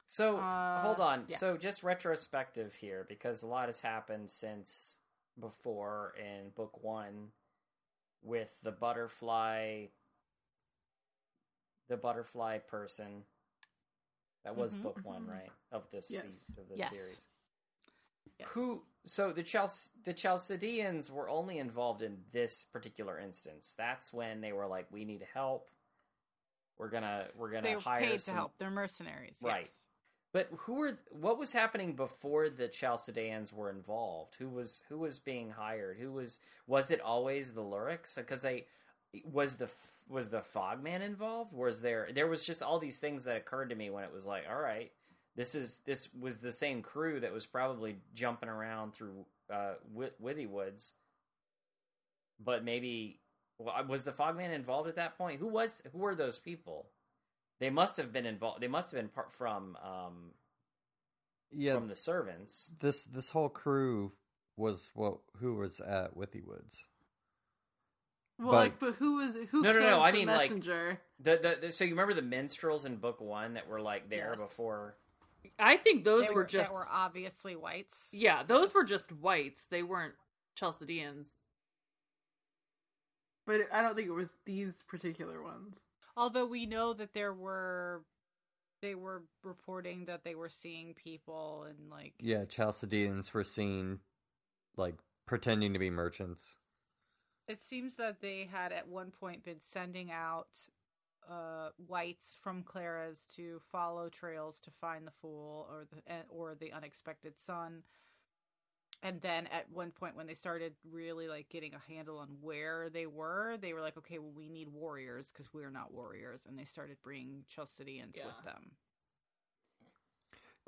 So Uh, hold on. yeah. So just retrospective here, because a lot has happened since before in book one, with the butterfly, the butterfly person. That was Mhm, book one, right? Of this Yes. se- of the Yes. series. Yes. Who? So the Chels the Chalcidians were only involved in this particular instance. That's when they were like, "We need help. We're gonna we're gonna they were hire paid some to help. They're mercenaries. Right. Yes. But who were what was happening before the Chalcidians were involved? Who was who was being hired? Who was was it always the Luriks? Because they was the was the Fogman involved? Was there there was just all these things that occurred to me when it was like, all right, this is this was the same crew that was probably jumping around through uh, Wi- Withy Woods, but maybe well, was the Fogman involved at that point? Who was who were those people? They must have been involved. They must have been part from um, Yeah, from the servants. this this whole crew was what who was at Withy Woods. Well, But- like, but who was who? No, no, no, I the mean, like- The, the, the so you remember the minstrels in book one that were like there Yes. before. I think those They were, just that were obviously whites. yeah, those were just whites. They weren't Chalcidians. but I don't think it was these particular ones. Although we know that there were, they were reporting that they were seeing people and like Yeah, Chalcidians were seen like pretending to be merchants. it seems that they had at one point been sending out uh whites from Clerres to follow trails to find the fool or the eh, or the unexpected son. And then at one point when they started really like getting a handle on where they were, they were like, okay, well we need warriors because we're not warriors, and they started bringing Chalcidians Yeah. with them.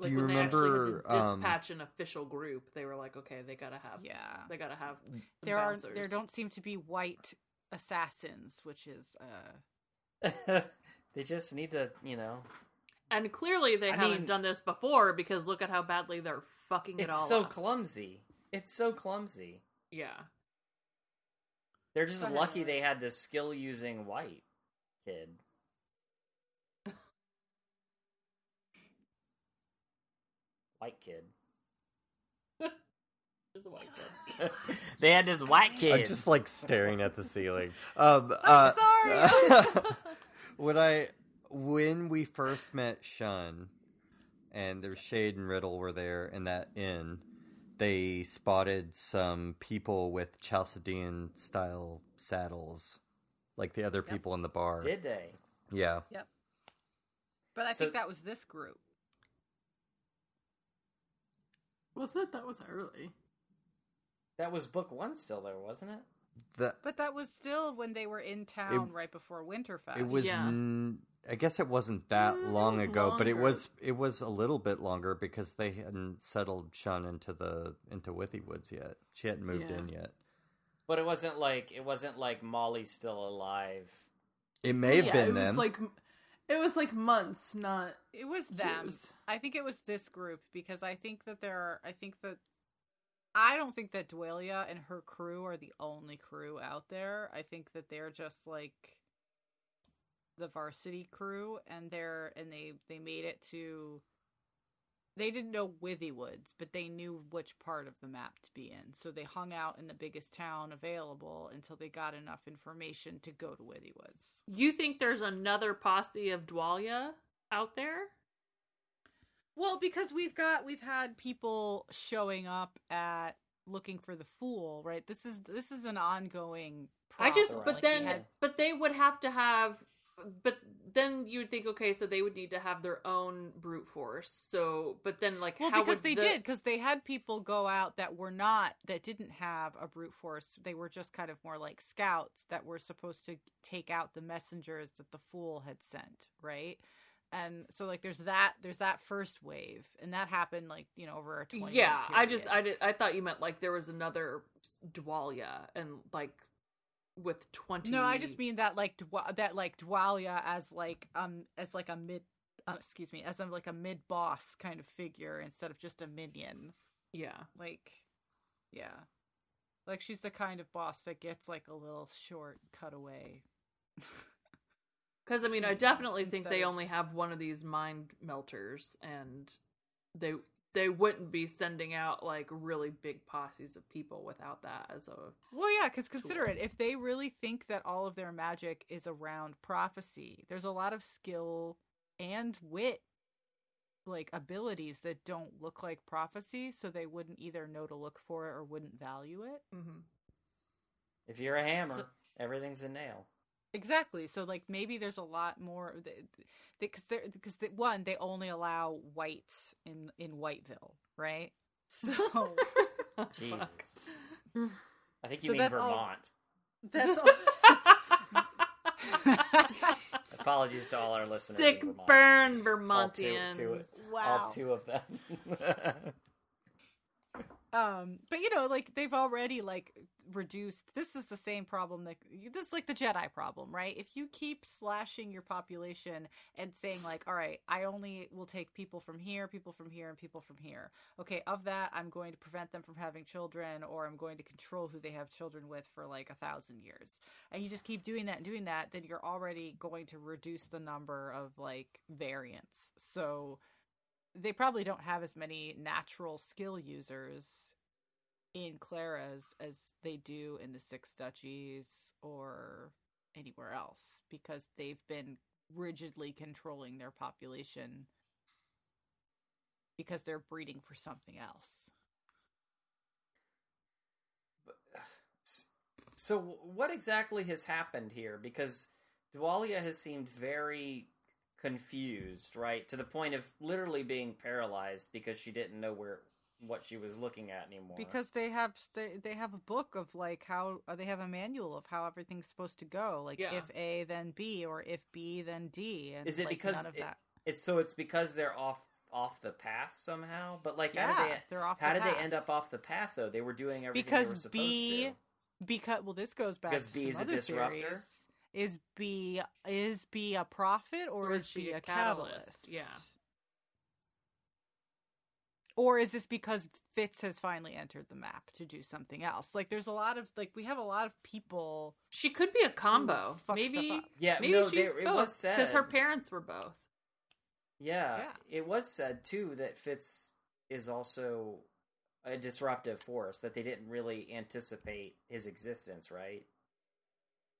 Do you when remember, had to um, dispatch an official group? They were like, okay, they gotta have, Yeah, they gotta have. the there are there don't seem to be white assassins, which is uh *laughs* they just need to, you know. and clearly they I haven't mean- done this before because look at how badly they're fucking it all. It's so up. clumsy. It's so clumsy. yeah, They're just But lucky they had this skill using white kid. *laughs* White kid. just a white kid. *laughs* they had this white kid. I'm just like staring at the ceiling. *laughs* Um, uh, sorry. *laughs* when I when we first met Shun, and there's Chade and Riddle were there in that inn, they spotted some people with Chalcedonian style saddles, like the other people in the bar. Did they? Yeah, Yep. But I So- think that was this group. Well, said that was early. That was book one still there, wasn't it? the But that was still when they were in town right before Winterfest. it was Yeah. n- I guess it wasn't that Mm, long was ago, but it was it was a little bit longer because they hadn't settled Shun into the into Withy Woods yet. She hadn't moved Yeah. in yet. But it wasn't like it wasn't like Molly's still alive. It may have yeah, been it them. was like it was like months, not It was them. years. I think it was this group because I think that there are. I think that I don't think that Dwalia and her crew are the only crew out there. I think that they're just like the varsity crew, and they're and they they made it to. They didn't know Withy Woods, but they knew which part of the map to be in. So they hung out in the biggest town available until they got enough information to go to Withy Woods. You think there's another posse of Dwalia out there? Well, because we've got we've had people showing up at looking for the fool, right? This is this is an ongoing. I just, but Like, then, had- but they would have to have, but then you would think, okay, so they would need to have their own brute force. So, but then, like, well, how because would they the- did because they had people go out that were not that didn't have a brute force. They were just kind of more like scouts that were supposed to take out the messengers that the fool had sent, right? And so, like, there's that there's that first wave, and that happened like you know over a twenty. Yeah, I just, I did, I thought you meant like there was another Dwalia and like with twenty. No, I just mean that like Dwa- that like Dwalia as like um as like a mid uh, excuse me as i'm like a mid boss kind of figure instead of just a minion. yeah. Like, yeah, like she's the kind of boss that gets like a little short cutaway. *laughs* Because I mean, I definitely think instead they only have one of these mind melters, and they they wouldn't be sending out like really big posses of people without that as a. Well, yeah, because consider it. If they really think that all of their magic is around prophecy, there's a lot of skill and wit, like abilities that don't look like prophecy, so they wouldn't either know to look for it or wouldn't value it. Mm-hmm. If you're a hammer, So- everything's a nail. Exactly. So, like, maybe there's a lot more because they're because they, one they only allow whites in in Whiteville, right? *laughs* So Jesus. *laughs* I think you So mean that's all- Vermont. that's all. *laughs* Apologies to all our listeners. Sick in Vermont. burn, All two, Vermontians. two, Wow. all two of them. Um but you know like they've already like reduced this is the same problem that this is like the jedi problem right? If you keep slashing your population and saying like all right i only will take people from here people from here and people from here. Okay of that i'm going to prevent them from having children or i'm going to control who they have children with for like a thousand years. And you just keep doing that and doing that then you're already going to reduce the number of like variants. So they probably don't have as many natural skill users in Clerres as they do in the Six Duchies or anywhere else because they've been rigidly controlling their population because they're breeding for something else. *sighs* so, what exactly has happened here? Because Dwalia has seemed very confused, right? To the point of literally being paralyzed because she didn't know where what she was looking at anymore. Because they have they, they have a book of like how uh, they have a manual of how everything's supposed to go. Like Yeah. if A then B or if B then D. And is it like, because none of it- that? it's so it's because they're off off the path somehow? But like, how Yeah, did they? they're off How the did they end up off the path though? They were doing everything they were because supposed Bee to. because well this goes back Because to Bee some is a disruptor? theories. Is Bee is Bee a prophet or, Or is is she Bee a a catalyst? catalyst? Yeah. Or is this because Fitz has finally entered the map to do something else? Like there's a lot of like we have a lot of people She could be a combo. Maybe. Yeah, Maybe no, she's there- it both was said because her parents were both. Yeah, Yeah. it was said too that Fitz is also a disruptive force that they didn't really anticipate his existence, right?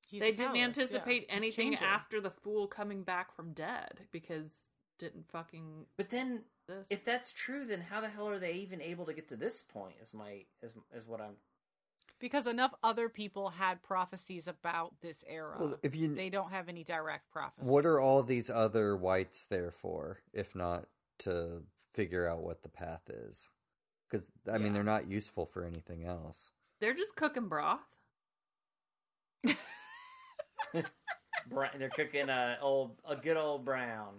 He's they didn't catalyst, yeah. anticipate He's anything after the fool coming back from dead because didn't fucking But then, this. if that's true, then how the hell are they even able to get to this point? Is my is is what I'm. because enough other people had prophecies about this era. Well, if you they don't have any direct prophecies. What are all these other whites there for, if not to figure out what the path is? Because I mean, they're not useful for anything else. They're just cooking broth. *laughs* *laughs* Bra- they're cooking a old a good old brown.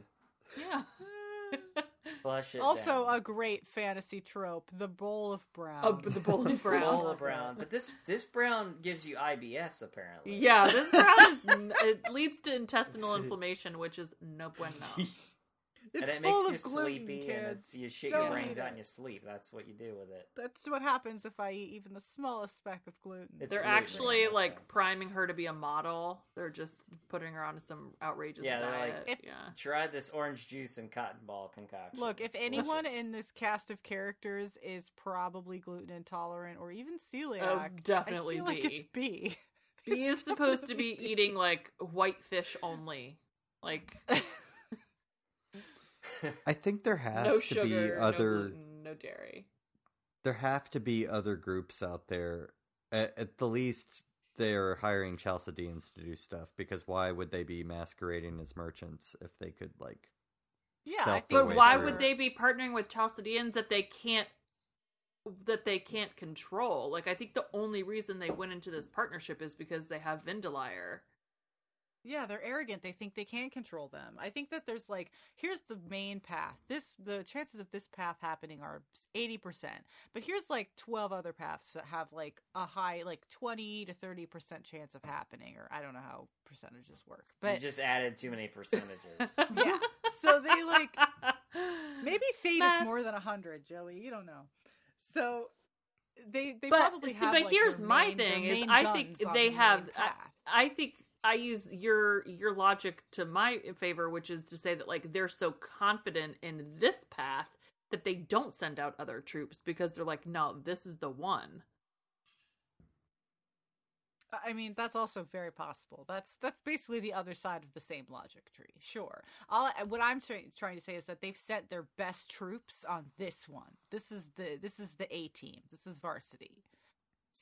Yeah. Flush it also down. a great fantasy trope, the bowl of brown. Oh, but the bowl of *laughs* brown. bowl of brown. But this this brown gives you IBS apparently. Yeah, this brown is n- it leads to intestinal inflammation, which is no bueno. *laughs* it's and it full makes you of gluten, sleepy kids. and it's, you shit Don't your brains out it. and you sleep. That's what you do with it. That's what happens if I eat even the smallest speck of gluten. It's They're gluten, actually okay. like priming her to be a model. They're just putting her on some outrageous Yeah, they're like, diet. If- yeah. Try this orange juice and cotton ball concoction. Look, if anyone Delicious. in this cast of characters is probably gluten intolerant or even celiac, Oh, definitely I feel like it's Bee. Bee is supposed to be *laughs* eating like white fish only. Like *laughs* I think there *laughs* has no to sugar, be no other gluten, no dairy. there have to be other groups out there. At, at the least, they're hiring Chalcedeans to do stuff because why would they be masquerading as merchants if they could like? Yeah, I think- their But why through? would they be partnering with Chalcedeans that they can't that they can't control? Like I think the only reason they went into this partnership is because they have Vindeliar. Yeah, they're arrogant. They think they can control them. I think that there's like here's the main path. This the chances of this path happening are 80%. But here's like 12 other paths that have like a high like 20 to 30% chance of happening or I don't know how percentages work. you But just added too many percentages. *laughs* yeah. So they like maybe fate Math. is more than 100, Joey. You don't know. So they they but probably see, have but like, here's their my main- thing is I think they the have I. I think I use your your logic to my favor, which is to say that like they're so confident in this path that they don't send out other troops because they're like, no, this is the one. I mean, that's also very possible. That's that's basically the other side of the same logic tree. Sure. All what I'm try- trying to say is that they've sent their best troops on this one. This is the this is the A team. This is varsity.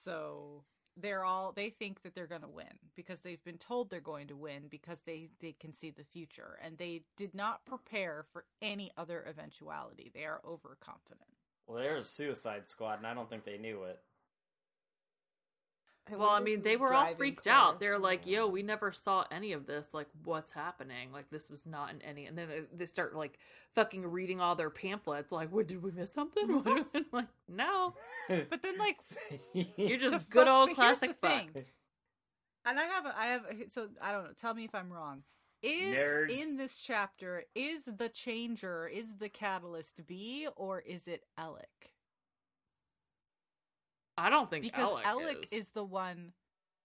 So they're all they think that they're going to win because they've been told they're going to win because they they can see the future and they did not prepare for any other eventuality. They are overconfident. well, they're a Suicide Squad, and I don't think they knew it. Well, I mean, they were all freaked out. They're like, "Yo, we never saw any of this. Like, what's happening? Like, this was not in any." And then they, they start like fucking reading all their pamphlets. Like, what did we miss something? *laughs* Like, no, *laughs* But then like *laughs* you're just to good fuck- old classic fuck. thing. And I have, a, I have. a- So I don't know. Tell me if I'm wrong. Is Nerds. in this chapter is the changer is the catalyst Bee or is it Ellik? I don't think Because Ellik, Ellik is. is the one.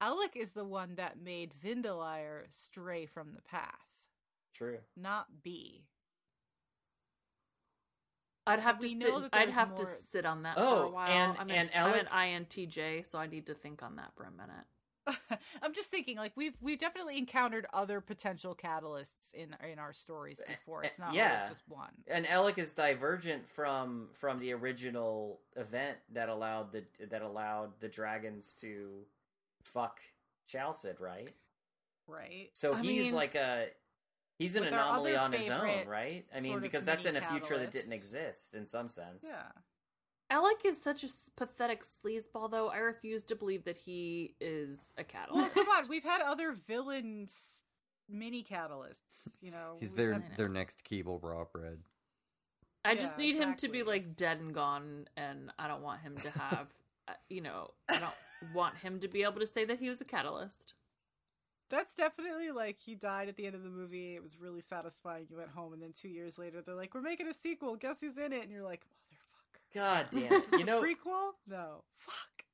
Ellik is the one that made Vindeliar stray from the path, True. not Bee. I'd have to we sit, know that I'd there's have to sit on that for Oh, a while. and- I'm and an, I'm an INTJ, so I need to think on that for a minute. *laughs* I'm just thinking, like we've we've definitely encountered other potential catalysts in in our stories eh, before. Eh, it's not yeah. always just one. And Ellik is divergent from from the original event that allowed the that allowed the dragons to fuck Chalced, right? Right. So I he's mean- like a he's an anomaly on his own, right? I mean, because that's in a mini future that didn't exist in some sense. Yeah. Ellik is such a pathetic sleazeball, though. I refuse to believe that he is a catalyst. Well, catalyst. come on. We've had other villains, mini catalysts. You know, He's their had- their next Kebal Rawbread. I just Yeah, need him to be like dead and gone, and I don't want him to have, *laughs* uh, you know, I don't want him to be able to say that he was a catalyst. That's definitely like he died at the end of the movie. It was really satisfying. You went home, and then two years later, they're like, "We're making a sequel. Guess who's in it?" And you're like, "Motherfucker." God *laughs* damn. it. You know, prequel? No. Fuck.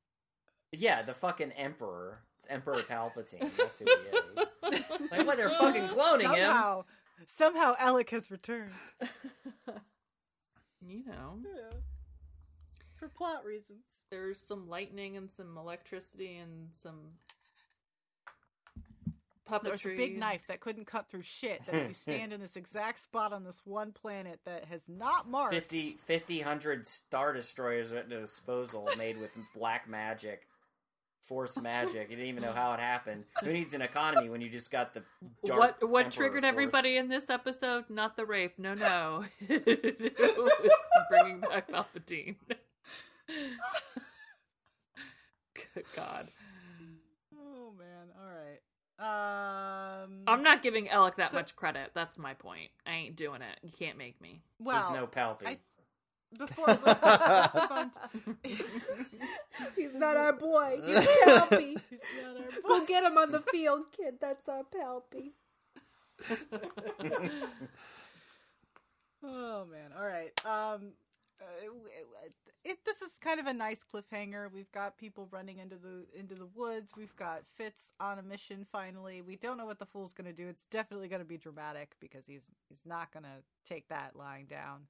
yeah, the fucking emperor. It's Emperor Palpatine. That's who he is. Like what? They're fucking *laughs* cloning him. somehow, somehow, Ellik has returned. *laughs* You know, Yeah. For plot reasons. there's some lightning and some electricity and some puppetry. There was a big knife that couldn't cut through shit. That if you *laughs* stand in this exact spot on this one planet that has not marked 50, 50 100 Star Destroyers at their disposal made with *laughs* black magic. Force magic. You didn't even know how it happened. Who needs an economy when you just got the dark what what Emperor triggered force? everybody in this episode? Not the rape. No, no. it was *laughs* bringing back Palpatine. Good God. Oh man! All I'm not giving Ellik that So- much credit. That's my point. I ain't doing it. You can't make me. Well, He's no Palpy. I- before let's, let's move on. To... He's not our boy. He's Palpy. He's not our Go get him on the field, kid. That's our Palpy. Oh man! All right. Um, uh, it, this is kind of a nice cliffhanger. We've got people running into the into the woods. We've got Fitz on a mission. Finally, we don't know what the fool's going to do. It's definitely going to be dramatic because he's he's not going to take that lying down.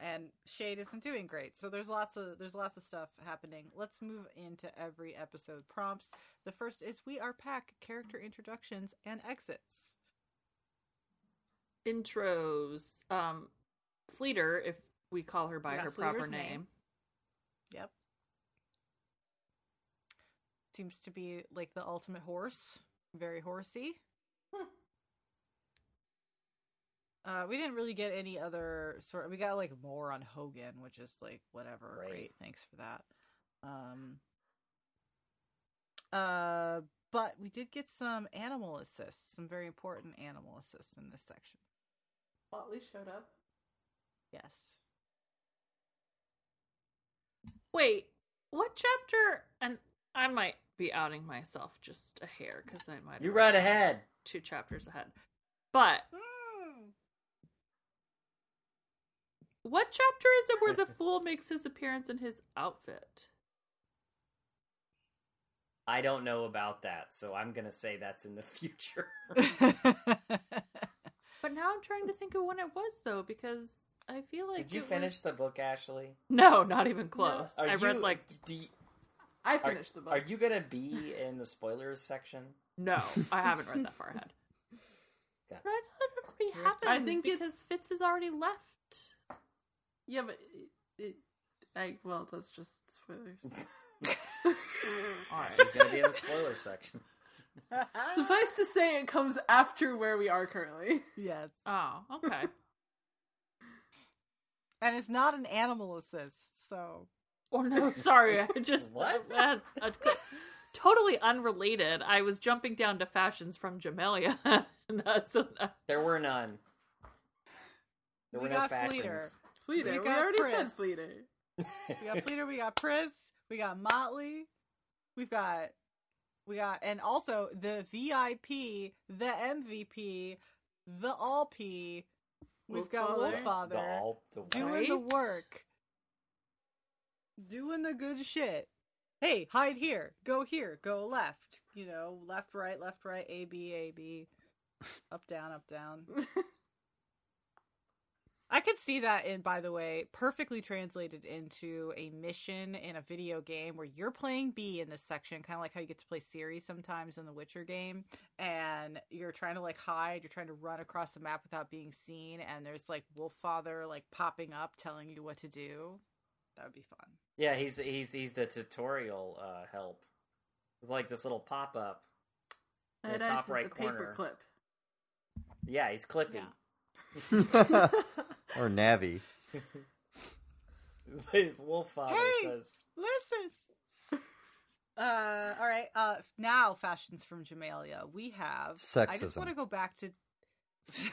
And Chade isn't doing great. So there's lots of there's lots of stuff happening. Let's move into every episode prompts. The first is we are pack character introductions and exits. Intros. Um, Fleeter, if we call her by We her proper name. name. Yep. Seems to be like the ultimate horse. Very horsey. Uh, we didn't really get any other sort. We got like more on Hogen, which is like whatever. Great. Great, thanks for that. Um. Uh, but we did get some animal assists, some very important animal assists in this section. Motley showed up. Yes. Wait, what chapter? And I might be outing myself just a hair because I might. you have right ahead. Two chapters ahead. But what chapter is it where the *laughs* fool makes his appearance in his outfit? I don't know about that, so I'm gonna say that's in the *laughs* future. *laughs* But now I'm trying to think of when it was though, because I feel like Did you it finish was- the book, Ashley? No, not even close. Are I read you- like Do you, I are, finished the book. are you gonna be in the spoilers section? no, I haven't read that far ahead. Yeah. *laughs* But I thought it would be I think because it's- Fitz has already left. Yeah, but it, it, I well, that's just spoilers. *laughs* All right. She's gonna be in the spoilers section. Suffice to say, it comes after where we are currently. *laughs* yes. Oh, okay. And it's not an animal assist, so Oh no, sorry. I *laughs* just What? *laughs* That's a, totally unrelated. I was jumping down to fashions from Jamaillia. *laughs* and that's There were none. There We were no got fashions. Fleeter. Fleeter. We We, got already Chris. said Fleeter. we got Fleeter, we got Pris, we got Motley, we've got we got and also the VIP, the MVP, the All P. We've got Wolffather. Wolffather The all- the doing the work, doing the good shit. Hey, hide here, go here, go left. You know, left, right, left, right, A, B, A, B, up, down, up, down. *laughs* I could see that in, by the way, perfectly translated into a mission in a video game where you're playing Bee in this section, kind of like how you get to play Ciri sometimes in the Witcher game, and you're trying to like hide, you're trying to run across the map without being seen, and there's like Wolffather like popping up telling you what to do. That would be fun. Yeah, he's he's he's the tutorial uh, help. With like this little pop up. In the Red Ice top right the corner. paperclip. Yeah, he's clippy. *laughs* *laughs* or Navi. *laughs* His Wolffather Hey! says Listen. *laughs* Uh, all right. Uh, now fashions from Jamaillia. We have. sexism. I just want to go back to. *laughs*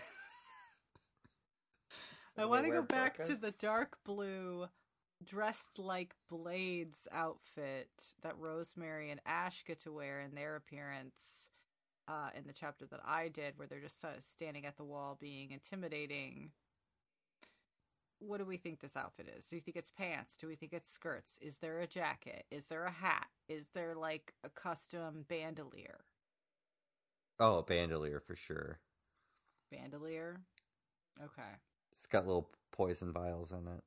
I want to go back to the dark blue, dressed like blades outfit that Rosemary and Ash get to wear in their appearance. Uh, in the chapter that I did, where they're just uh, standing at the wall being intimidating. What do we think this outfit is? Do we think it's pants? Do we think it's skirts? Is there a jacket? Is there a hat? Is there like a custom bandolier? Oh, a bandolier for sure. Bandolier? Okay. It's got little poison vials in it.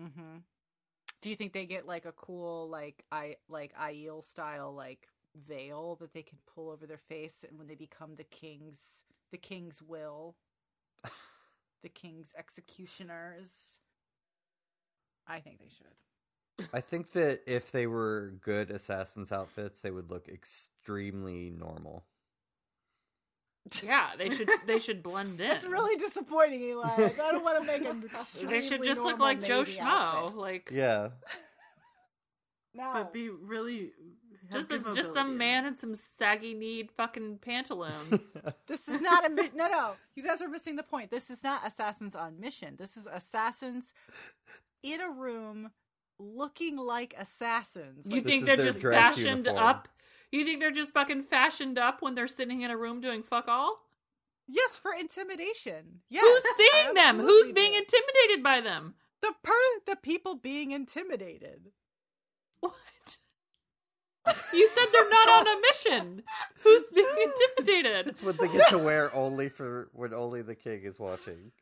Mm-hmm. Do you think they get like a cool like I like Aiel style like veil that they can pull over their face and when they become the king's the king's will? The king's executioners? I think they should. I think that if they were good assassins outfits, they would look extremely normal. Yeah, they should *laughs* they should blend in. It's really disappointing, Eli. I don't want to make an *laughs* they should just look like Joe Schmo. outfit. Like Yeah. *laughs* No. But be really Have Just good just some man in some saggy kneed fucking pantaloons. *laughs* This is not a mi- no, no. You guys are missing the point. This is not assassins on mission. This is assassins in a room looking like assassins. you Like, This think they're just fashioned uniform. up? You think they're just fucking fashioned up when they're sitting in a room doing fuck all? yes, for intimidation. Yes, Who's seeing them? Who's being do. intimidated by them? the per the people being intimidated? What? You said they're not on a mission. Who's being *laughs* intimidated? it's what they get to wear only for when only the king is watching.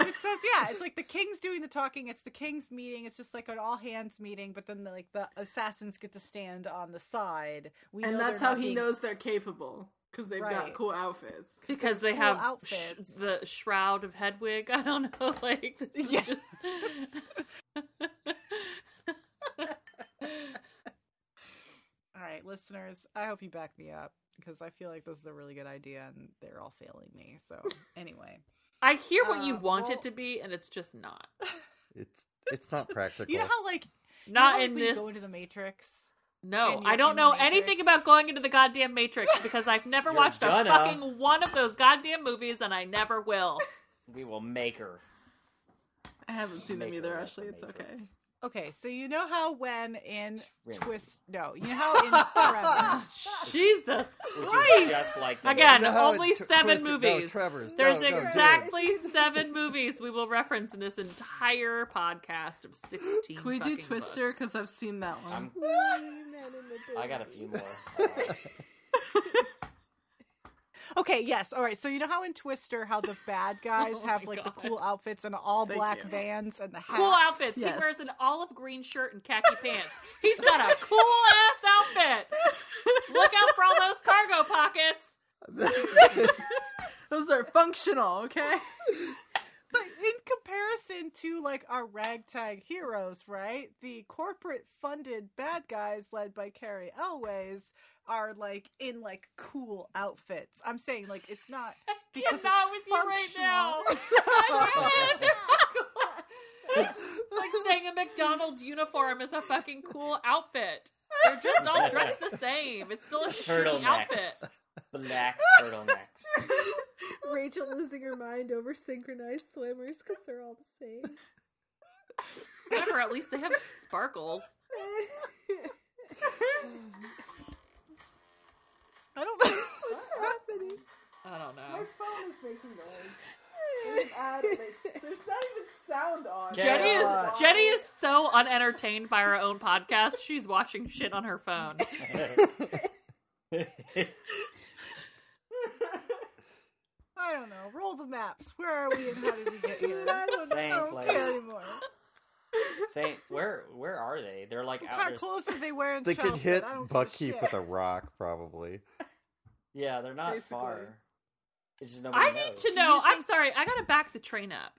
It says yeah, it's like the king's doing the talking. It's the king's meeting. It's just like an all hands meeting, but then like the assassins get to stand on the side. We and know that's how he being- knows they're capable because they've Right. got cool outfits. Because they cool have sh- outfits. the shroud of Hedwig. *laughs* I don't know. Like this is Yes. just. *laughs* All right, listeners, I hope you back me up because I feel like this is a really good idea and they're all failing me. So, *laughs* anyway, I hear what you Uh, want well- it to be, and it's just not. *laughs* It's it's not practical. you know how like you know Not how, like, in when you this. go into the Matrix. No, I don't know anything about going into the goddamn Matrix because I've *laughs* never watched a gonna. fucking one of those goddamn movies, and I never will. We will make her. I haven't seen them either. Ashley. Actually, it's the okay. Matrix. Okay, so you know how when in Rim. Twist, no, you know how in *laughs* Tremors, Jesus Which Christ! is just like the Again, You know only tw- seven twisted- no, movies. Trevor's. There's no, no, exactly *laughs* seven movies we will reference in this entire podcast of sixteen. Can we do Twister? Because I've seen that one. I'm, I got a few more. *laughs* Okay, yes. All right. So you know how in Twister, how the bad *laughs* oh guys Oh have my like the cool outfits and all Thank black you. vans and the hats. Cool outfits. Yes. He wears an olive green shirt and khaki pants. He's got a *laughs* cool ass outfit. Look out for all those cargo pockets. *laughs* Those are functional, okay? But in comparison to like our ragtag heroes, right? The corporate funded bad guys led by Cary Elwes are like in like cool outfits. I'm saying like it's not *laughs* because Cannot it's with you right now. functional. *laughs* like saying a McDonald's uniform is a fucking cool outfit. They're just all dressed the same. It's still a shitty outfit. Black *laughs* turtlenecks. Rachel losing her mind over synchronized swimmers because they're all the same. Whatever, at least they have sparkles. I don't know. *laughs* What's happening? I don't know. My phone is making noise. There's not even sound on. Jenny is on. Jenny is so unentertained by her own podcast. She's watching shit on her phone. *laughs* *laughs* I don't know. Roll the maps. Where are we and how did we get here? Dude, I don't Same I don't place. care anymore. Say, where where are they? They're like What out kind there. of clothes do they wearing? *laughs* They could hit I don't give a Buckkeep with a rock, probably. *laughs* Yeah, they're not Basically. far. It's just nobody I knows. need to Do know. you I'm sorry. I gotta back the train up.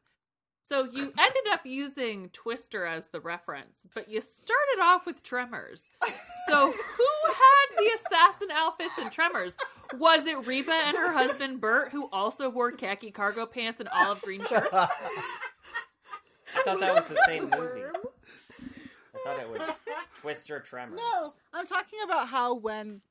So you *laughs* ended up using Twister as the reference, but you started off with Tremors. So who had the assassin outfits and Tremors? Was it Reba and her husband Burt, who also wore khaki cargo pants and olive green shirts? I thought that was the same movie. I thought it was *laughs* Twister Tremors. No, I'm talking about how when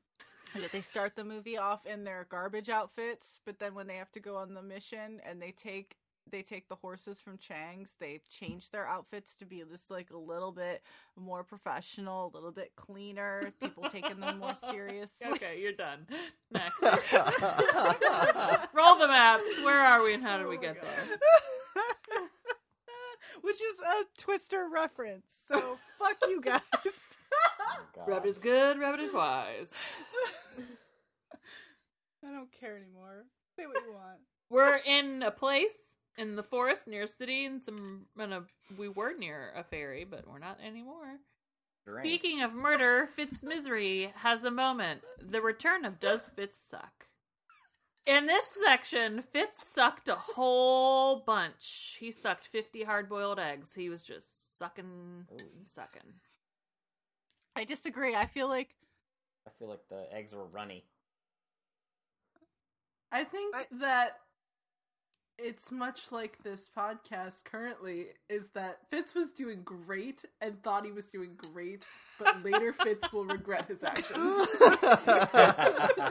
they start the movie off in their garbage outfits, but then when they have to go on the mission and they take they take the horses from Chang's, they change their outfits to be just like a little bit more professional, a little bit cleaner. People taking them more *laughs* seriously. Okay, you're done. *laughs* Next. Roll the maps. Where are we and how did we get there? Which is a Twister reference. So fuck you *laughs* guys. Oh, *laughs* Rabbit is good, rabbit is wise. *laughs* I don't care anymore. Say what you want. We're in a place in the forest near a city and some and a, we were near a ferry, but we're not anymore. Drink. Speaking of murder, Fitz Misery has a moment. The return of Does Fitz Suck? In this section, Fitz sucked a whole bunch. He sucked 50 hard boiled eggs. He was just sucking sucking. I disagree. I feel like I feel like the eggs were runny. I think I- that it's much like this podcast currently is that Fitz was doing great and thought he was doing great, but later *laughs* Fitz will regret his actions. *laughs*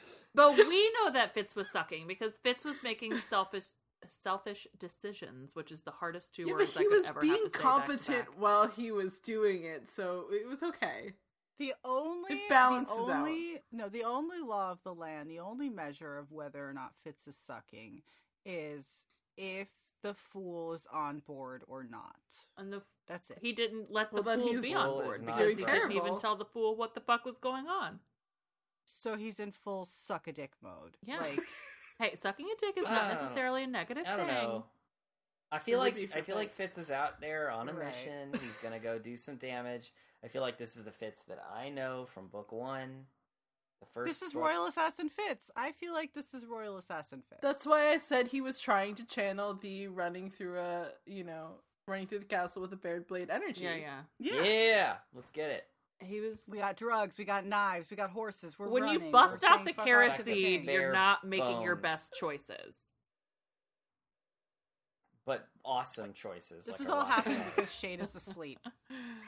*laughs* But we know that Fitz was sucking because Fitz was making selfish selfish decisions, which is the hardest two yeah, but words I he could was ever being have to say back to competent back. while he was doing it, so it was okay. The only It balances the out. No, the only law of the land, the only measure of whether or not Fitz is sucking is if the fool is on board or not. And the That's it. he didn't let the then fool be on board because he doing didn't even tell the fool what the fuck was going on. So he's in full suck a dick mode. Yeah. Like *laughs* Hey, sucking a dick is I not don't necessarily a negative I don't thing. know. I feel It would be like for I feel like Fitz. Fitz is out there on a Right. mission. He's gonna go do some damage. I feel like this is the Fitz that I know from book one. The first this is book- Royal Assassin Fitz. I feel like this is Royal Assassin Fitz. That's why I said he was trying to channel the running through a, you know, running through the castle with a bared blade energy. Yeah, yeah. yeah. Yeah, let's get it. He was We got drugs, we got knives, we got horses. We're when running, you bust we're out the fuck carrot off to the seed, king. Bare you're not making your best choices. But awesome choices. This like is all rock happening star. because Chade is asleep. *laughs*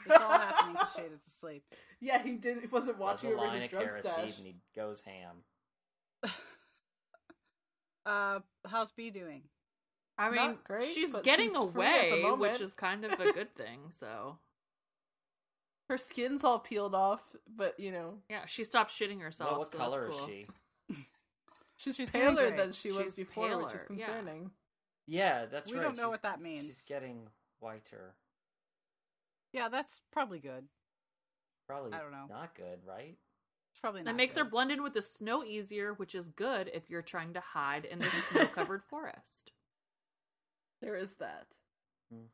It's all happening because Chade is asleep. Yeah, he didn't. He wasn't watching a over line his of drug carris stash. seed and he goes ham. *laughs* Uh, how's Bee doing? I mean, great, she's getting she's free at the away, which is kind of a good thing. So *laughs* Her skin's all peeled off, but you know yeah, she stopped shitting herself. Well, what so color that's is she? *laughs* she's, She's paler than she was She's before, which is paler, yeah. concerning. Yeah, that's We right. don't know she's- what that means. She's getting whiter. Yeah, that's probably good. Probably I don't know. not good, right? It's probably not That makes her good. blend in with the snow easier, which is good if you're trying to hide in the snow-covered *laughs* forest. There is that. Mm.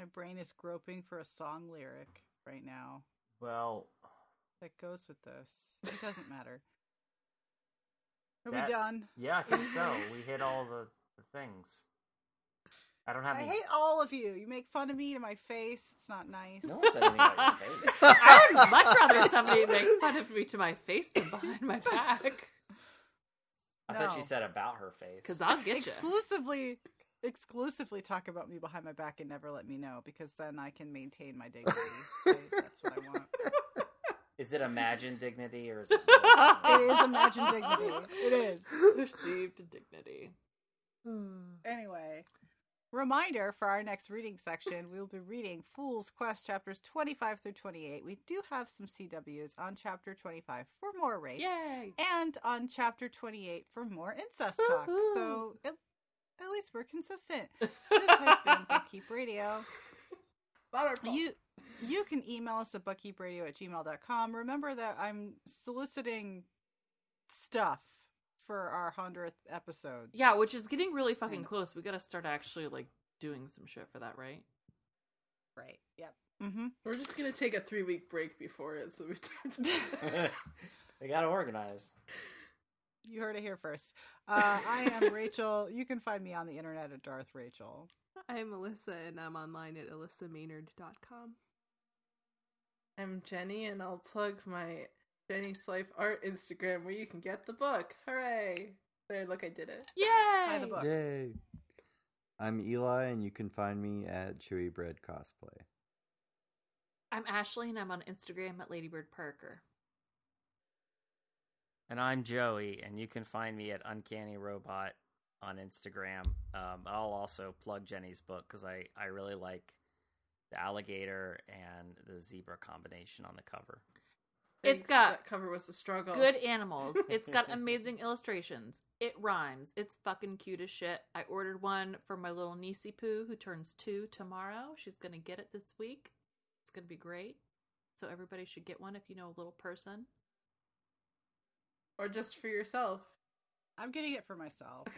My brain is groping for a song lyric right now Well, that goes with this. It doesn't matter. Are That- we done? yeah, I think so. *laughs* We hit all the, the things. I don't have I any. hate all of you. You make fun of me to my face. It's not nice. No one said anything about your face. *laughs* I would much rather somebody make fun of me to my face than behind my back. I thought she said about her face. Because I'll get you. exclusively exclusively talk about me behind my back and never let me know because then I can maintain my dignity. *laughs* Okay, That's what I want. Is it imagined dignity or is it? *laughs* It is imagined dignity. It is. Perceived dignity. Hmm. Anyway, reminder for our next reading section, we will be reading Fool's Quest chapters 25 through 28. We do have some CWs on chapter 25 for more rape Yay! and on chapter 28 for more incest talk. Woohoo. So at, at least we're consistent. *laughs* This has been Bookkeep Radio. *laughs* Not. You you can email us at bookkeepradio at gmail.com. Remember that I'm soliciting stuff for our 100th episode. Yeah, which is getting really fucking close. We gotta start actually like doing some shit for that, right? Right. Yep. Mm-hmm. We're just gonna take a three week break before it, so we time to. *laughs* they gotta organize. You heard it here first. Uh, I am *laughs* Rachel. You can find me on the internet at Darth Rachel. I'm Alyssa, and I'm online at alyssamaynard.com. I'm Jenny, and I'll plug my Jenny's Life Art Instagram where you can get the book. Hooray! There, look, I did it. Yay! Buy the book. Yay. I'm Eli, and you can find me at Chewy Bread Cosplay. I'm Ashley, and I'm on Instagram at Ladybird Parker. And I'm Joey, and you can find me at Uncanny Robot on Instagram. Um, I'll also plug Jenny's book because I, I really like the alligator and the zebra combination on the cover. It's got that cover was a struggle. Good *laughs* animals. It's got amazing illustrations. It rhymes. It's fucking cute as shit. I ordered one for my little niecey poo who turns two tomorrow. She's gonna get it this week. It's gonna be great. So everybody should get one if you know a little person. Or just for yourself. I'm getting it for myself. *laughs*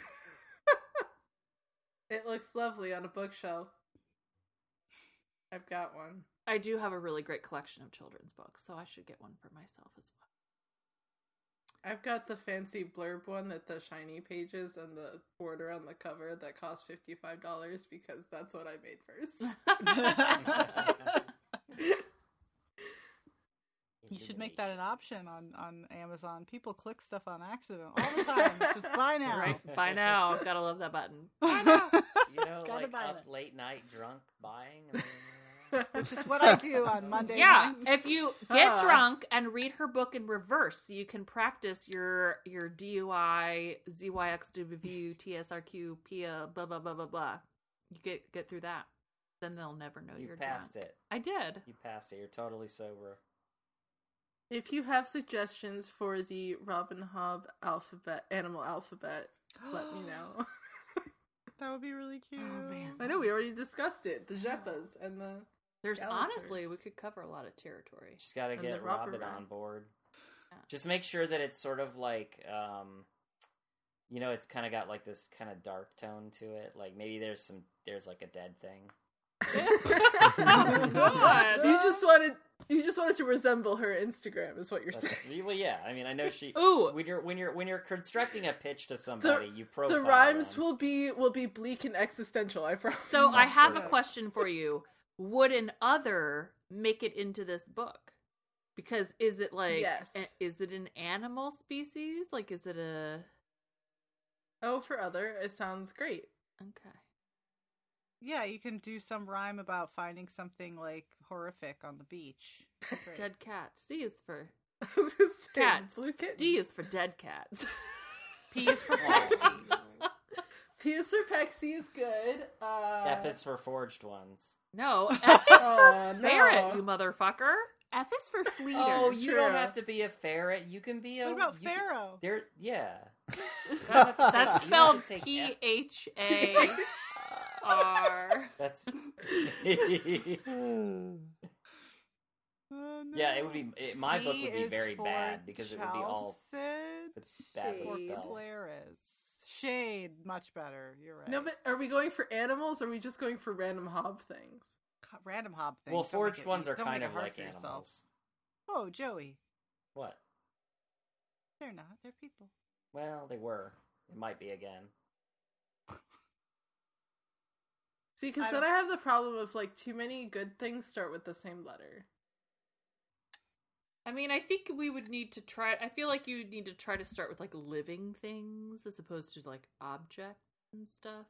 It looks lovely on a bookshelf. I've got one. I do have a really great collection of children's books, so I should get one for myself as well. I've got the fancy blurb one that the shiny pages and the border on the cover that cost fifty five dollars because that's what I made first. *laughs* *laughs* You should make that an option on on Amazon. People click stuff on accident all the *laughs* time. It's just buy now. Right. Buy now. *laughs* Gotta love that button. Buy now. *laughs* You know, Gotta like up it. late night drunk buying. I mean, Which is what I do on Monday Yeah, nights. if you get Uh. drunk and read her book in reverse, you can practice your your DUI, ZYXW, TSRQ, PIA, blah blah blah blah blah. You get get through that, then they'll never know you you're passed drunk. it. I did. You passed it. You're totally sober. If you have suggestions for the Robin Hobb alphabet, animal alphabet, let me know. *gasps* *laughs* that would be really cute. Oh man, I know we already discussed it. The Jeppas and the there's honestly we could cover a lot of territory. Just got to And get Robin band. on board. Yeah. Just make sure that it's sort of like, um, you know, it's kind of got like this kind of dark tone to it. Like maybe there's some, there's like a dead thing. *laughs* oh god. *laughs* you just wanted you just wanted to resemble her Instagram, is what you're saying. That's, well, yeah. I mean, I know she. Ooh. When you're when you're when you're constructing a pitch to somebody, you profile The rhymes them. will be will be bleak and existential. I promise. So I have a question for you. Would an other make it into this book? Because is it like Yes. a- is it an animal species? Like is it a oh, for other, it sounds great. Okay. Yeah, you can do some rhyme about finding something like horrific on the beach. *laughs* Great. Dead cat. C is for I was gonna say, cats. Blue. D is for dead cats. *laughs* P is for Wow. Pexy. *laughs* P is for Pexy is good. Uh, F is for forged ones. no, F is for Oh, ferret, no. you motherfucker. F is for fleeters. Oh, you don't have to be a ferret. You can be a. What about you can- Pharaoh? There, yeah. That's, You don't have to take- that's you don't have spelled to take P F. H A R. *laughs* That's. Oh, *laughs* Yeah, it would be- it- my book would be very bad because it would be all Chalced badly or Chade. spelled. Clerres. Chade, much better. You're right. No, but are we going for animals or are we just going for random Hobb things? Random Hobb things. Well, don't forged it- ones are kind of hard like for yourself. animals. Oh, Joey, What? they're not. They're people. Well, they were. It might be again. See, because then I have the problem of like too many good things start with the same letter. I mean, I think we would need to try. I feel like you would need to try to start with like living things as opposed to like objects and stuff.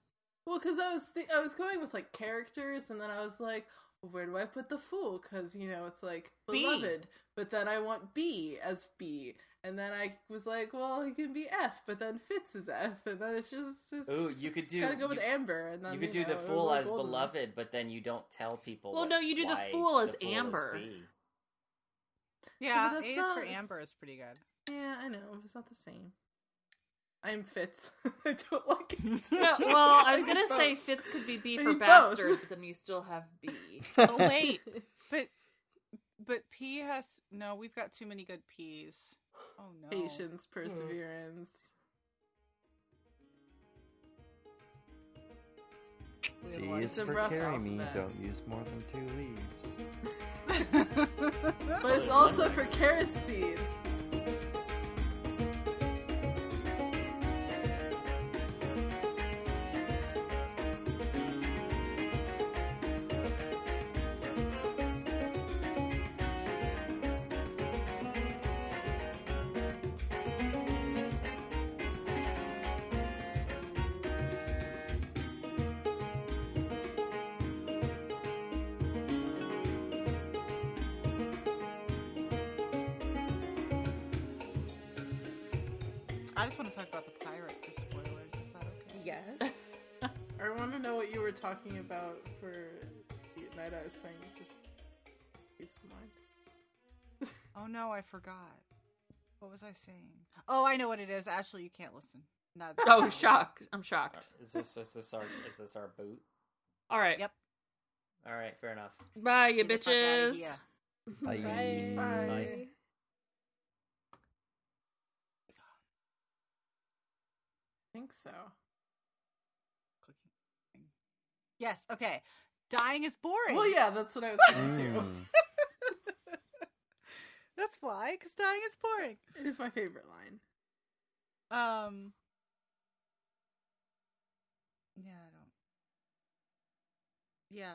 Well, because I was th- I was going with like characters, and then I was like, where do I put the fool? Because you know it's like B. beloved, but then I want B as B, and then I was like, well, he can be F, but then Fitz is F, and then it's just it's Ooh, you could do- gotta go with you- Amber, and then you could do know, the fool as golden. beloved, but then you don't tell people. Well, what- no, you do the fool as the Amber. B. Yeah, but A not- for Amber is pretty good. Yeah, I know it's not the same. I'm Fitz. *laughs* I don't like it. *laughs* No, well, I was I gonna need say both. Fitz could be B for need both. bastard, but then you still have B. *laughs* Oh wait, but but P has no. We've got too many good P's. Oh no. Patience, hmm. perseverance. We have C is for carry me. alphabet. Don't use more than two leaves. But it's also for kerosene. I no, I forgot. What was I saying? Oh, I know what it is. Ashley, you can't listen. Not Oh, shock! I'm shocked. Uh, is this is this our is this our boot? All right, Yep. All right, fair enough. bye, you Get the fuck outta bitches. here. Bye. Bye. Bye. I think so. Clicking. Yes. Okay. Dying is boring. Well, yeah, that's what I was thinking too. Mm. *laughs* That's why, because dying is boring. It is my favorite line. Um. Yeah, I don't. Yeah,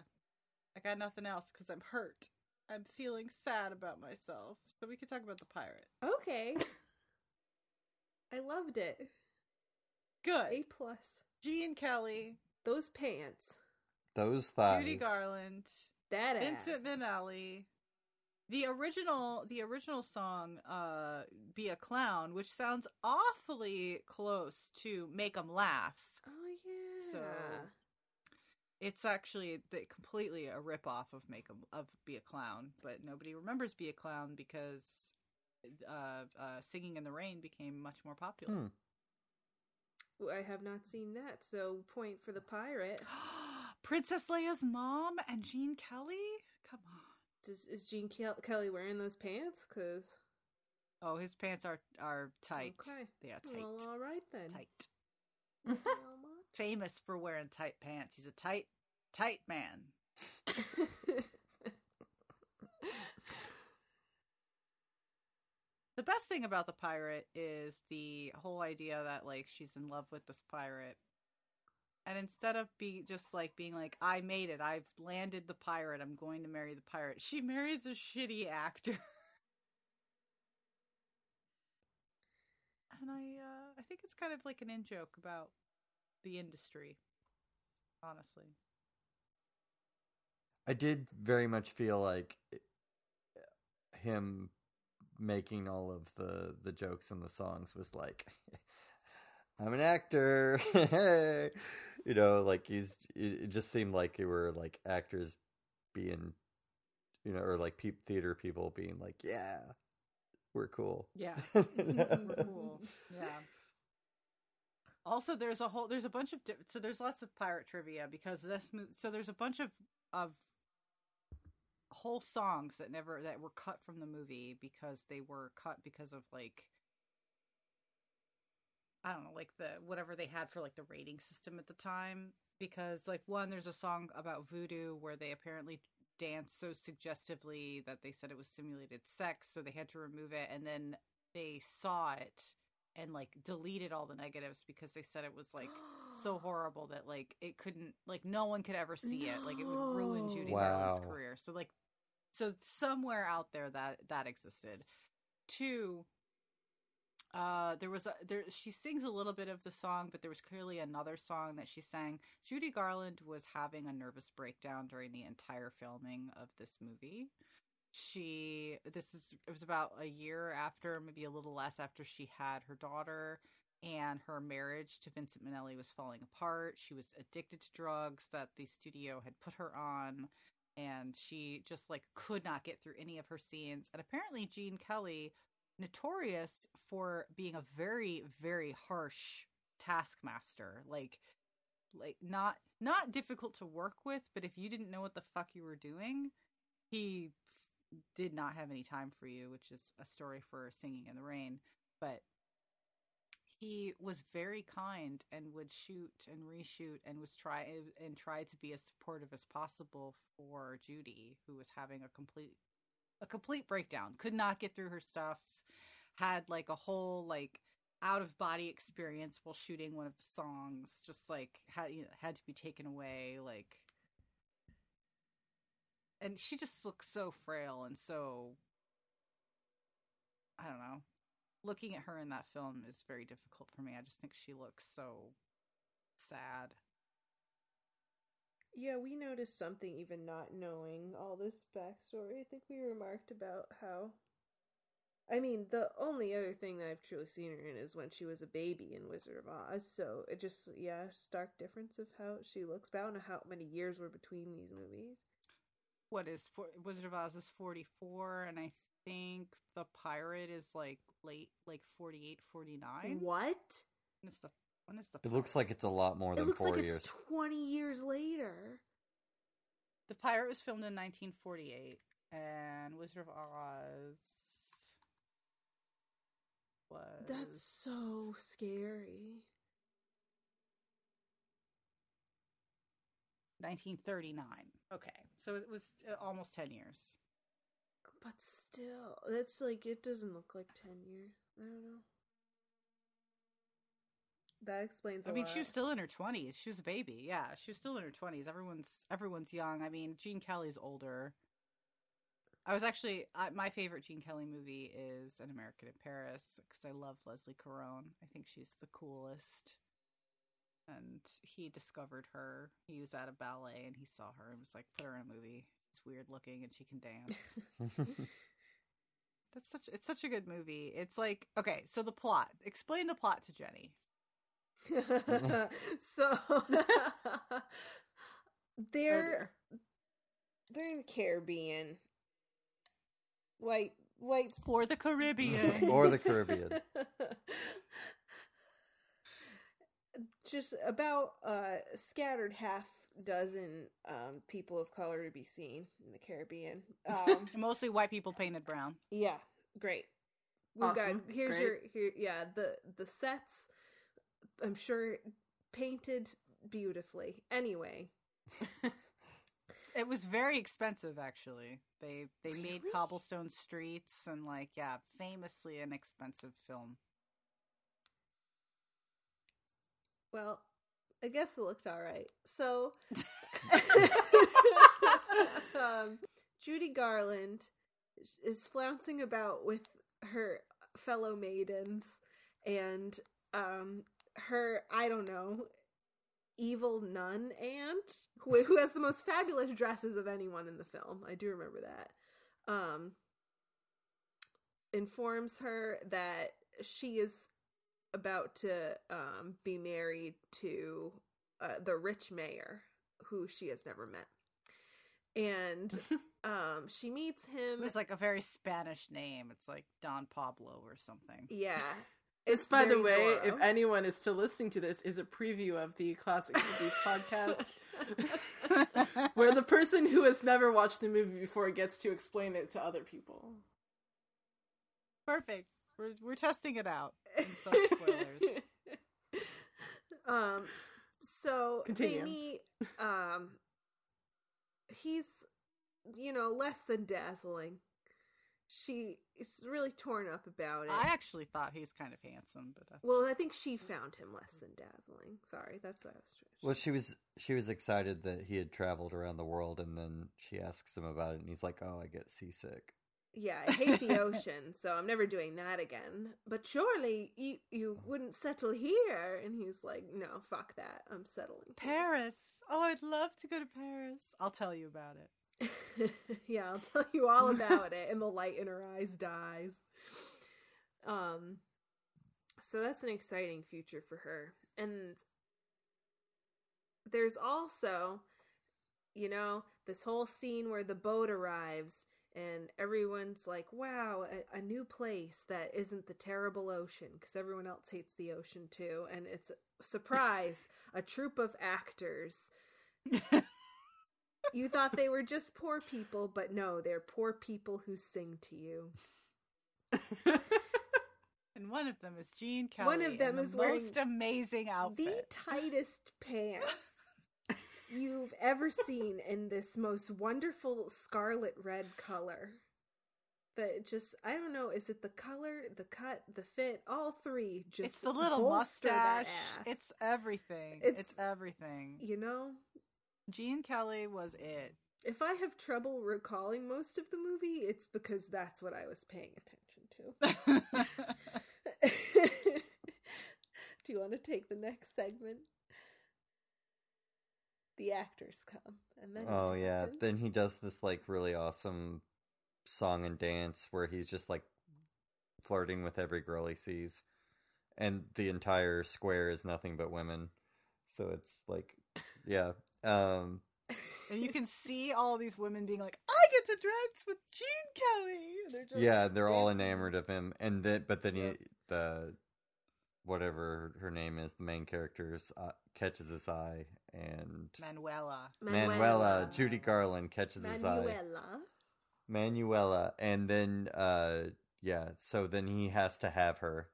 I got nothing else because I'm hurt. I'm feeling sad about myself. So we could talk about the pirate. Okay. *laughs* I loved it. Good. A plus. G and Kelly, Those pants. Those thighs. Judy Garland, That Vincent ass. Minnelli. The original the original song uh Be a Clown, which sounds awfully close to Make 'em Laugh. Oh yeah. So it's actually the, completely a ripoff of Make 'em of Be a Clown, but nobody remembers Be a Clown because uh, uh Singing in the Rain became much more popular. Hmm. I have not seen that. So point for the pirate. *gasps* Princess Leia's mom and Gene Kelly? Come on. Does, is Gene Kel- Kelly wearing those pants? Cause Oh, his pants are are tight. Okay. They are tight. well, all right then. tight. Thank you *laughs* very much. Famous for wearing tight pants. He's a tight, tight man. *laughs* The best thing about the pirate is the whole idea that like she's in love with this pirate. And instead of be just like being like, I made it, I've landed the pirate, I'm going to marry the pirate, she marries a shitty actor. *laughs* and I uh I think it's kind of like an in joke about the industry. Honestly. I did very much feel like him making all of the the jokes and the songs was like *laughs* I'm an actor. *laughs* you know, like he's it, just seemed like they were like actors being you know or like theater people being like, "Yeah, we're cool." Yeah. *laughs* Mm-hmm, we're cool. Yeah. Also, there's a whole there's a bunch of di- so there's lots of pirate trivia because this so there's a bunch of of whole songs that never that were cut from the movie because they were cut because of like I don't know like the whatever they had for like the rating system at the time because like one there's a song about voodoo where they apparently dance so suggestively that they said it was simulated sex so they had to remove it and then they saw it and like deleted all the negatives because they said it was like so *gasps* horrible that like it couldn't like no one could ever see it. Like it would ruin No. Judy Garland's career. So like so somewhere out there that that existed. Two uh there was a there she sings a little bit of the song but there was clearly another song that she sang judy garland was having a nervous breakdown during the entire filming of this movie she this is it was about a year after maybe a little less after she had her daughter and her marriage to Vincent Minnelli was falling apart. She was addicted to drugs that the studio had put her on and she just like could not get through any of her scenes. And apparently Gene Kelly notorious for being a very very harsh taskmaster. Like like not not difficult to work with, but if you didn't know what the fuck you were doing, he f- did not have any time for you, which is a story for Singing in the Rain. But he was very kind and would shoot and reshoot and was try and tried to be as supportive as possible for Judy, who was having a complete a complete breakdown. Could not get through her stuff. Had like a whole like out of body experience while shooting one of the songs. Just like had you know, had to be taken away. Like and she just looks so frail and so I don't know. Looking at her in that film is very difficult for me. I just think she looks so sad. Yeah, we noticed something even not knowing all this backstory. I think we remarked about how. I mean, the only other thing that I've truly seen her in is when she was a baby in Wizard of Oz. So it just, yeah, stark difference of how she looks. But I don't know how many years were between these movies. What is for, Wizard of Oz is 44 and I think The Pirate is like late like 48 49. What? Is the when is the It looks like it's a lot more It than looks four like years. it's 20 years later. The Pirate was filmed in 1948 and Wizard of Oz was That's so scary. 1939. Okay. So it was uh, almost 10 years. But still, that's like, it doesn't look like 10 years. I don't know. That explains a I mean, lot. she was still in her 20s. She was a baby. Yeah, she was still in her 20s. Everyone's everyone's young. I mean, Gene Kelly's older. I was actually I, my favorite Gene Kelly movie is An American in Paris because I love Leslie Caron. I think she's the coolest. And he discovered her. He was at a ballet and he saw her and was like, "Put her in a movie. It's weird looking and she can dance." *laughs* That's such it's such a good movie. It's like okay, so the plot. Explain the plot to Jenny. *laughs* so *laughs* they're dear. they're in the Caribbean. White white For the Caribbean. or the Caribbean. *laughs* Just about uh scattered half dozen um people of color to be seen in the Caribbean. Um Mostly white people painted brown. yeah, great. We've Awesome, got here's great. your here yeah, the the sets I'm sure painted beautifully. Anyway, *laughs* It was very expensive actually. They they made cobblestone streets and like yeah, famously an expensive film. Well, I guess it looked all right. So, *laughs* um, Judy Garland is- is flouncing about with her fellow maidens and um, her, I don't know, evil nun aunt who, who has the most fabulous dresses of anyone in the film. I do remember that. Um, informs her that she is about to um, be married to uh, the rich mayor who she has never met. And *laughs* um, she meets him. It's like a very Spanish name. It's like Don Pablo or something. yeah. *laughs* It's by the way, Zorro. if anyone is still listening to this, is a preview of the Classic Movies *laughs* podcast, *laughs* where the person who has never watched the movie before gets to explain it to other people. Perfect. We're we're testing it out. Spoilers. *laughs* um so Continue. they meet um he's you know less than dazzling she is really torn up about it I actually thought he's kind of handsome, but that's well i think she found him less than dazzling sorry that's what i was trying Well, she was she was excited that he had traveled around the world, and then she asks him about it, and he's like, "Oh, I get seasick." yeah i hate the *laughs* ocean so i'm never doing that again but surely you you wouldn't settle here and he's like no fuck that i'm settling here." Paris. Oh, I'd love to go to Paris. I'll tell you about it. *laughs* yeah, I'll tell you all about it. And the light in her eyes dies. Um, so that's an exciting future for her. And there's also, you know, this whole scene where the boat arrives and everyone's like, wow, a, a new place that isn't the terrible ocean because everyone else hates the ocean too. And it's surprise, a troupe of actors *laughs* you thought they were just poor people, but no, they're poor people who sing to you. And one of them is Gene Kelly. One of them the is wearing the most amazing outfit, The tightest pants *laughs* you've ever seen in this most wonderful scarlet red color. That just, I don't know, is it the color, the cut, the fit, all three? Just it's the little mustache. It's everything. It's- It's, everything. you know, Gene Kelly was it. if I have trouble recalling most of the movie, it's because that's what I was paying attention to. *laughs* *laughs* Do you want to take the next segment? The actors come, and then Oh yeah, happens? then he does this like really awesome song and dance where he's just like flirting with every girl he sees, and the entire square is nothing but women. So it's like, yeah, um, and you can see all these women being like, "I get to dance with Gene Kelly." And they're just yeah, they're all enamored of him, and then but then Yeah. he the whatever her name is, the main character's uh, catches his eye, and Manuela. Manuela, Judy Garland catches his eye. Manuela. Manuela, and then uh, yeah, so then he has to have her.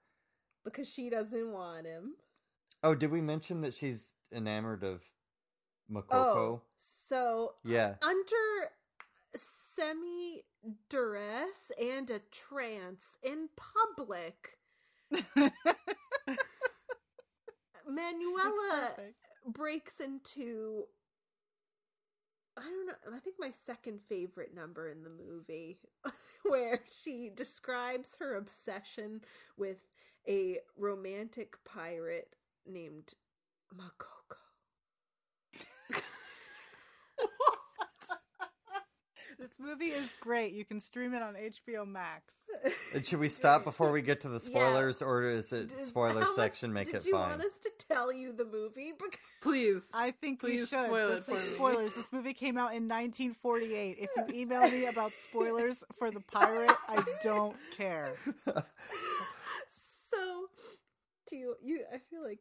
because she doesn't want him. Oh, did we mention that she's enamored of Macoco? Oh, so Yeah. under semi duress and a trance in public, *laughs* Manuela breaks into I don't know. I think my second favorite number in the movie, *laughs* where she describes her obsession with a romantic pirate named Macoco. *laughs* This movie is great. You can stream it on HBO Max. And should we stop before we get to the *laughs* spoilers, or is it Does- spoiler how much section make did it you fine? want us to tell you the movie? Because Please. I think we Please should. spoil this it for is me. spoilers. This movie came out in 1948. If you email me about spoilers for the pirate, I don't care. so, do you? You? I feel like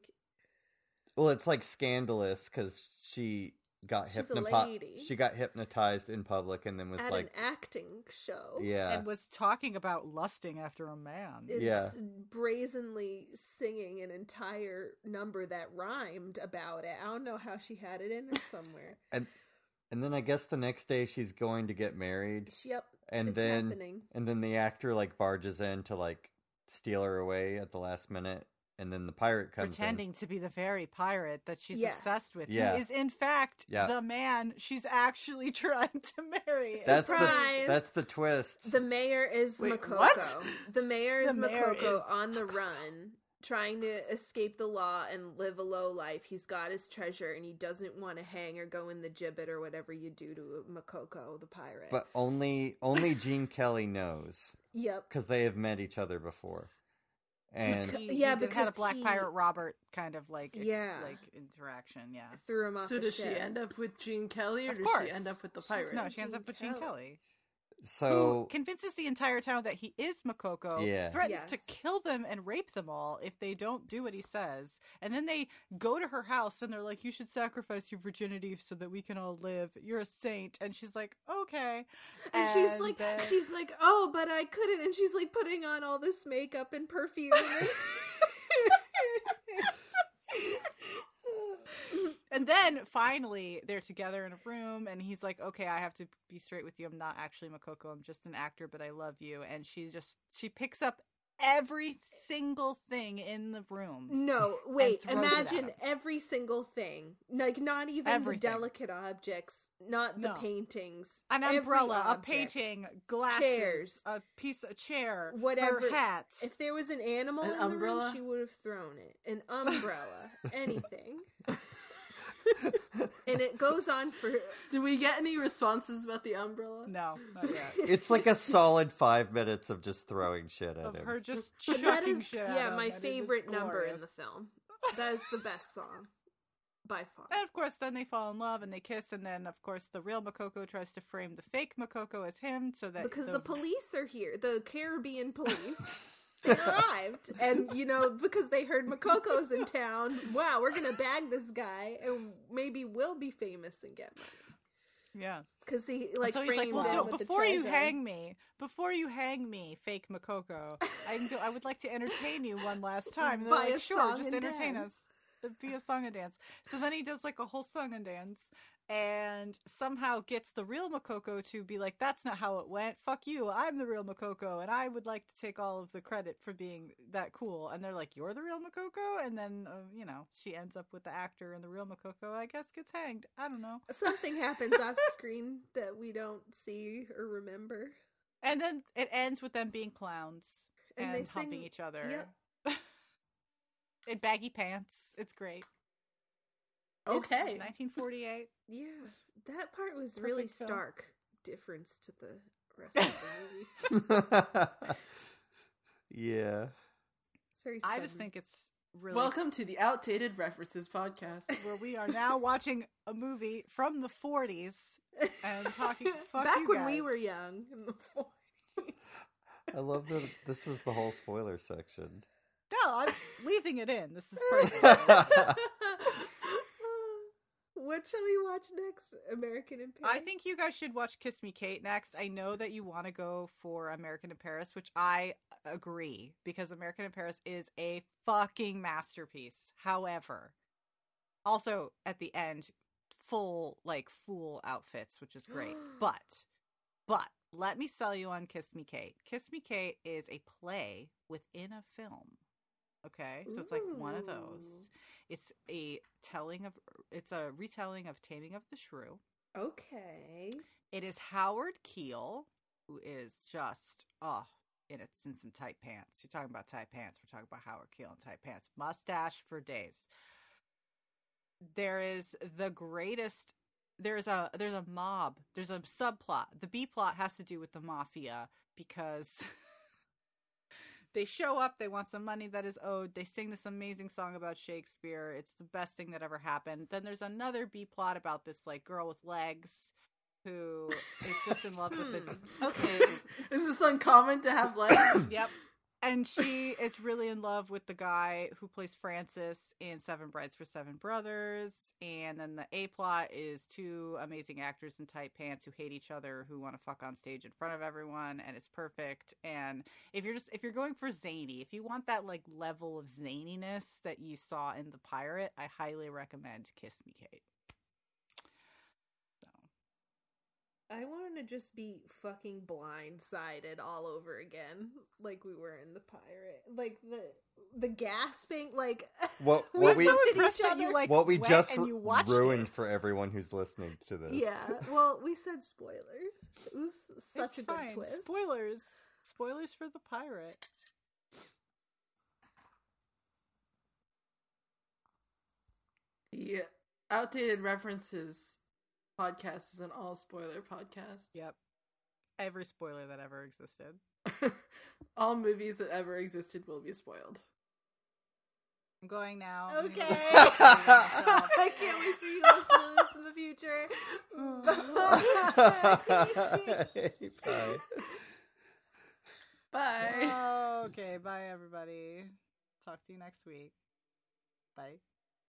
Well, it's like scandalous because she got She's a hypnotized. lady. She got hypnotized in public and then was at like, an acting show. yeah, And was talking about lusting after a man. It's Yeah. brazenly singing an entire number that rhymed about it. I don't know how she had it in her *laughs* somewhere. and and then I guess the next day she's going to get married, yep. and it's then happening. and then the actor like barges in to like steal her away at the last minute, and then the pirate comes in. Pretending to be the very pirate that she's Yes. obsessed with. Yeah. Who is, in fact, Yeah. the man she's actually *laughs* trying to marry. That's Surprise! the that's the twist. The mayor is Wait, Macoco. what? The mayor The is mayor Macoco is on the run, trying to escape the law and live a low life. He's got his treasure and he doesn't want to hang or go in the gibbet or whatever you do to Macoco, the pirate. But only only Gene Kelly knows yep. because they have met each other before, and He, Yeah, he did- had a Black he- Pirate Robert kind of like ex- Yeah. like interaction. Yeah. Threw him off. So a does she end up with Gene Kelly, or Of does course. she end up with the She's- pirate? No, she ends up with Gene Kelly. Kelly. so who convinces the entire town that he is Macoco, Yeah. threatens to kill them and rape them all if they don't do what he says. And then they go to her house and they're like, You should sacrifice your virginity so that we can all live. You're a saint. And she's like, Okay. And, she's like, then- she's like, oh, but I couldn't. And she's like putting on all this makeup and perfume. *laughs* And then finally they're together in a room and he's like, Okay, I have to be straight with you. I'm not actually Macoco, I'm just an actor, but I love you. And she just she picks up every single thing in the room. no, wait. throws Imagine every single thing. Like, not even Everything. the delicate objects, not the No. paintings. an every umbrella, a painting, glasses, Chairs. a piece, a chair, Whatever. her hat. If there was an animal An in the room, she would have thrown it. An umbrella, *laughs* anything. And it goes on for Did we get any responses about the umbrella? no, not yet. it's like a solid five minutes of just throwing shit at of him. her just But chucking that is shit at yeah him, my and it is favorite number in the film. That is the best song by far. And of course, then they fall in love and they kiss, and then of course the real Macoco tries to frame the fake Macoco as him, so that Because the police are here, the Caribbean police. *laughs* They arrived, and you know, because they heard Macoco's in town. Wow, we're gonna bag this guy, and maybe we'll be famous and get money. yeah. Because he like so he's like, well, don't, before you hang me, before you hang me, fake Macoco, I can go, I would like to entertain you one last *laughs* time. And they're Via like, sure, song just and entertain dance. us a song and dance. So then he does like a whole song and dance, and somehow gets the real Macoco to be like, "That's not how it went. Fuck you. I'm the real Macoco, and I would like to take all of the credit for being that cool." And they're like, "You're the real Macoco," and then uh, you know she ends up with the actor, and the real Macoco, I guess, gets hanged. I don't know. Something happens off *laughs* screen that we don't see or remember. And then it ends with them being clowns And and, humping sing- each other Yep. *laughs* in baggy pants. It's great. Okay. 1948. Yeah, that part was really film. stark difference to the rest of the movie. *laughs* yeah. It's I just think it's really Welcome to the Outdated References podcast. *laughs* where we are now watching a movie from the 40s and talking. *laughs* Fuck back you when we were young in the 40s. I love that this was the whole spoiler section. No, I'm leaving it in. This is perfect. What shall we watch next? American in Paris. I think you guys should watch Kiss Me Kate next. I know that you want to go for American in Paris, which I agree because American in Paris is a fucking masterpiece. However, also at the end, full like fool outfits, which is great. *gasps* but, but let me sell you on Kiss Me Kate. Kiss Me Kate is a play within a film. Okay, so it's like one of those. It's a telling of it's a retelling of Taming of the Shrew Okay. It is Howard Keel, who is just oh, in it's in some tight pants. You're talking about tight pants. We're talking about Howard Keel in tight pants. Mustache for days. There is the greatest. There's a there's a mob. There's a subplot. The B plot has to do with the mafia because *laughs* they show up. They want some money that is owed. They sing this amazing song about Shakespeare. It's the best thing that ever happened. Then there's another B plot about this like girl with legs who is just in love with the hmm. Okay. *laughs* Is this uncommon to have legs? Yep. And she is really in love with the guy who plays Francis in Seven Brides for Seven Brothers. And then the A plot is two amazing actors in tight pants who hate each other, who want to fuck on stage in front of everyone, and it's perfect. And if you're just if you're going for zany, if you want that like level of zaniness that you saw in The Pirate, I highly recommend Kiss Me Kate. So I want to just be fucking blindsided all over again, like we were in the pirate. Like the the gasping, like *laughs* What We what we looked at each that you, like, what we just and you watched ruined it. for everyone who's listening to this. yeah. Well, we said spoilers. It was such It's a good twist. Spoilers. Spoilers for The Pirate. the Outdated References podcast is an all spoiler podcast. Yep. Every spoiler that ever existed. *laughs* all movies that ever existed will be spoiled. I'm going now. Okay. gonna go to sleep. *laughs* I can't wait for you to listen to this in the future. Bye. Bye. *laughs* okay, bye everybody. Talk to you next week. Bye.